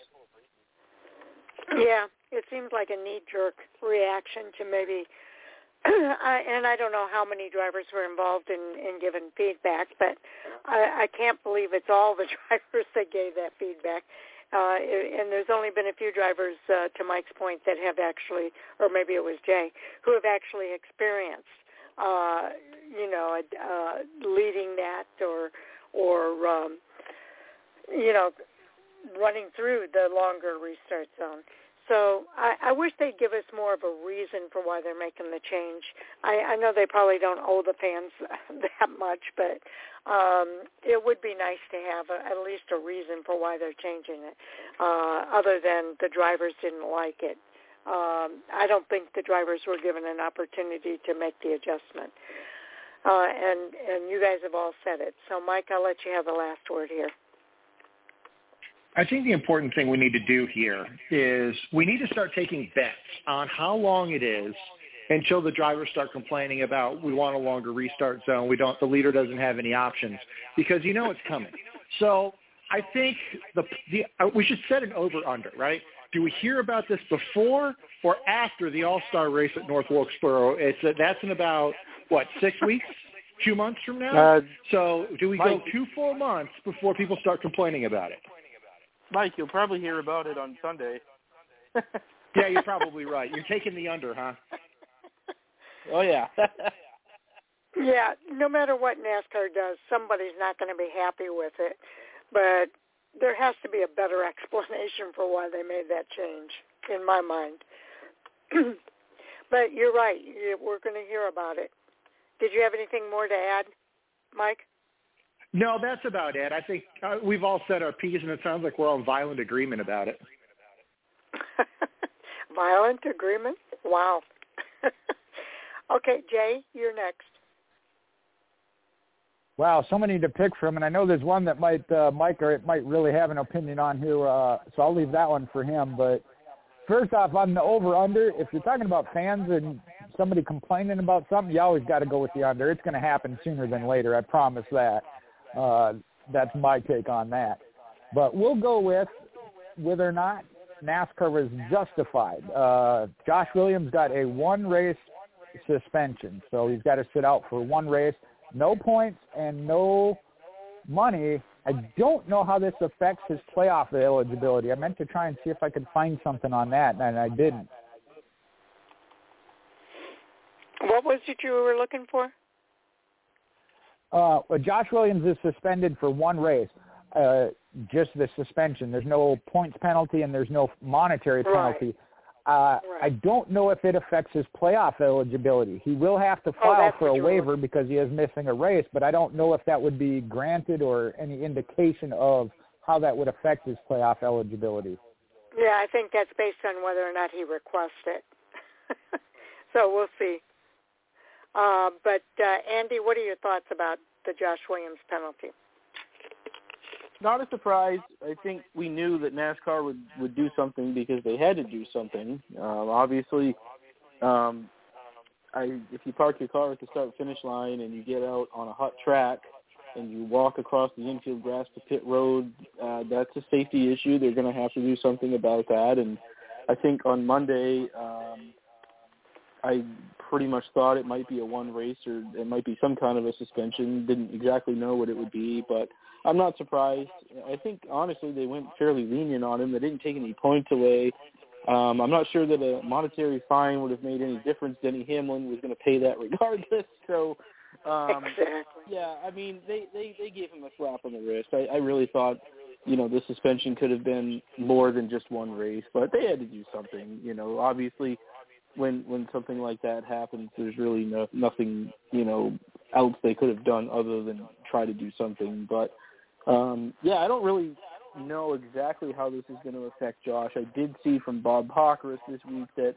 Yeah, it seems like a knee-jerk reaction to maybe, I, and I don't know how many drivers were involved in, in giving feedback, but I, I can't believe it's all the drivers that gave that feedback. Uh, and there's only been a few drivers, uh, to Mike's point, that have actually, or maybe it was Jay, who have actually experienced, uh, you know, uh, leading that or or um, you know, running through the longer restart zone. So I, I wish they'd give us more of a reason for why they're making the change. I, I know they probably don't owe the fans that much, but um, it would be nice to have a, at least a reason for why they're changing it, uh, other than the drivers didn't like it. Um, I don't think the drivers were given an opportunity to make the adjustment. Uh, and and you guys have all said it. So, Mike, I'll let you have the last word here. I think the important thing we need to do here is we need to start taking bets on how long it is until the drivers start complaining about we want a longer restart zone. We don't. The leader doesn't have any options because you know it's coming. So I think the, the uh, we should set an over under right. Do we hear about this before or after the All Star race at North Wilkesboro? It's that's in about what six weeks, two months from now. Uh, so do we go two full months before people start complaining about it? Mike, you'll probably hear about it on Sunday. yeah, you're probably right. You're taking the under, huh? Oh yeah. yeah, no matter what NASCAR does, somebody's not going to be happy with it. But there has to be a better explanation for why they made that change, in my mind. but you're right. We're going to hear about it. Did you have anything more to add, Mike? No, that's about it. I think uh, we've all said our piece, and it sounds like we're all in violent agreement about it. violent agreement? Wow. okay, Jay, you're next. Wow, so many to pick from, and I know there's one that might uh, Mike or it might really have an opinion on here, uh, so I'll leave that one for him. But first off, on the over/under, if you're talking about fans and somebody complaining about something, you always got to go with the under. It's going to happen sooner than later. I promise that. Uh, that's my take on that. But we'll go with whether or not NASCAR was justified. Uh, Josh Williams got a one race suspension, so he's got to sit out for one race. No points and no money I don't know how this affects his playoff eligibility. I meant to try and see if I could find something on that, and I didn't. What was it you were looking for? Uh, Josh Williams is suspended for one race, uh, just the suspension. There's no points penalty and there's no monetary penalty. Right. Uh, right. I don't know if it affects his playoff eligibility. He will have to Oh, file that's for a waiver because he is missing a race, but I don't know if that would be granted or any indication of how that would affect his playoff eligibility. Yeah, I think that's based on whether or not he requests it. so we'll see. Uh, but uh, Andy, what are your thoughts about the Josh Williams penalty? Not a surprise. I think we knew that NASCAR would would do something because they had to do something. Um, obviously, um, I if you park your car at the start finish line and you get out on a hot track and you walk across the infield grass to pit road, uh, that's a safety issue. They're going to have to do something about that. And I think on Monday, um, I pretty much thought it might be a one race or it might be some kind of a suspension. Didn't exactly know what it would be, but I'm not surprised. I think honestly they went fairly lenient on him. They didn't take any points away. Um, I'm not sure that a monetary fine would have made any difference. Denny Hamlin was going to pay that regardless. So, um, exactly. yeah, I mean they they they gave him a slap on the wrist. I, I really thought, you know, the suspension could have been more than just one race, but they had to do something. You know, obviously when when something like that happens, there's really no, nothing you know else they could have done other than try to do something. But um, yeah, I don't really know exactly how this is going to affect Josh. I did see from Bob Pockrass this week that,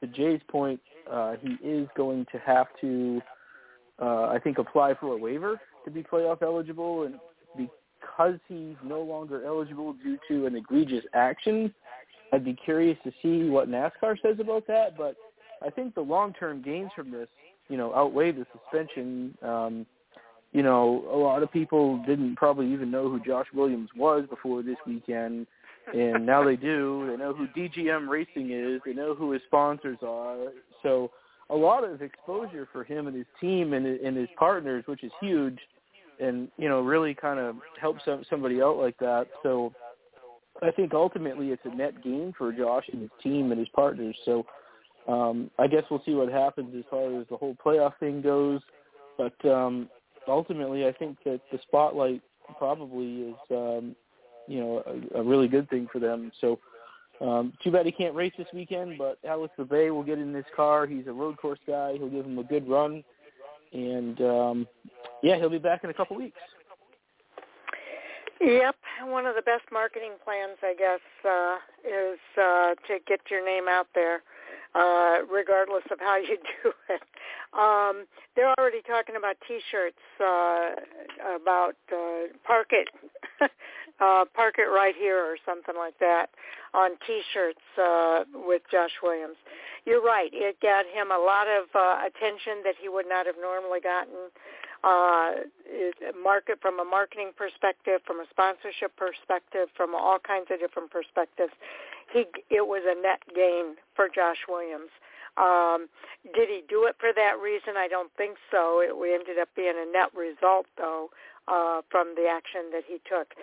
to Jay's point, uh, he is going to have to, uh, I think, apply for a waiver to be playoff eligible, and because he's no longer eligible due to an egregious action, I'd be curious to see what NASCAR says about that, but I think the long-term gains from this, you know, outweigh the suspension. Um, you know, a lot of people didn't probably even know who Josh Williams was before this weekend, and now they do. They know who DGM Racing is. They know who his sponsors are. So a lot of exposure for him and his team and, and his partners, which is huge, and you know, really kind of helps somebody out like that. So I think ultimately it's a net gain for Josh and his team and his partners. So um, I guess we'll see what happens as far as the whole playoff thing goes. But um, ultimately, I think that the spotlight probably is, um, you know, a, a really good thing for them. So um, too bad he can't race this weekend, but Alex Labbe will get in this car. He's a road course guy. He'll give him a good run. And, um, yeah, he'll be back in a couple weeks. Yep, one of the best marketing plans, I guess, uh, is uh, to get your name out there, uh, regardless of how you do it. Um, they're already talking about T-shirts, uh, about uh, park it, uh, park it right here or something like that on T-shirts uh, with Josh Williams. You're right; it got him a lot of uh, attention that he would not have normally gotten uh, market from a marketing perspective, from a sponsorship perspective, from all kinds of different perspectives. He it was a net gain for Josh Williams. Um, did he do it for that reason? I don't think so. It we ended up being a net result though uh, from the action that he took.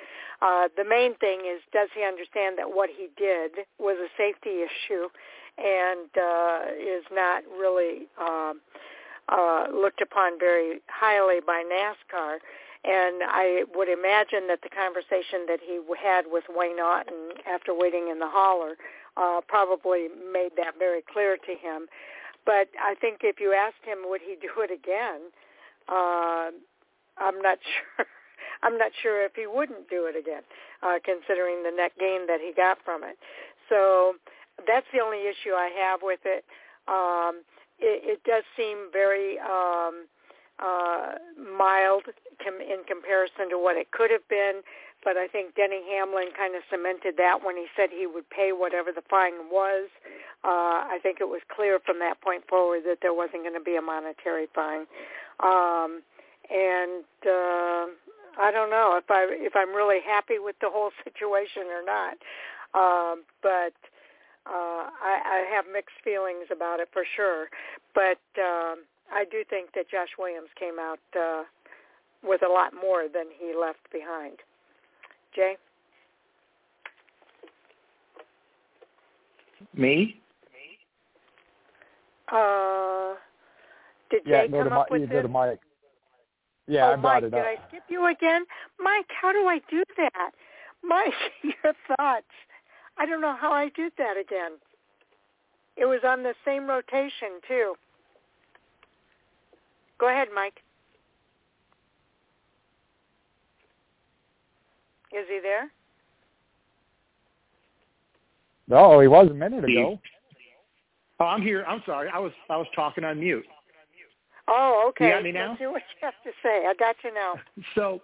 Uh, the main thing is, does he understand that what he did was a safety issue and uh, is not really. Um, uh, looked upon very highly by NASCAR. And I would imagine that the conversation that he had with Wayne Auton after waiting in the hauler uh, probably made that very clear to him. But I think if you asked him would he do it again, uh, I'm not sure. I'm not sure if he wouldn't do it again, uh, considering the net gain that he got from it. So that's the only issue I have with it. Um, it, it does seem very um, uh, mild com- in comparison to what it could have been. But I think Denny Hamlin kind of cemented that when he said he would pay whatever the fine was. Uh, I think it was clear from that point forward that there wasn't going to be a monetary fine. Um, and uh, I don't know if I if I'm really happy with the whole situation or not. Um, but uh, I, I have mixed feelings about it for sure, but um, I do think that Josh Williams came out uh, with a lot more than he left behind. Jay? Me? Uh, did yeah, Jay go come to up with you this? Mike. Yeah, oh, I brought Mike, it did. I skip you again? Mike, how do I do that? Mike, your thoughts. I don't know how I did that again. It was on the same rotation, too. Go ahead, Mike. Is he there? Oh, he was a minute ago. Oh, I'm here. I'm sorry. I was I was talking on mute. Oh, okay. You got me now? Let's see what you have to say. I got you now. So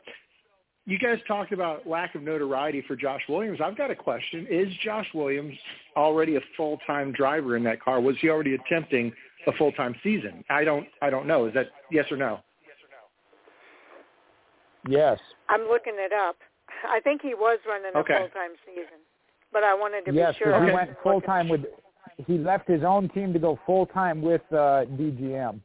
you guys talked about lack of notoriety for Josh Williams. I've got a question. Is Josh Williams already a full-time driver in that car? Was he already attempting a full-time season? I don't I don't know. Is that yes or no? Yes. I'm looking it up. I think he was running a full-time season, but I wanted to yes, be sure. because I he went full-time with. He left his own team to go full time with uh, DGM.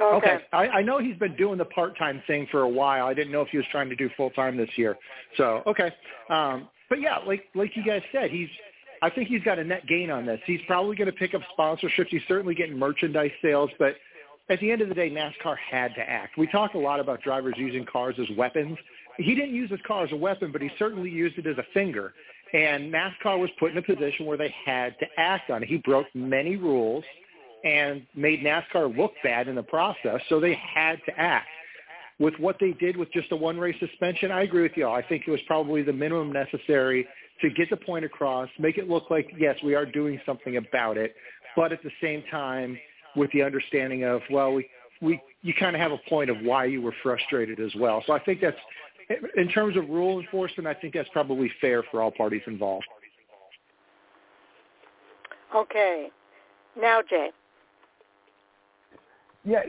Okay. I, I know he's been doing the part-time thing for a while. I didn't know if he was trying to do full-time this year. So, okay. Um, but yeah, like like you guys said, he's I think he's got a net gain on this. He's probably going to pick up sponsorships. He's certainly getting merchandise sales, but at the end of the day, NASCAR had to act. We talk a lot about drivers using cars as weapons. He didn't use his car as a weapon, but he certainly used it as a finger. And NASCAR was put in a position where they had to act on it. He broke many rules and made NASCAR look bad in the process, so they had to act. With what they did with just a one-race suspension, I agree with you. all. I think it was probably the minimum necessary to get the point across, make it look like, yes, we are doing something about it, but at the same time, with the understanding of, well, we, we you kind of have a point of why you were frustrated as well. So I think that's, in terms of rule enforcement, I think that's probably fair for all parties involved. Okay. Now, Jay. Yeah,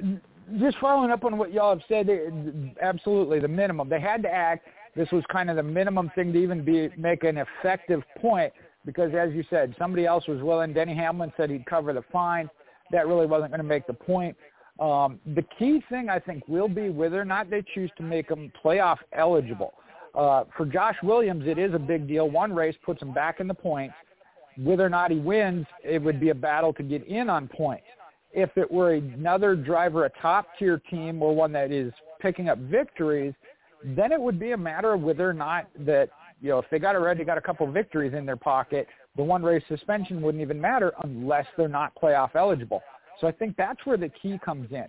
just following up on what y'all have said, absolutely the minimum. They had to act. This was kind of the minimum thing to even be make an effective point because, as you said, somebody else was willing. Denny Hamlin said he'd cover the fine. That really wasn't going to make the point. Um, the key thing I think will be whether or not they choose to make him playoff eligible. Uh, for Josh Williams, it is a big deal. One race puts him back in the points. Whether or not he wins, it would be a battle to get in on points if it were another driver, a top tier team or one that is picking up victories, then it would be a matter of whether or not that, you know, if they got already got a couple victories in their pocket, the one race suspension wouldn't even matter unless they're not playoff eligible. So I think that's where the key comes in.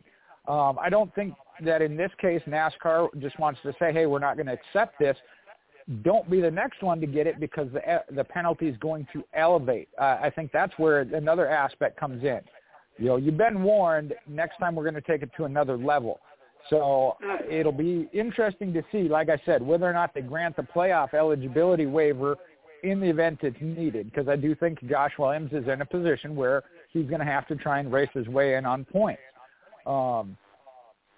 Um, I don't think that in this case NASCAR just wants to say, hey, we're not going to accept this. Don't be the next one to get it because the the penalty is going to elevate. Uh, I think that's where another aspect comes in you know, you've been warned. Next time we're going to take it to another level. So uh, it'll be interesting to see, like I said, whether or not they grant the playoff eligibility waiver in the event it's needed. Because I do think Josh Williams is in a position where he's going to have to try and race his way in on points. Um,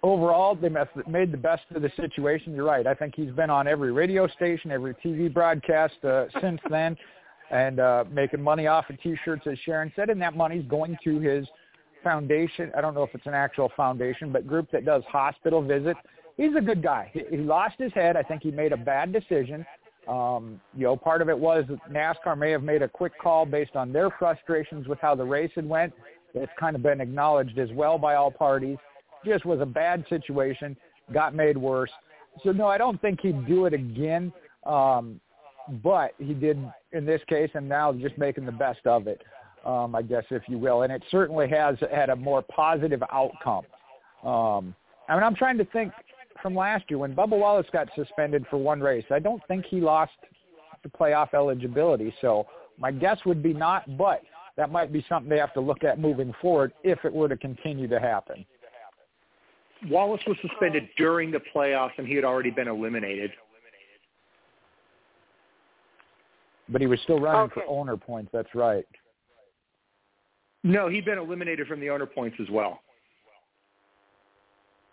overall, they made the best of the situation. You're right. I think he's been on every radio station, every TV broadcast uh, since then, and uh, making money off of T-shirts, as Sharon said, and that money's going to his foundation. I don't know if it's an actual foundation, but group that does hospital visits. He's a good guy. He, he lost his head. I think he made a bad decision. Um, you know, part of it was NASCAR may have made a quick call based on their frustrations with how the race had went. It's kind of been acknowledged as well by all parties. Just was a bad situation, got made worse. So no, I don't think he'd do it again. Um, but he did in this case, and now just making the best of it, um, I guess, if you will. And it certainly has had a more positive outcome. Um, I mean, I'm trying to think from last year when Bubba Wallace got suspended for one race. I don't think he lost the playoff eligibility. So my guess would be not, but that might be something they have to look at moving forward if it were to continue to happen. Wallace was suspended during the playoffs, and he had already been eliminated. But he was still running for owner points. That's right. No, he'd been eliminated from the owner points as well.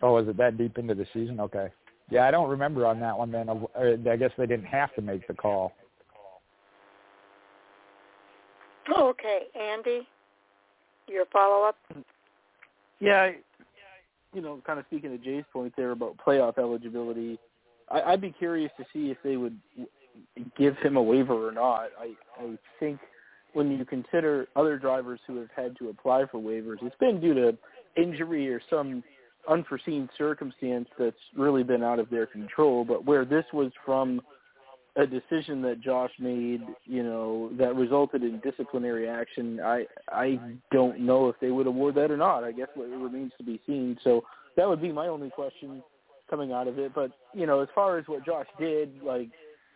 Oh, was it that deep into the season? Okay. Yeah, I don't remember on that one then. Uh, I guess they didn't have to make the call. Okay, Andy, your follow-up. Yeah, you know, kind of speaking to Jay's point there about playoff eligibility, I, I'd be curious to see if they would give him a waiver or not. I I think when you consider other drivers who have had to apply for waivers, it's been due to injury or some unforeseen circumstance that's really been out of their control. But where this was from a decision that Josh made, you know, that resulted in disciplinary action, I I don't know if they would award that or not. I guess it remains to be seen. So that would be my only question coming out of it. But you know, as far as what Josh did, like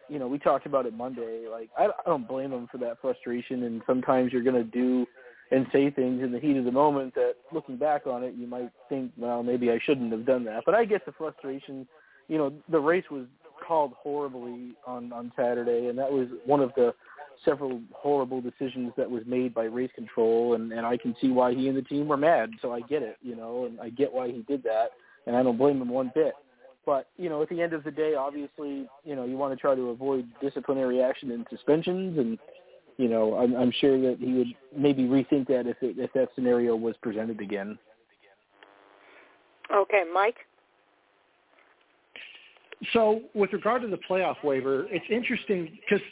you know, we talked about it Monday. Like I, I don't blame him for that frustration, and sometimes you're going to do and say things in the heat of the moment that, looking back on it, you might think, well, maybe I shouldn't have done that. But I get the frustration. You know, the race was called horribly on on Saturday, and that was one of the several horrible decisions that was made by race control and and I can see why he and the team were mad so I get it you know and I get why he did that and I don't blame him one bit but you know, at the end of the day, obviously, you know, you want to try to avoid disciplinary action and suspensions, and you know, I'm, I'm sure that he would maybe rethink that if it, if that scenario was presented again. Okay, Mike. So, with regard to the playoff waiver, it's interesting because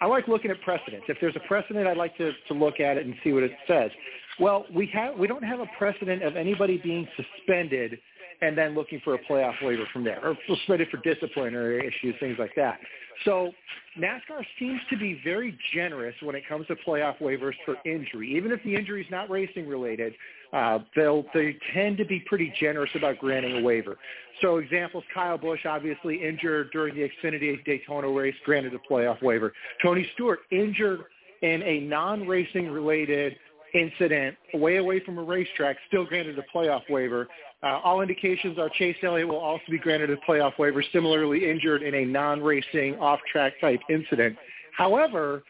I like looking at precedents. If there's a precedent, I'd like to, to look at it and see what it says. Well, we have we don't have a precedent of anybody being suspended and then looking for a playoff waiver from there, or suspended for disciplinary issues, things like that. So NASCAR seems to be very generous when it comes to playoff waivers for injury. Even if the injury is not racing related, uh, they'll they tend to be pretty generous about granting a waiver. So examples: Kyle Busch obviously injured during the Xfinity Daytona race, granted a playoff waiver. Tony Stewart injured in a non-racing related incident way away from a racetrack, still granted a playoff waiver. Uh, all indications are Chase Elliott will also be granted a playoff waiver, similarly injured in a non-racing off-track type incident. However,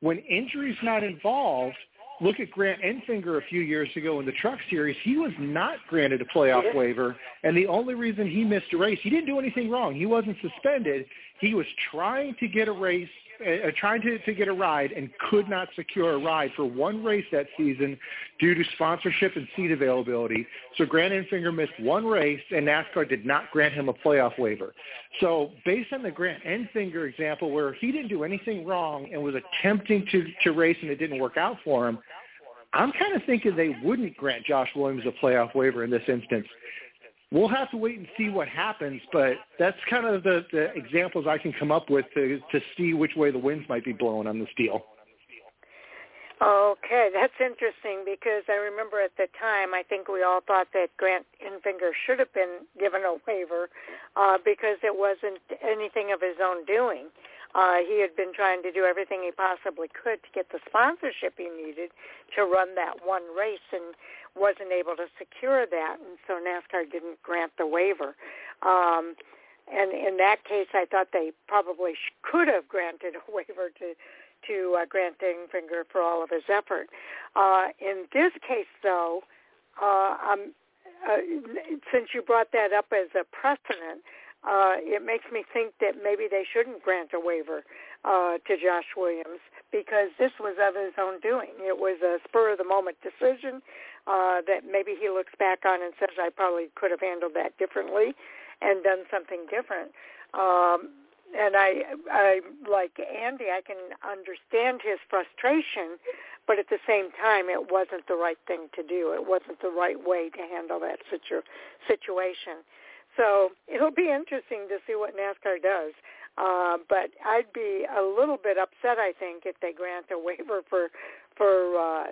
when injury's not involved, look at Grant Enfinger a few years ago in the Truck Series. He was not granted a playoff waiver, and the only reason he missed a race, he didn't do anything wrong. He wasn't suspended. He was trying to get a race uh, trying to, to get a ride and could not secure a ride for one race that season due to sponsorship and seat availability. So Grant Enfinger missed one race, and NASCAR did not grant him a playoff waiver. So based on the Grant Enfinger example where he didn't do anything wrong and was attempting to, to race and it didn't work out for him, I'm kind of thinking they wouldn't grant Josh Williams a playoff waiver in this instance we'll have to wait and see what happens. But that's kind of the, the examples I can come up with to to see which way the winds might be blowing on this deal. Okay, that's interesting because I remember at the time I think we all thought that Grant Enfinger should have been given a waiver uh, because it wasn't anything of his own doing. Uh, he had been trying to do everything he possibly could to get the sponsorship he needed to run that one race, and wasn't able to secure that, and so NASCAR didn't grant the waiver. Um, and in that case, I thought they probably sh- could have granted a waiver to to uh, Grant Enfinger for all of his effort. Uh, in this case, though, uh, um, uh, since you brought that up as a precedent, uh, it makes me think that maybe they shouldn't grant a waiver uh, to Josh Williams because this was of his own doing. It was a spur of the moment decision uh, that maybe he looks back on and says, I probably could have handled that differently and done something different. Um, and I, I like Andy, I can understand his frustration, but at the same time, it wasn't the right thing to do. It wasn't the right way to handle that situ- situation. So it'll be interesting to see what NASCAR does. Uh, but I'd be a little bit upset, I think, if they grant a waiver for for uh,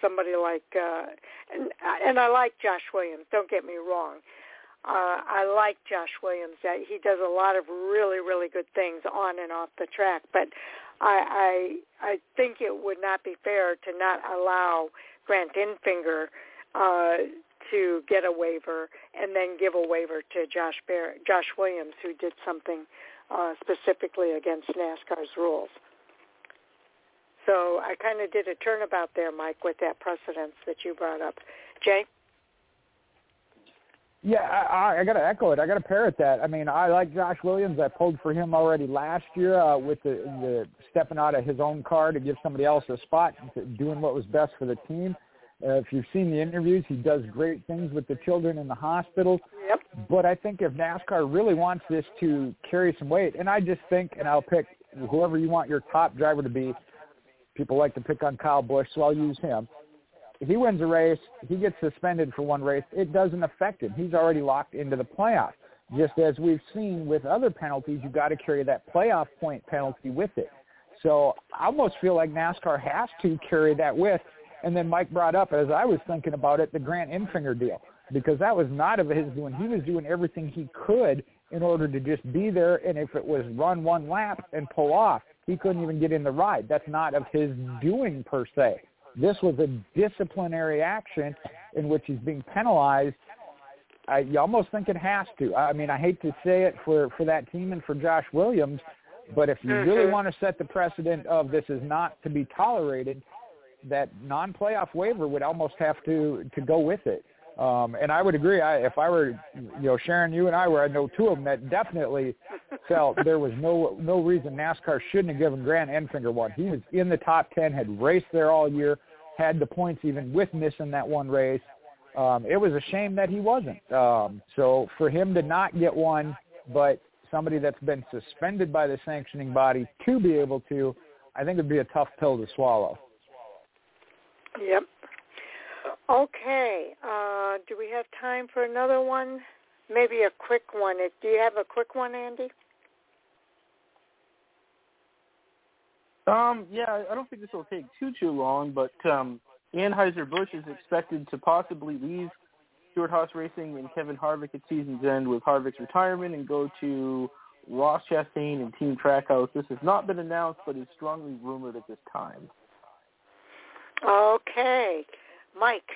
somebody like uh, and and I like Josh Williams. Don't get me wrong. Uh, I like Josh Williams. That he does a lot of really really good things on and off the track. But I I, I think it would not be fair to not allow Grant Enfinger uh, to get a waiver and then give a waiver to Josh Bear, Josh Williams, who did something uh, specifically against NASCAR's rules. So I kind of did a turnabout there, Mike, with that precedence that you brought up. Jay? Yeah, I, I got to echo it. I got to parrot that. I mean, I like Josh Williams. I pulled for him already last year uh, with the, the stepping out of his own car to give somebody else a spot, doing what was best for the team. Uh, if you've seen the interviews, he does great things with the children in the hospital. Yep. But I think if NASCAR really wants this to carry some weight, and I just think, and I'll pick whoever you want your top driver to be. People like to pick on Kyle Busch, so I'll use him. If he wins a race, he gets suspended for one race. It doesn't affect him. He's already locked into the playoff. Just as we've seen with other penalties, you've got to carry that playoff point penalty with it. So I almost feel like NASCAR has to carry that with. And then Mike brought up, as I was thinking about it, the Grant Enfinger deal, because that was not of his doing. He was doing everything he could in order to just be there. And if it was run one lap and pull off, he couldn't even get in the ride. That's not of his doing per se. This was a disciplinary action in which he's being penalized. I, you almost think it has to. I mean, I hate to say it for for that team and for Josh Williams, but if you mm-hmm. really want to set the precedent of this is not to be tolerated, that non-playoff waiver would almost have to to go with it. Um, and I would agree. I, if I were, you know, Sharon, you and I were, I know two of them that definitely felt there was no no reason NASCAR shouldn't have given Grant Enfinger one. He was in the top ten, had raced there all year, had the points even with missing that one race. Um, it was a shame that he wasn't. Um, so for him to not get one, but somebody that's been suspended by the sanctioning body to be able to, I think it'd be a tough pill to swallow. Yep. Okay. Uh, do we have time for another one? Maybe a quick one. Do you have a quick one, Andy? Um, yeah, I don't think this will take too too long, but um, Anheuser Busch is expected to possibly leave Stewart-Haas Racing and Kevin Harvick at season's end with Harvick's retirement and go to Ross Chastain and Team Trackhouse. This has not been announced, but is strongly rumored at this time. Okay. Mike.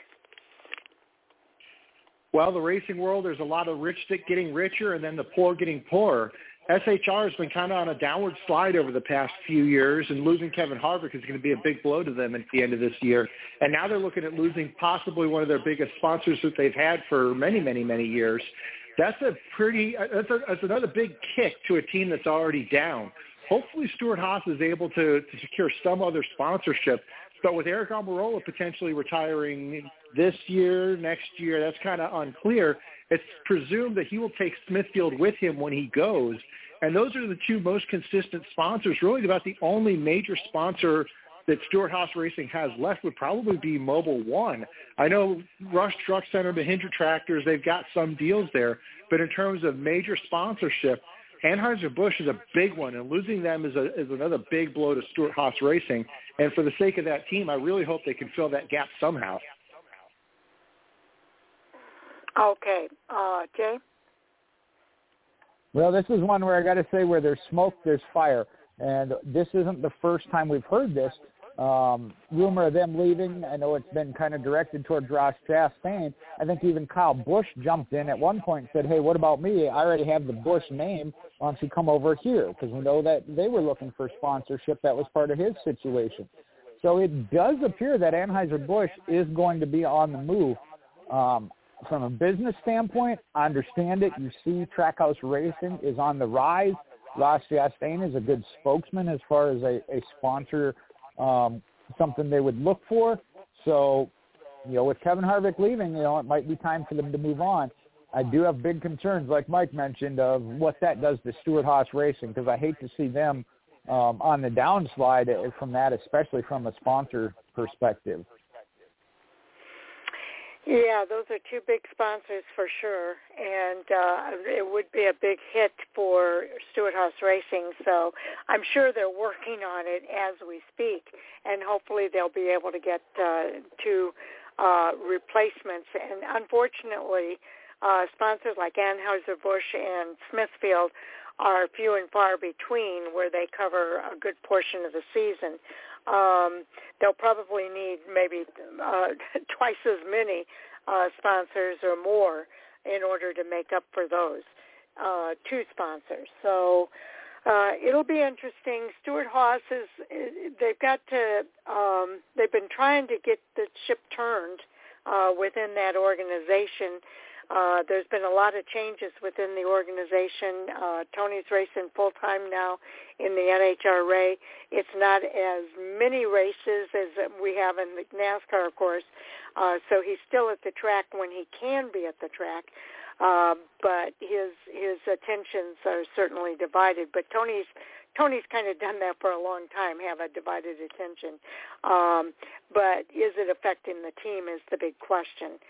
Well, the racing world, there's a lot of rich getting richer and then the poor getting poorer. SHR has been kind of on a downward slide over the past few years, and losing Kevin Harvick is going to be a big blow to them at the end of this year. And now they're looking at losing possibly one of their biggest sponsors that they've had for many, many, many years. That's a pretty, that's, a, that's another big kick to a team that's already down. Hopefully Stewart-Haas is able to, to secure some other sponsorship but with Eric Almirola potentially retiring this year, next year, that's kind of unclear. It's presumed that he will take Smithfield with him when he goes. And those are the two most consistent sponsors. Really about the only major sponsor that Stewart-Haas Racing has left would probably be Mobil 1. I know Rush Truck Center, Mahindra Tractors, they've got some deals there. But in terms of major sponsorship, Anheuser-Busch is a big one, and losing them is, a, is another big blow to Stewart-Haas Racing. And for the sake of that team, I really hope they can fill that gap somehow. Okay. Uh, Jay? Well, this is one where I got to say where there's smoke, there's fire. And this isn't the first time we've heard this um, rumor of them leaving. I know it's been kind of directed towards Ross Chastain. I think even Kyle Busch jumped in at one point and said, hey, what about me? I already have the Busch name. Why don't you come over here? Because we know that they were looking for sponsorship. That was part of his situation. So it does appear that Anheuser-Busch is going to be on the move. Um, from a business standpoint, I understand it. You see Trackhouse Racing is on the rise. Ross Chastain is a good spokesman as far as a, a sponsor um, something they would look for. So, you know, with Kevin Harvick leaving, you know, it might be time for them to move on. I do have big concerns, like Mike mentioned, of what that does to Stewart-Haas Racing because I hate to see them um, on the downslide from that, especially from a sponsor perspective. Yeah, those are two big sponsors for sure, and uh, it would be a big hit for Stewart-Haas Racing. So I'm sure they're working on it as we speak, and hopefully they'll be able to get uh, two uh, replacements. And unfortunately, uh, sponsors like Anheuser-Busch and Smithfield are few and far between where they cover a good portion of the season um, they'll probably need maybe uh, twice as many uh, sponsors or more in order to make up for those uh, two sponsors. So uh, it'll be interesting. Stewart-Haas is they've got to um, they've been trying to get the ship turned uh, within that organization uh, there's been a lot of changes within the organization. Uh, Tony's racing full time now in the NHRA. It's not as many races as we have in the NASCAR, of course. Uh, so he's still at the track when he can be at the track. uh, but his his attentions are certainly divided. But Tony's Tony's kind of done that for a long time, have a divided attention. Um, but is it affecting the team is the big question.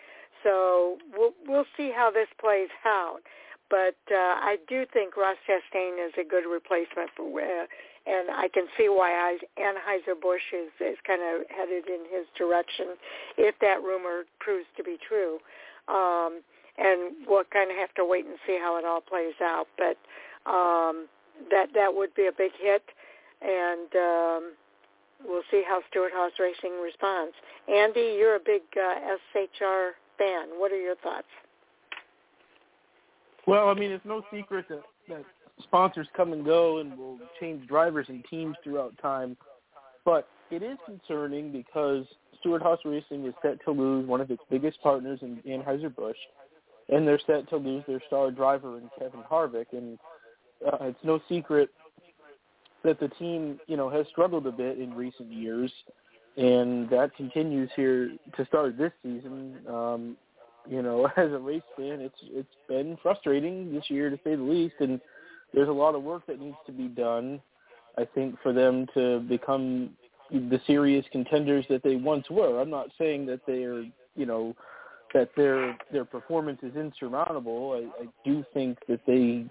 So we'll we'll see how this plays out. But uh, I do think Ross Chastain is a good replacement for, uh, and I can see why Anheuser Busch is is kind of headed in his direction if that rumor proves to be true. Um, and we'll kind of have to wait and see how it all plays out. But um, that that would be a big hit, and um, we'll see how Stewart-Haas Racing responds. Andy, you're a big uh, SHR fan. What are your thoughts? Well, I mean, it's no secret that, that sponsors come and go and will change drivers and teams throughout time, but it is concerning because Stewart-Haas Racing is set to lose one of its biggest partners in Anheuser-Busch, and they're set to lose their star driver in Kevin Harvick, and uh, it's no secret that the team, you know, has struggled a bit in recent years, and that continues here to start this season. Um, you know, as a race fan, it's it's been frustrating this year to say the least, and there's a lot of work that needs to be done. I think for them to become the serious contenders that they once were. I'm not saying that they're, you know, that their their performance is insurmountable. I, I do think that they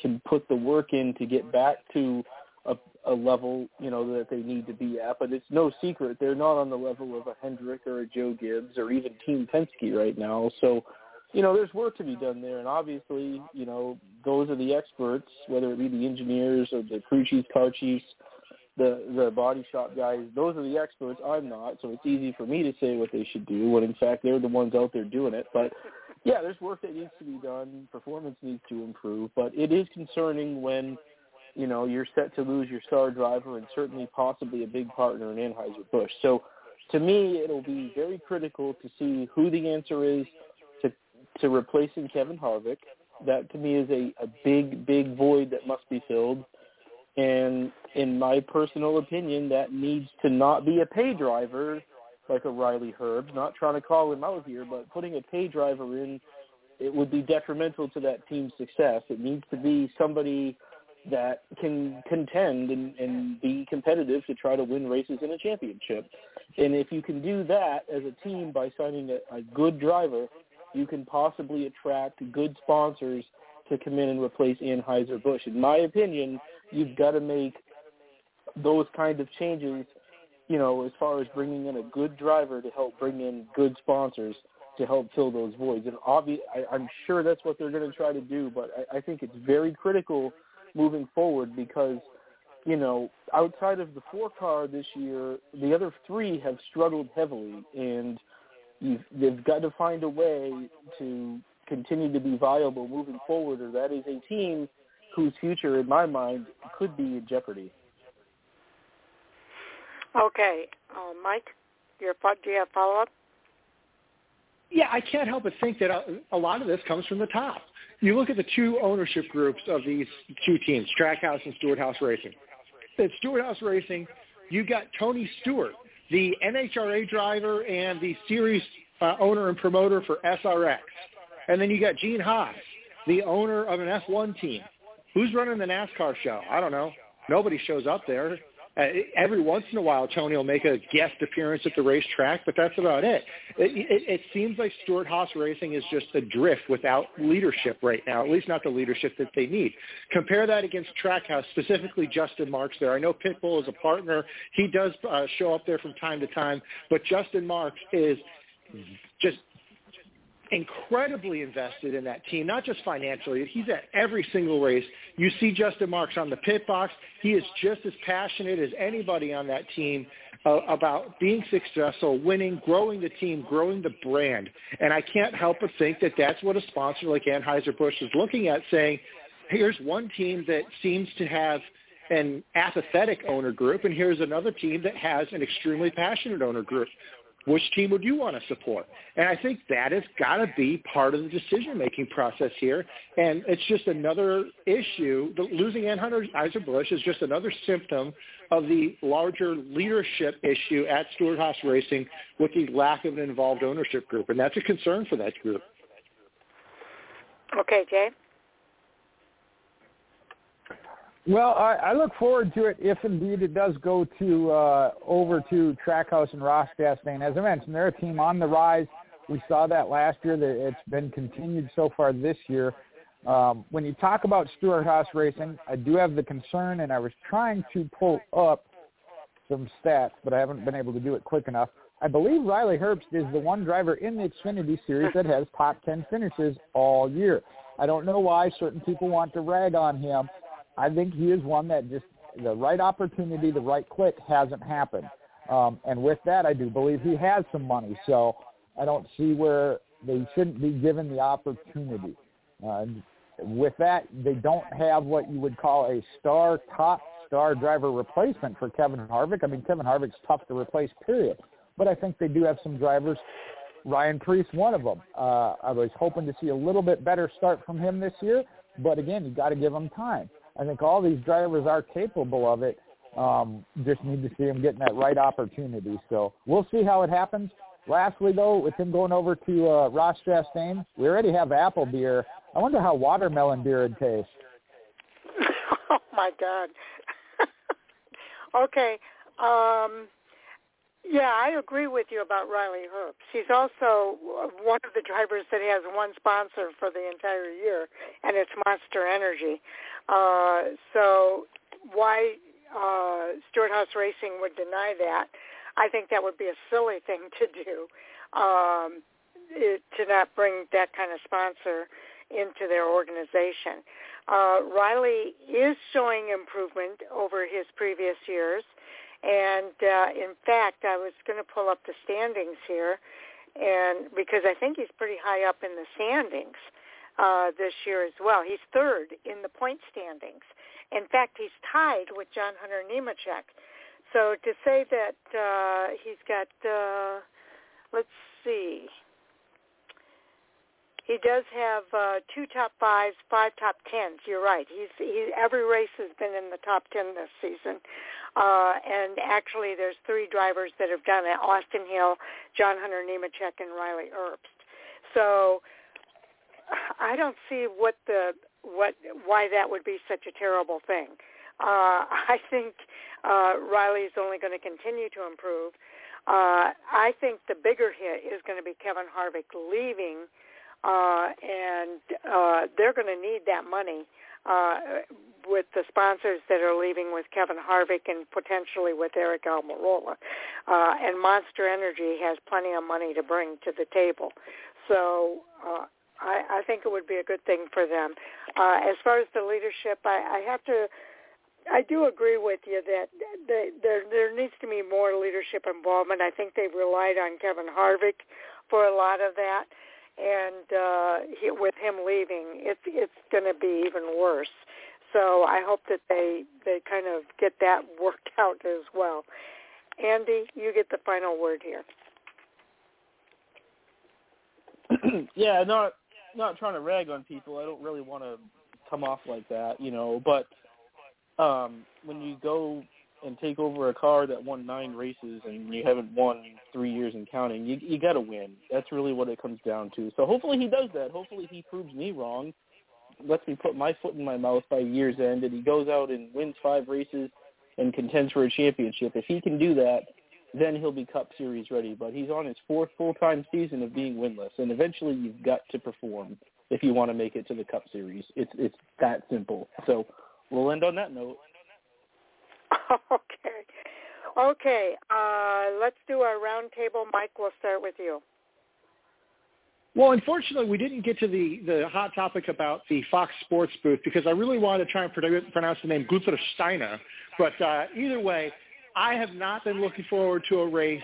can put the work in to get back to a, level you know that they need to be at. But it's no secret they're not on the level of a Hendrick or a Joe Gibbs or even Team Penske right now. So you know there's work to be done there, and obviously you know those are the experts, whether it be the engineers or the crew chiefs, car chiefs. The the body shop guys, those are the experts. I'm not, so it's easy for me to say what they should do. When in fact they're the ones out there doing it. But yeah, there's work that needs to be done. Performance needs to improve, but it is concerning when you know you're set to lose your star driver and certainly possibly a big partner in Anheuser Busch. So to me, it'll be very critical to see who the answer is to to replacing Kevin Harvick. That to me is a, a big big void that must be filled. And in my personal opinion, that needs to not be a pay driver like a Riley Herbst. Not trying to call him out here, but putting a pay driver in, it would be detrimental to that team's success. It needs to be somebody that can contend and, and be competitive to try to win races in a championship. And if you can do that as a team by signing a, a good driver, you can possibly attract good sponsors to come in and replace Anheuser-Busch. In my opinion, you've got to make those kind of changes you know, as far as bringing in a good driver to help bring in good sponsors to help fill those voids. And obvi- I, I'm sure that's what they're going to try to do, but I, I think it's very critical moving forward because, you know, outside of the four car this year, the other three have struggled heavily, and you've, they've got to find a way to continue to be viable moving forward, or that is a team whose future, in my mind, could be in jeopardy. Okay, uh, Mike, your do you have follow up? Yeah, I can't help but think that a, a lot of this comes from the top. You look at the two ownership groups of these two teams, Trackhouse and Stewart-Haas Racing. At Stewart-Haas Racing, you got Tony Stewart, the NHRA driver and the series uh, owner and promoter for SRX. And then you got Gene Haas, the owner of an F1 team. Who's running the NASCAR show? I don't know. Nobody shows up there. Uh, every once in a while, Tony will make a guest appearance at the racetrack, but that's about it. It, it, it seems like Stewart-Haas Racing is just adrift without leadership right now, at least not the leadership that they need. Compare that against Trackhouse, specifically Justin Marks there. I know Pitbull is a partner. He does uh, show up there from time to time, but Justin Marks is just incredibly invested in that team, not just financially. He's at every single race. You see Justin Marks on the pit box. He is just as passionate as anybody on that team uh, about being successful, winning, growing the team, growing the brand. And I can't help but think that that's what a sponsor like Anheuser-Busch is looking at, saying, here's one team that seems to have an apathetic owner group, and here's another team that has an extremely passionate owner group which team would you want to support? And I think that has got to be part of the decision-making process here. And it's just another issue. The, losing Anheuser-Busch is just another symptom of the larger leadership issue at Stewart-Haas Racing with the lack of an involved ownership group. And that's a concern for that group. Okay, Jay. Well, I, I look forward to it if indeed it does go to uh, over to Trackhouse and Ross Chastain. As I mentioned, they're a team on the rise. We saw that last year. That it's been continued so far this year. Um, when you talk about Stewart-Haas Racing, I do have the concern, and I was trying to pull up some stats, but I haven't been able to do it quick enough. I believe Riley Herbst is the one driver in the Xfinity Series that has top 10 finishes all year. I don't know why certain people want to rag on him. I think he is one that just the right opportunity, the right click hasn't happened. Um, and with that, I do believe he has some money. So I don't see where they shouldn't be given the opportunity. Uh, with that, they don't have what you would call a star top star driver replacement for Kevin Harvick. I mean, Kevin Harvick's tough to replace, period. But I think they do have some drivers. Ryan Preece, one of them. Uh, I was hoping to see a little bit better start from him this year, but again, you got to give him time. I think all these drivers are capable of it. Um, just need to see him getting that right opportunity. So we'll see how it happens. Lastly, though, with him going over to uh, Ross Chastain, we already have apple beer. I wonder how watermelon beer would taste. oh my God. okay. Um, yeah, I agree with you about Riley Herbst. He's also one of the drivers that has one sponsor for the entire year, and it's Monster Energy. Uh, so why uh, Stewart-Haas Racing would deny that, I think that would be a silly thing to do, um, it, to not bring that kind of sponsor into their organization. Uh, Riley is showing improvement over his previous years. And uh, in fact, I was going to pull up the standings here, and because I think he's pretty high up in the standings uh, this year as well. He's third in the point standings. In fact, he's tied with John Hunter Nemechek. So to say that uh, he's got, uh, let's see, he does have uh, two top fives, five top tens. You're right. He's he, every race has been in the top ten this season, uh, and actually there's three drivers that have done it: Austin Hill, John Hunter Nemechek, and Riley Herbst. So I don't see what the what why that would be such a terrible thing. Uh, I think uh, Riley's only going to continue to improve. Uh, I think the bigger hit is going to be Kevin Harvick leaving, and uh, they're going to need that money uh, with the sponsors that are leaving with Kevin Harvick and potentially with Aric Almirola. Uh, and Monster Energy has plenty of money to bring to the table. So uh, I, I think it would be a good thing for them. Uh, as far as the leadership, I, I have to. I do agree with you that the, there there needs to be more leadership involvement. I think they've relied on Kevin Harvick for a lot of that, and uh, he, with him leaving, it's it's going to be even worse. So I hope that they they kind of get that worked out as well. Andy, you get the final word here. yeah, no, not trying to rag on people. I don't really want to come off like that, you know. But um, when you go and take over a car that won nine races and you haven't won three years and counting, you you got to win. That's really what it comes down to. So hopefully he does that. Hopefully he proves me wrong, lets me put my foot in my mouth by year's end, and he goes out and wins five races and contends for a championship. If he can do that, then he'll be Cup Series ready. But he's on his fourth full-time season of being winless, and eventually you've got to perform if you want to make it to the Cup Series. It's it's that simple. So we'll end on that note. Okay. Okay. Uh, let's do our roundtable. Mike, we'll start with you. Well, unfortunately, we didn't get to the, the hot topic about the Fox Sports booth because I really wanted to try and pronounce the name Gunther Steiner. But uh, either way, I have not been looking forward to a race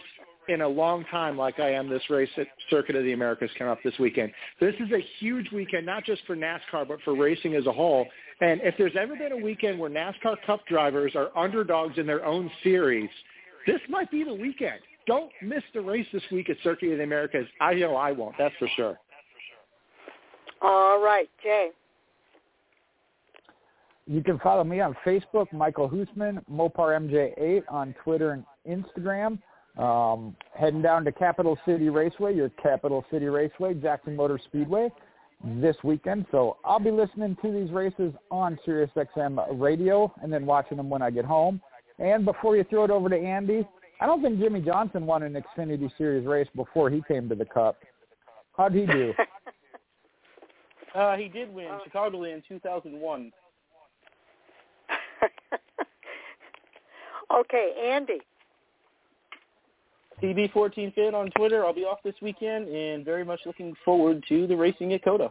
in a long time like I am this race at Circuit of the Americas coming up this weekend. This is a huge weekend, not just for NASCAR, but for racing as a whole. And if there's ever been a weekend where NASCAR Cup drivers are underdogs in their own series, this might be the weekend. Don't miss the race this week at Circuit of the Americas. I know I won't, that's for sure. All right, Jay. You can follow me on Facebook, Michael Husmann, MoparMJ8 on Twitter and Instagram. Um, heading down to Capital City Raceway, your Capital City Raceway, Jackson Motor Speedway. This weekend. So I'll be listening to these races on SiriusXM radio and then watching them when I get home. And before you throw it over to Andy, I don't think Jimmie Johnson won an Xfinity Series race before he came to the Cup. How'd he do? uh, he did win Chicago Chicagoland 2001. okay, Andy. CB14 Fin on Twitter. I'll be off this weekend and very much looking forward to the racing at COTA.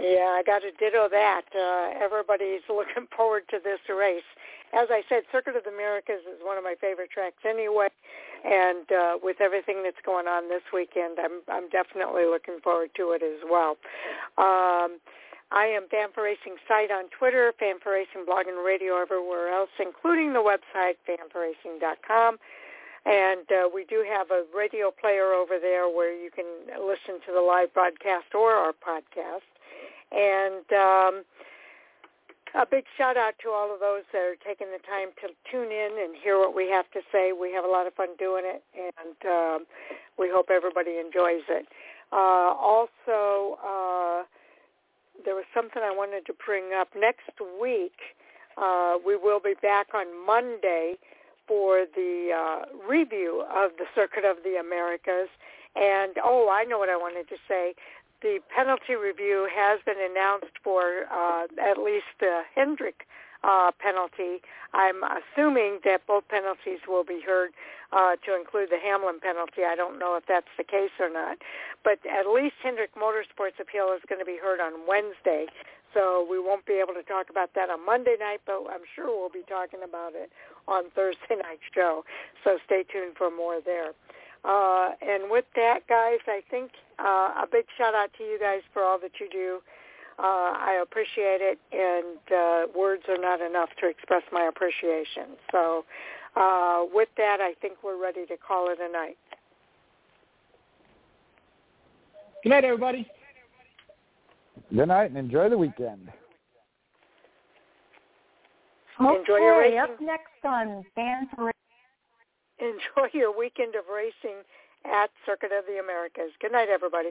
Yeah, I got to ditto that. Uh, everybody's looking forward to this race. As I said, Circuit of the Americas is one of my favorite tracks anyway, and uh, with everything that's going on this weekend, I'm I'm definitely looking forward to it as well. Um, I am Fan4Racing site on Twitter, Fan4Racing blog and radio everywhere else, including the website fan4racing.com. And uh, we do have a radio player over there where you can listen to the live broadcast or our podcast. And um, a big shout out to all of those that are taking the time to tune in and hear what we have to say. We have a lot of fun doing it, and um, we hope everybody enjoys it. Uh, also, uh, there was something I wanted to bring up. Next week, uh, we will be back on Monday for the uh, review of the Circuit of the Americas. And, oh, I know what I wanted to say. The penalty review has been announced for uh, at least the Hendrick uh, penalty. I'm assuming that both penalties will be heard uh, to include the Hamlin penalty. I don't know if that's the case or not. But at least Hendrick Motorsports appeal is going to be heard on Wednesday. So we won't be able to talk about that on Monday night, but I'm sure we'll be talking about it on Thursday night's show. So stay tuned for more there. Uh, and with that, guys, I think uh, a big shout out to you guys for all that you do. Uh, I appreciate it, and uh, words are not enough to express my appreciation. So uh, with that, I think we're ready to call it a night. Good night, everybody. Good night, and enjoy the weekend. Okay, Enjoy your racing. up next on Fan for Enjoy your weekend of racing at Circuit of the Americas. Good night, everybody.